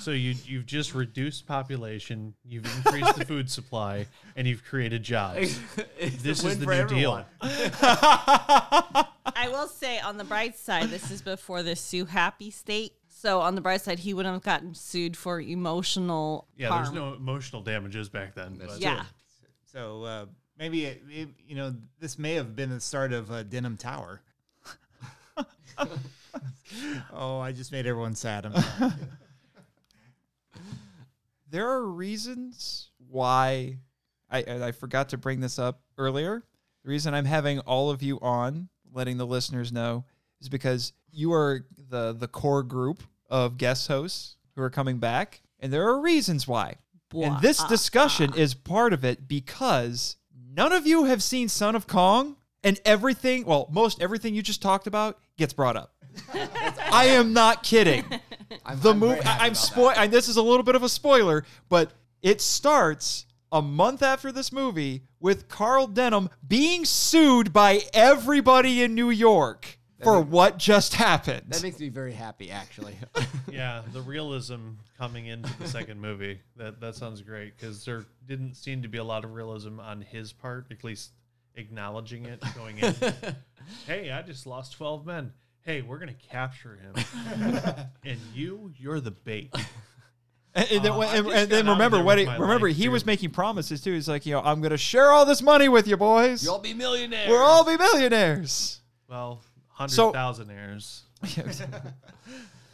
So you you've just reduced population, you've increased the food supply, and you've created jobs. this is the new deal. I will say on the bright side, this is before the Sue Happy state. So on the bright side, he wouldn't have gotten sued for emotional Yeah, harm. there's no emotional damages back then. But yeah. So uh, maybe it, it, you know this may have been the start of uh, Denham Tower. oh, I just made everyone sad. There are reasons why I I I forgot to bring this up earlier. The reason I'm having all of you on, letting the listeners know, is because you are the the core group of guest hosts who are coming back, and there are reasons why. And this discussion is part of it because none of you have seen Son of Kong, and everything, well, most everything you just talked about gets brought up. I am not kidding I'm, the I'm movie. I'm about spoil. and This is a little bit of a spoiler, but it starts a month after this movie with Carl Denham being sued by everybody in New York for what just happened. That makes me very happy, actually. yeah, the realism coming into the second movie that that sounds great because there didn't seem to be a lot of realism on his part, at least acknowledging it going in. hey, I just lost twelve men. Hey, we're gonna capture him, and you, you're the bait. and, and then, Uh, when- and, and then got out of remember what he, remember life, he was making promises too. He's like, you know, I'm gonna share all this money with you boys. You'll be millionaires. We'll all be millionaires. Well, hundred So- thousandaires.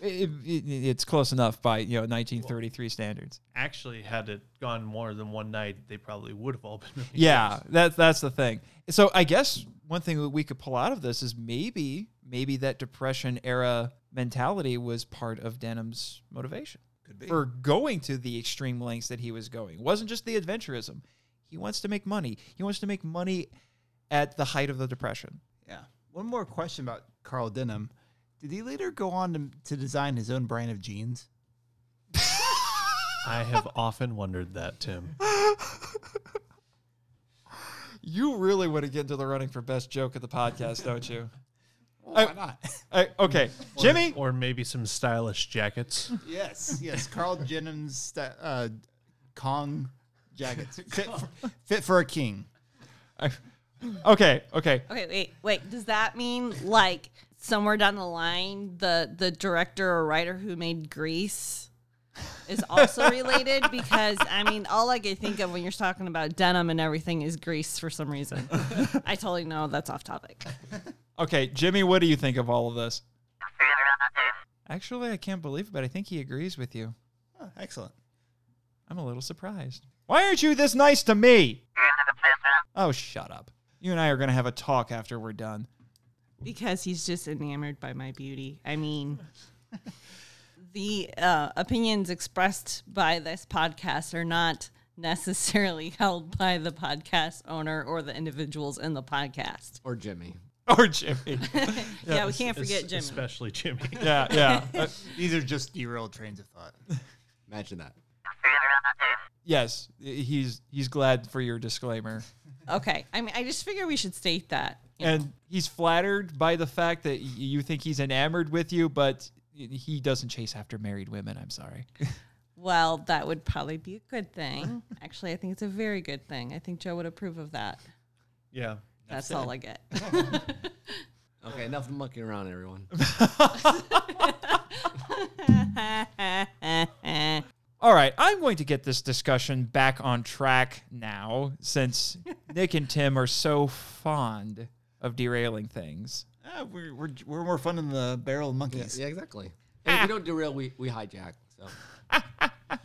It- it- it's close enough by you know 1933 standards. Actually, had it gone more than one night, they probably would have all been. millionaires. Yeah, that's that's the thing. So I guess one thing that we could pull out of this is maybe maybe that depression era mentality was part of Denham's motivation for going to the extreme lengths that he was going. It wasn't just the adventurism. He wants to make money. He wants to make money at the height of the depression. Yeah. One more question about Carl Denham. Did he later go on to, to design his own brand of jeans? I have often wondered that, Tim. You really want to get into the running for best joke of the podcast, don't you? Why not? I, okay, Jimmy. or maybe some stylish jackets. yes, yes. Carl Denham's sta- uh, Kong jackets fit for, fit for a king. I- okay, okay. Okay, wait, wait. Does that mean like somewhere down the line, the the director or writer who made Grease is also related? Because I mean, all I can think of when you're talking about denim and everything is Grease for some reason. I totally know that's off topic. Okay, Jimmy, what do you think of all of this? Actually, I can't believe it, but I think he agrees with you. Oh, excellent. I'm a little surprised. Why aren't you this nice to me? Oh, shut up. You and I are going to have a talk after we're done. Because he's just enamored by my beauty. I mean, the uh, opinions expressed by this podcast are not necessarily held by the podcast owner or the individuals in the podcast. Or Jimmy. Or Jimmy. Yeah, we can't Es- forget Jimmy. Especially Jimmy. yeah, yeah. Uh, These are just derailed trains of thought. Imagine that. yes, he's he's glad for your disclaimer. Okay. I mean, I just figure we should state that. you know. And he's flattered by the fact that y- you think he's enamored with you, but he doesn't chase after married women. I'm sorry. well, that would probably be a good thing. Actually, I think it's a very good thing. I think Joe would approve of that. Yeah. That's all I get. Okay, enough mucking around, everyone. All right, I'm going to get this discussion back on track now since Nick and Tim are so fond of derailing things. Ah, we're, we're, we're more fun than the barrel of monkeys. yeah, exactly. And if we don't derail, we, we hijack. So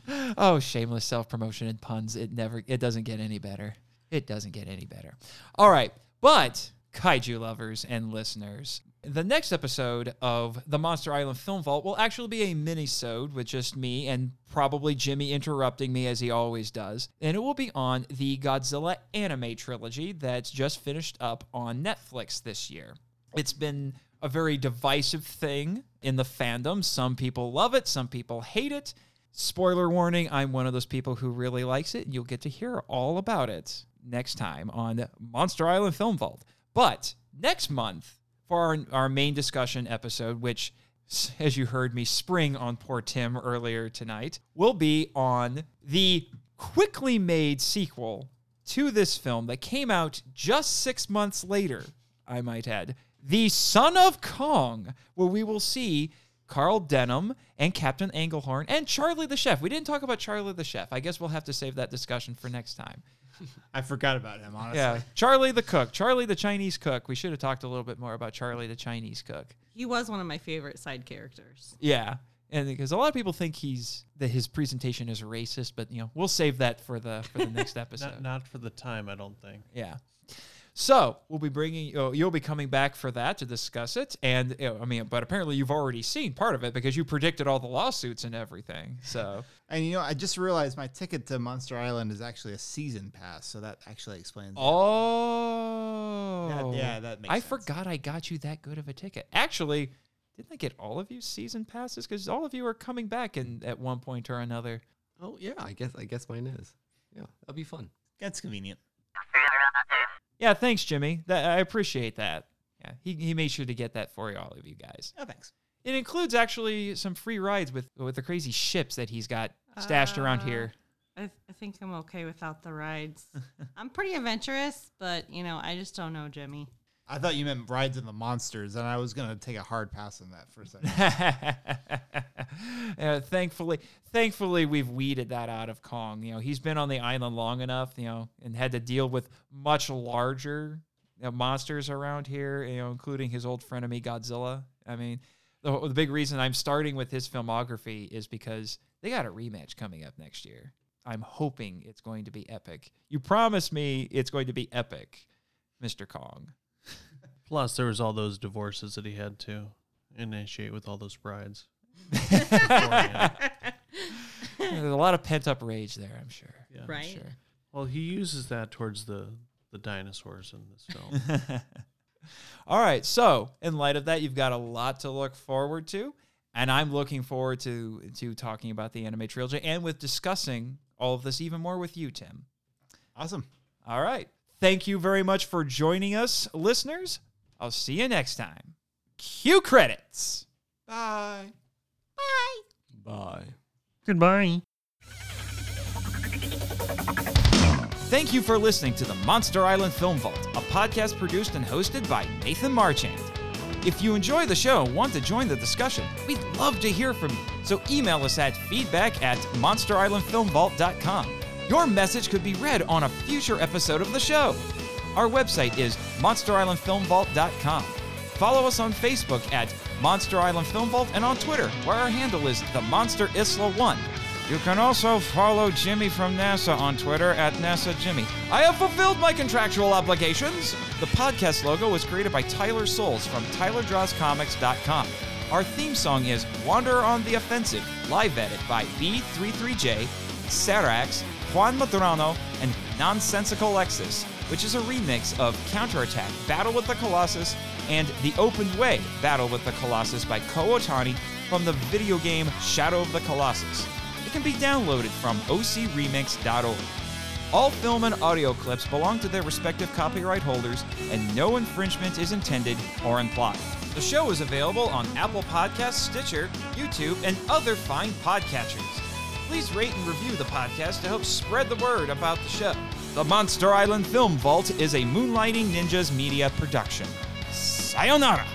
Oh, shameless self-promotion and puns. It never it doesn't get any better. It doesn't get any better. All right, but kaiju lovers and listeners, the next episode of the Monster Island Film Vault will actually be a mini-sode with just me and probably Jimmy interrupting me as he always does. And it will be on the Godzilla anime trilogy that's just finished up on Netflix this year. It's been a very divisive thing in the fandom. Some people love it, some people hate it. Spoiler warning, I'm one of those people who really likes it. You'll get to hear all about it next time on Monster Island Film Vault. But next month, for our, our main discussion episode, which, as you heard me spring on poor Tim earlier tonight, will be on the quickly made sequel to this film that came out just six months later, I might add. The Son of Kong, where we will see Carl Denham and Captain Englehorn and Charlie the Chef. We didn't talk about Charlie the Chef. I guess we'll have to save that discussion for next time. I forgot about him, honestly. Yeah, Charlie the cook, Charlie the Chinese cook. We should have talked a little bit more about Charlie the Chinese cook. He was one of my favorite side characters. Yeah, and because a lot of people think he's that his presentation is racist, but you know we'll save that for the for the next episode. Not, not for the time, I don't think. Yeah. So we'll be bringing you'll be coming back for that to discuss it, and you know, I mean, but apparently you've already seen part of it because you predicted all the lawsuits and everything. So And you know, I just realized my ticket to Monster Island is actually a season pass, so that actually explains. it. oh yeah, that makes I sense. forgot I got you that good of a ticket. Actually, didn't I get all of you season passes? Because all of you are coming back in at one point or another. oh yeah, I guess I guess mine is. Yeah, that'll be fun. That's convenient. Yeah, thanks, Jimmy. That I appreciate that. Yeah, he, he made sure to get that for all of you guys. Oh, thanks. It includes actually some free rides with with the crazy ships that he's got stashed around Uh, here. I, I think I'm okay without the rides. I'm pretty adventurous, but you know, I just don't know Jimmy. I thought you meant rides in the monsters, and I was gonna take a hard pass on that for a second. Thankfully, thankfully, we've weeded that out of Kong. You know, he's been on the island long enough, you know, and had to deal with much larger you know, monsters around here. You know, including his old frenemy Godzilla. I mean, the, the big reason I'm starting with his filmography is because they got a rematch coming up next year. I'm hoping it's going to be epic. You promised me it's going to be epic, Mr. Kong. Plus, there was all those divorces that he had to initiate with all those brides. There's a lot of pent up rage there, I'm sure. Yeah. I'm sure. Well, he uses that towards the the dinosaurs in this film. All right. So, in light of that, you've got a lot to look forward to, and I'm looking forward to to talking about the anime trilogy and with discussing all of this even more with you, Tim. awesome. All right. Thank you very much for joining us, listeners. I'll see you next time. Cue credits. Bye. Bye. Bye. Goodbye. Thank you for listening to the Monster Island Film Vault, a podcast produced and hosted by Nathan Marchand. If you enjoy the show and want to join the discussion, we'd love to hear from you. So email us at feedback at monsterislandfilmvault.com. Your message could be read on a future episode of the show. Our website is monsterislandfilmvault.com. Follow us on Facebook at Monster Island Film Vault and on Twitter, where our handle is the Monster Isla One. You can also follow Jimmy from NASA on Twitter at NASA Jimmy. I have fulfilled my contractual obligations. The podcast logo was created by Tyler Souls from TylerDrawsComics.com. Our theme song is Wander on the Offensive, live edit by B33J, Sarax, Juan Madrano, and Nonsensical Lexus, which is a remix of Counterattack Battle with the Colossus and The Open Way Battle with the Colossus by Ko Otani from the video game Shadow of the Colossus. It can be downloaded from ocremix.org. All film and audio clips belong to their respective copyright holders, and no infringement is intended or implied. The show is available on Apple Podcasts, Stitcher, YouTube, and other fine podcatchers. Please rate and review the podcast to help spread the word about the show. The Monster Island Film Vault is a Moonlighting Ninjas media production. Sayonara!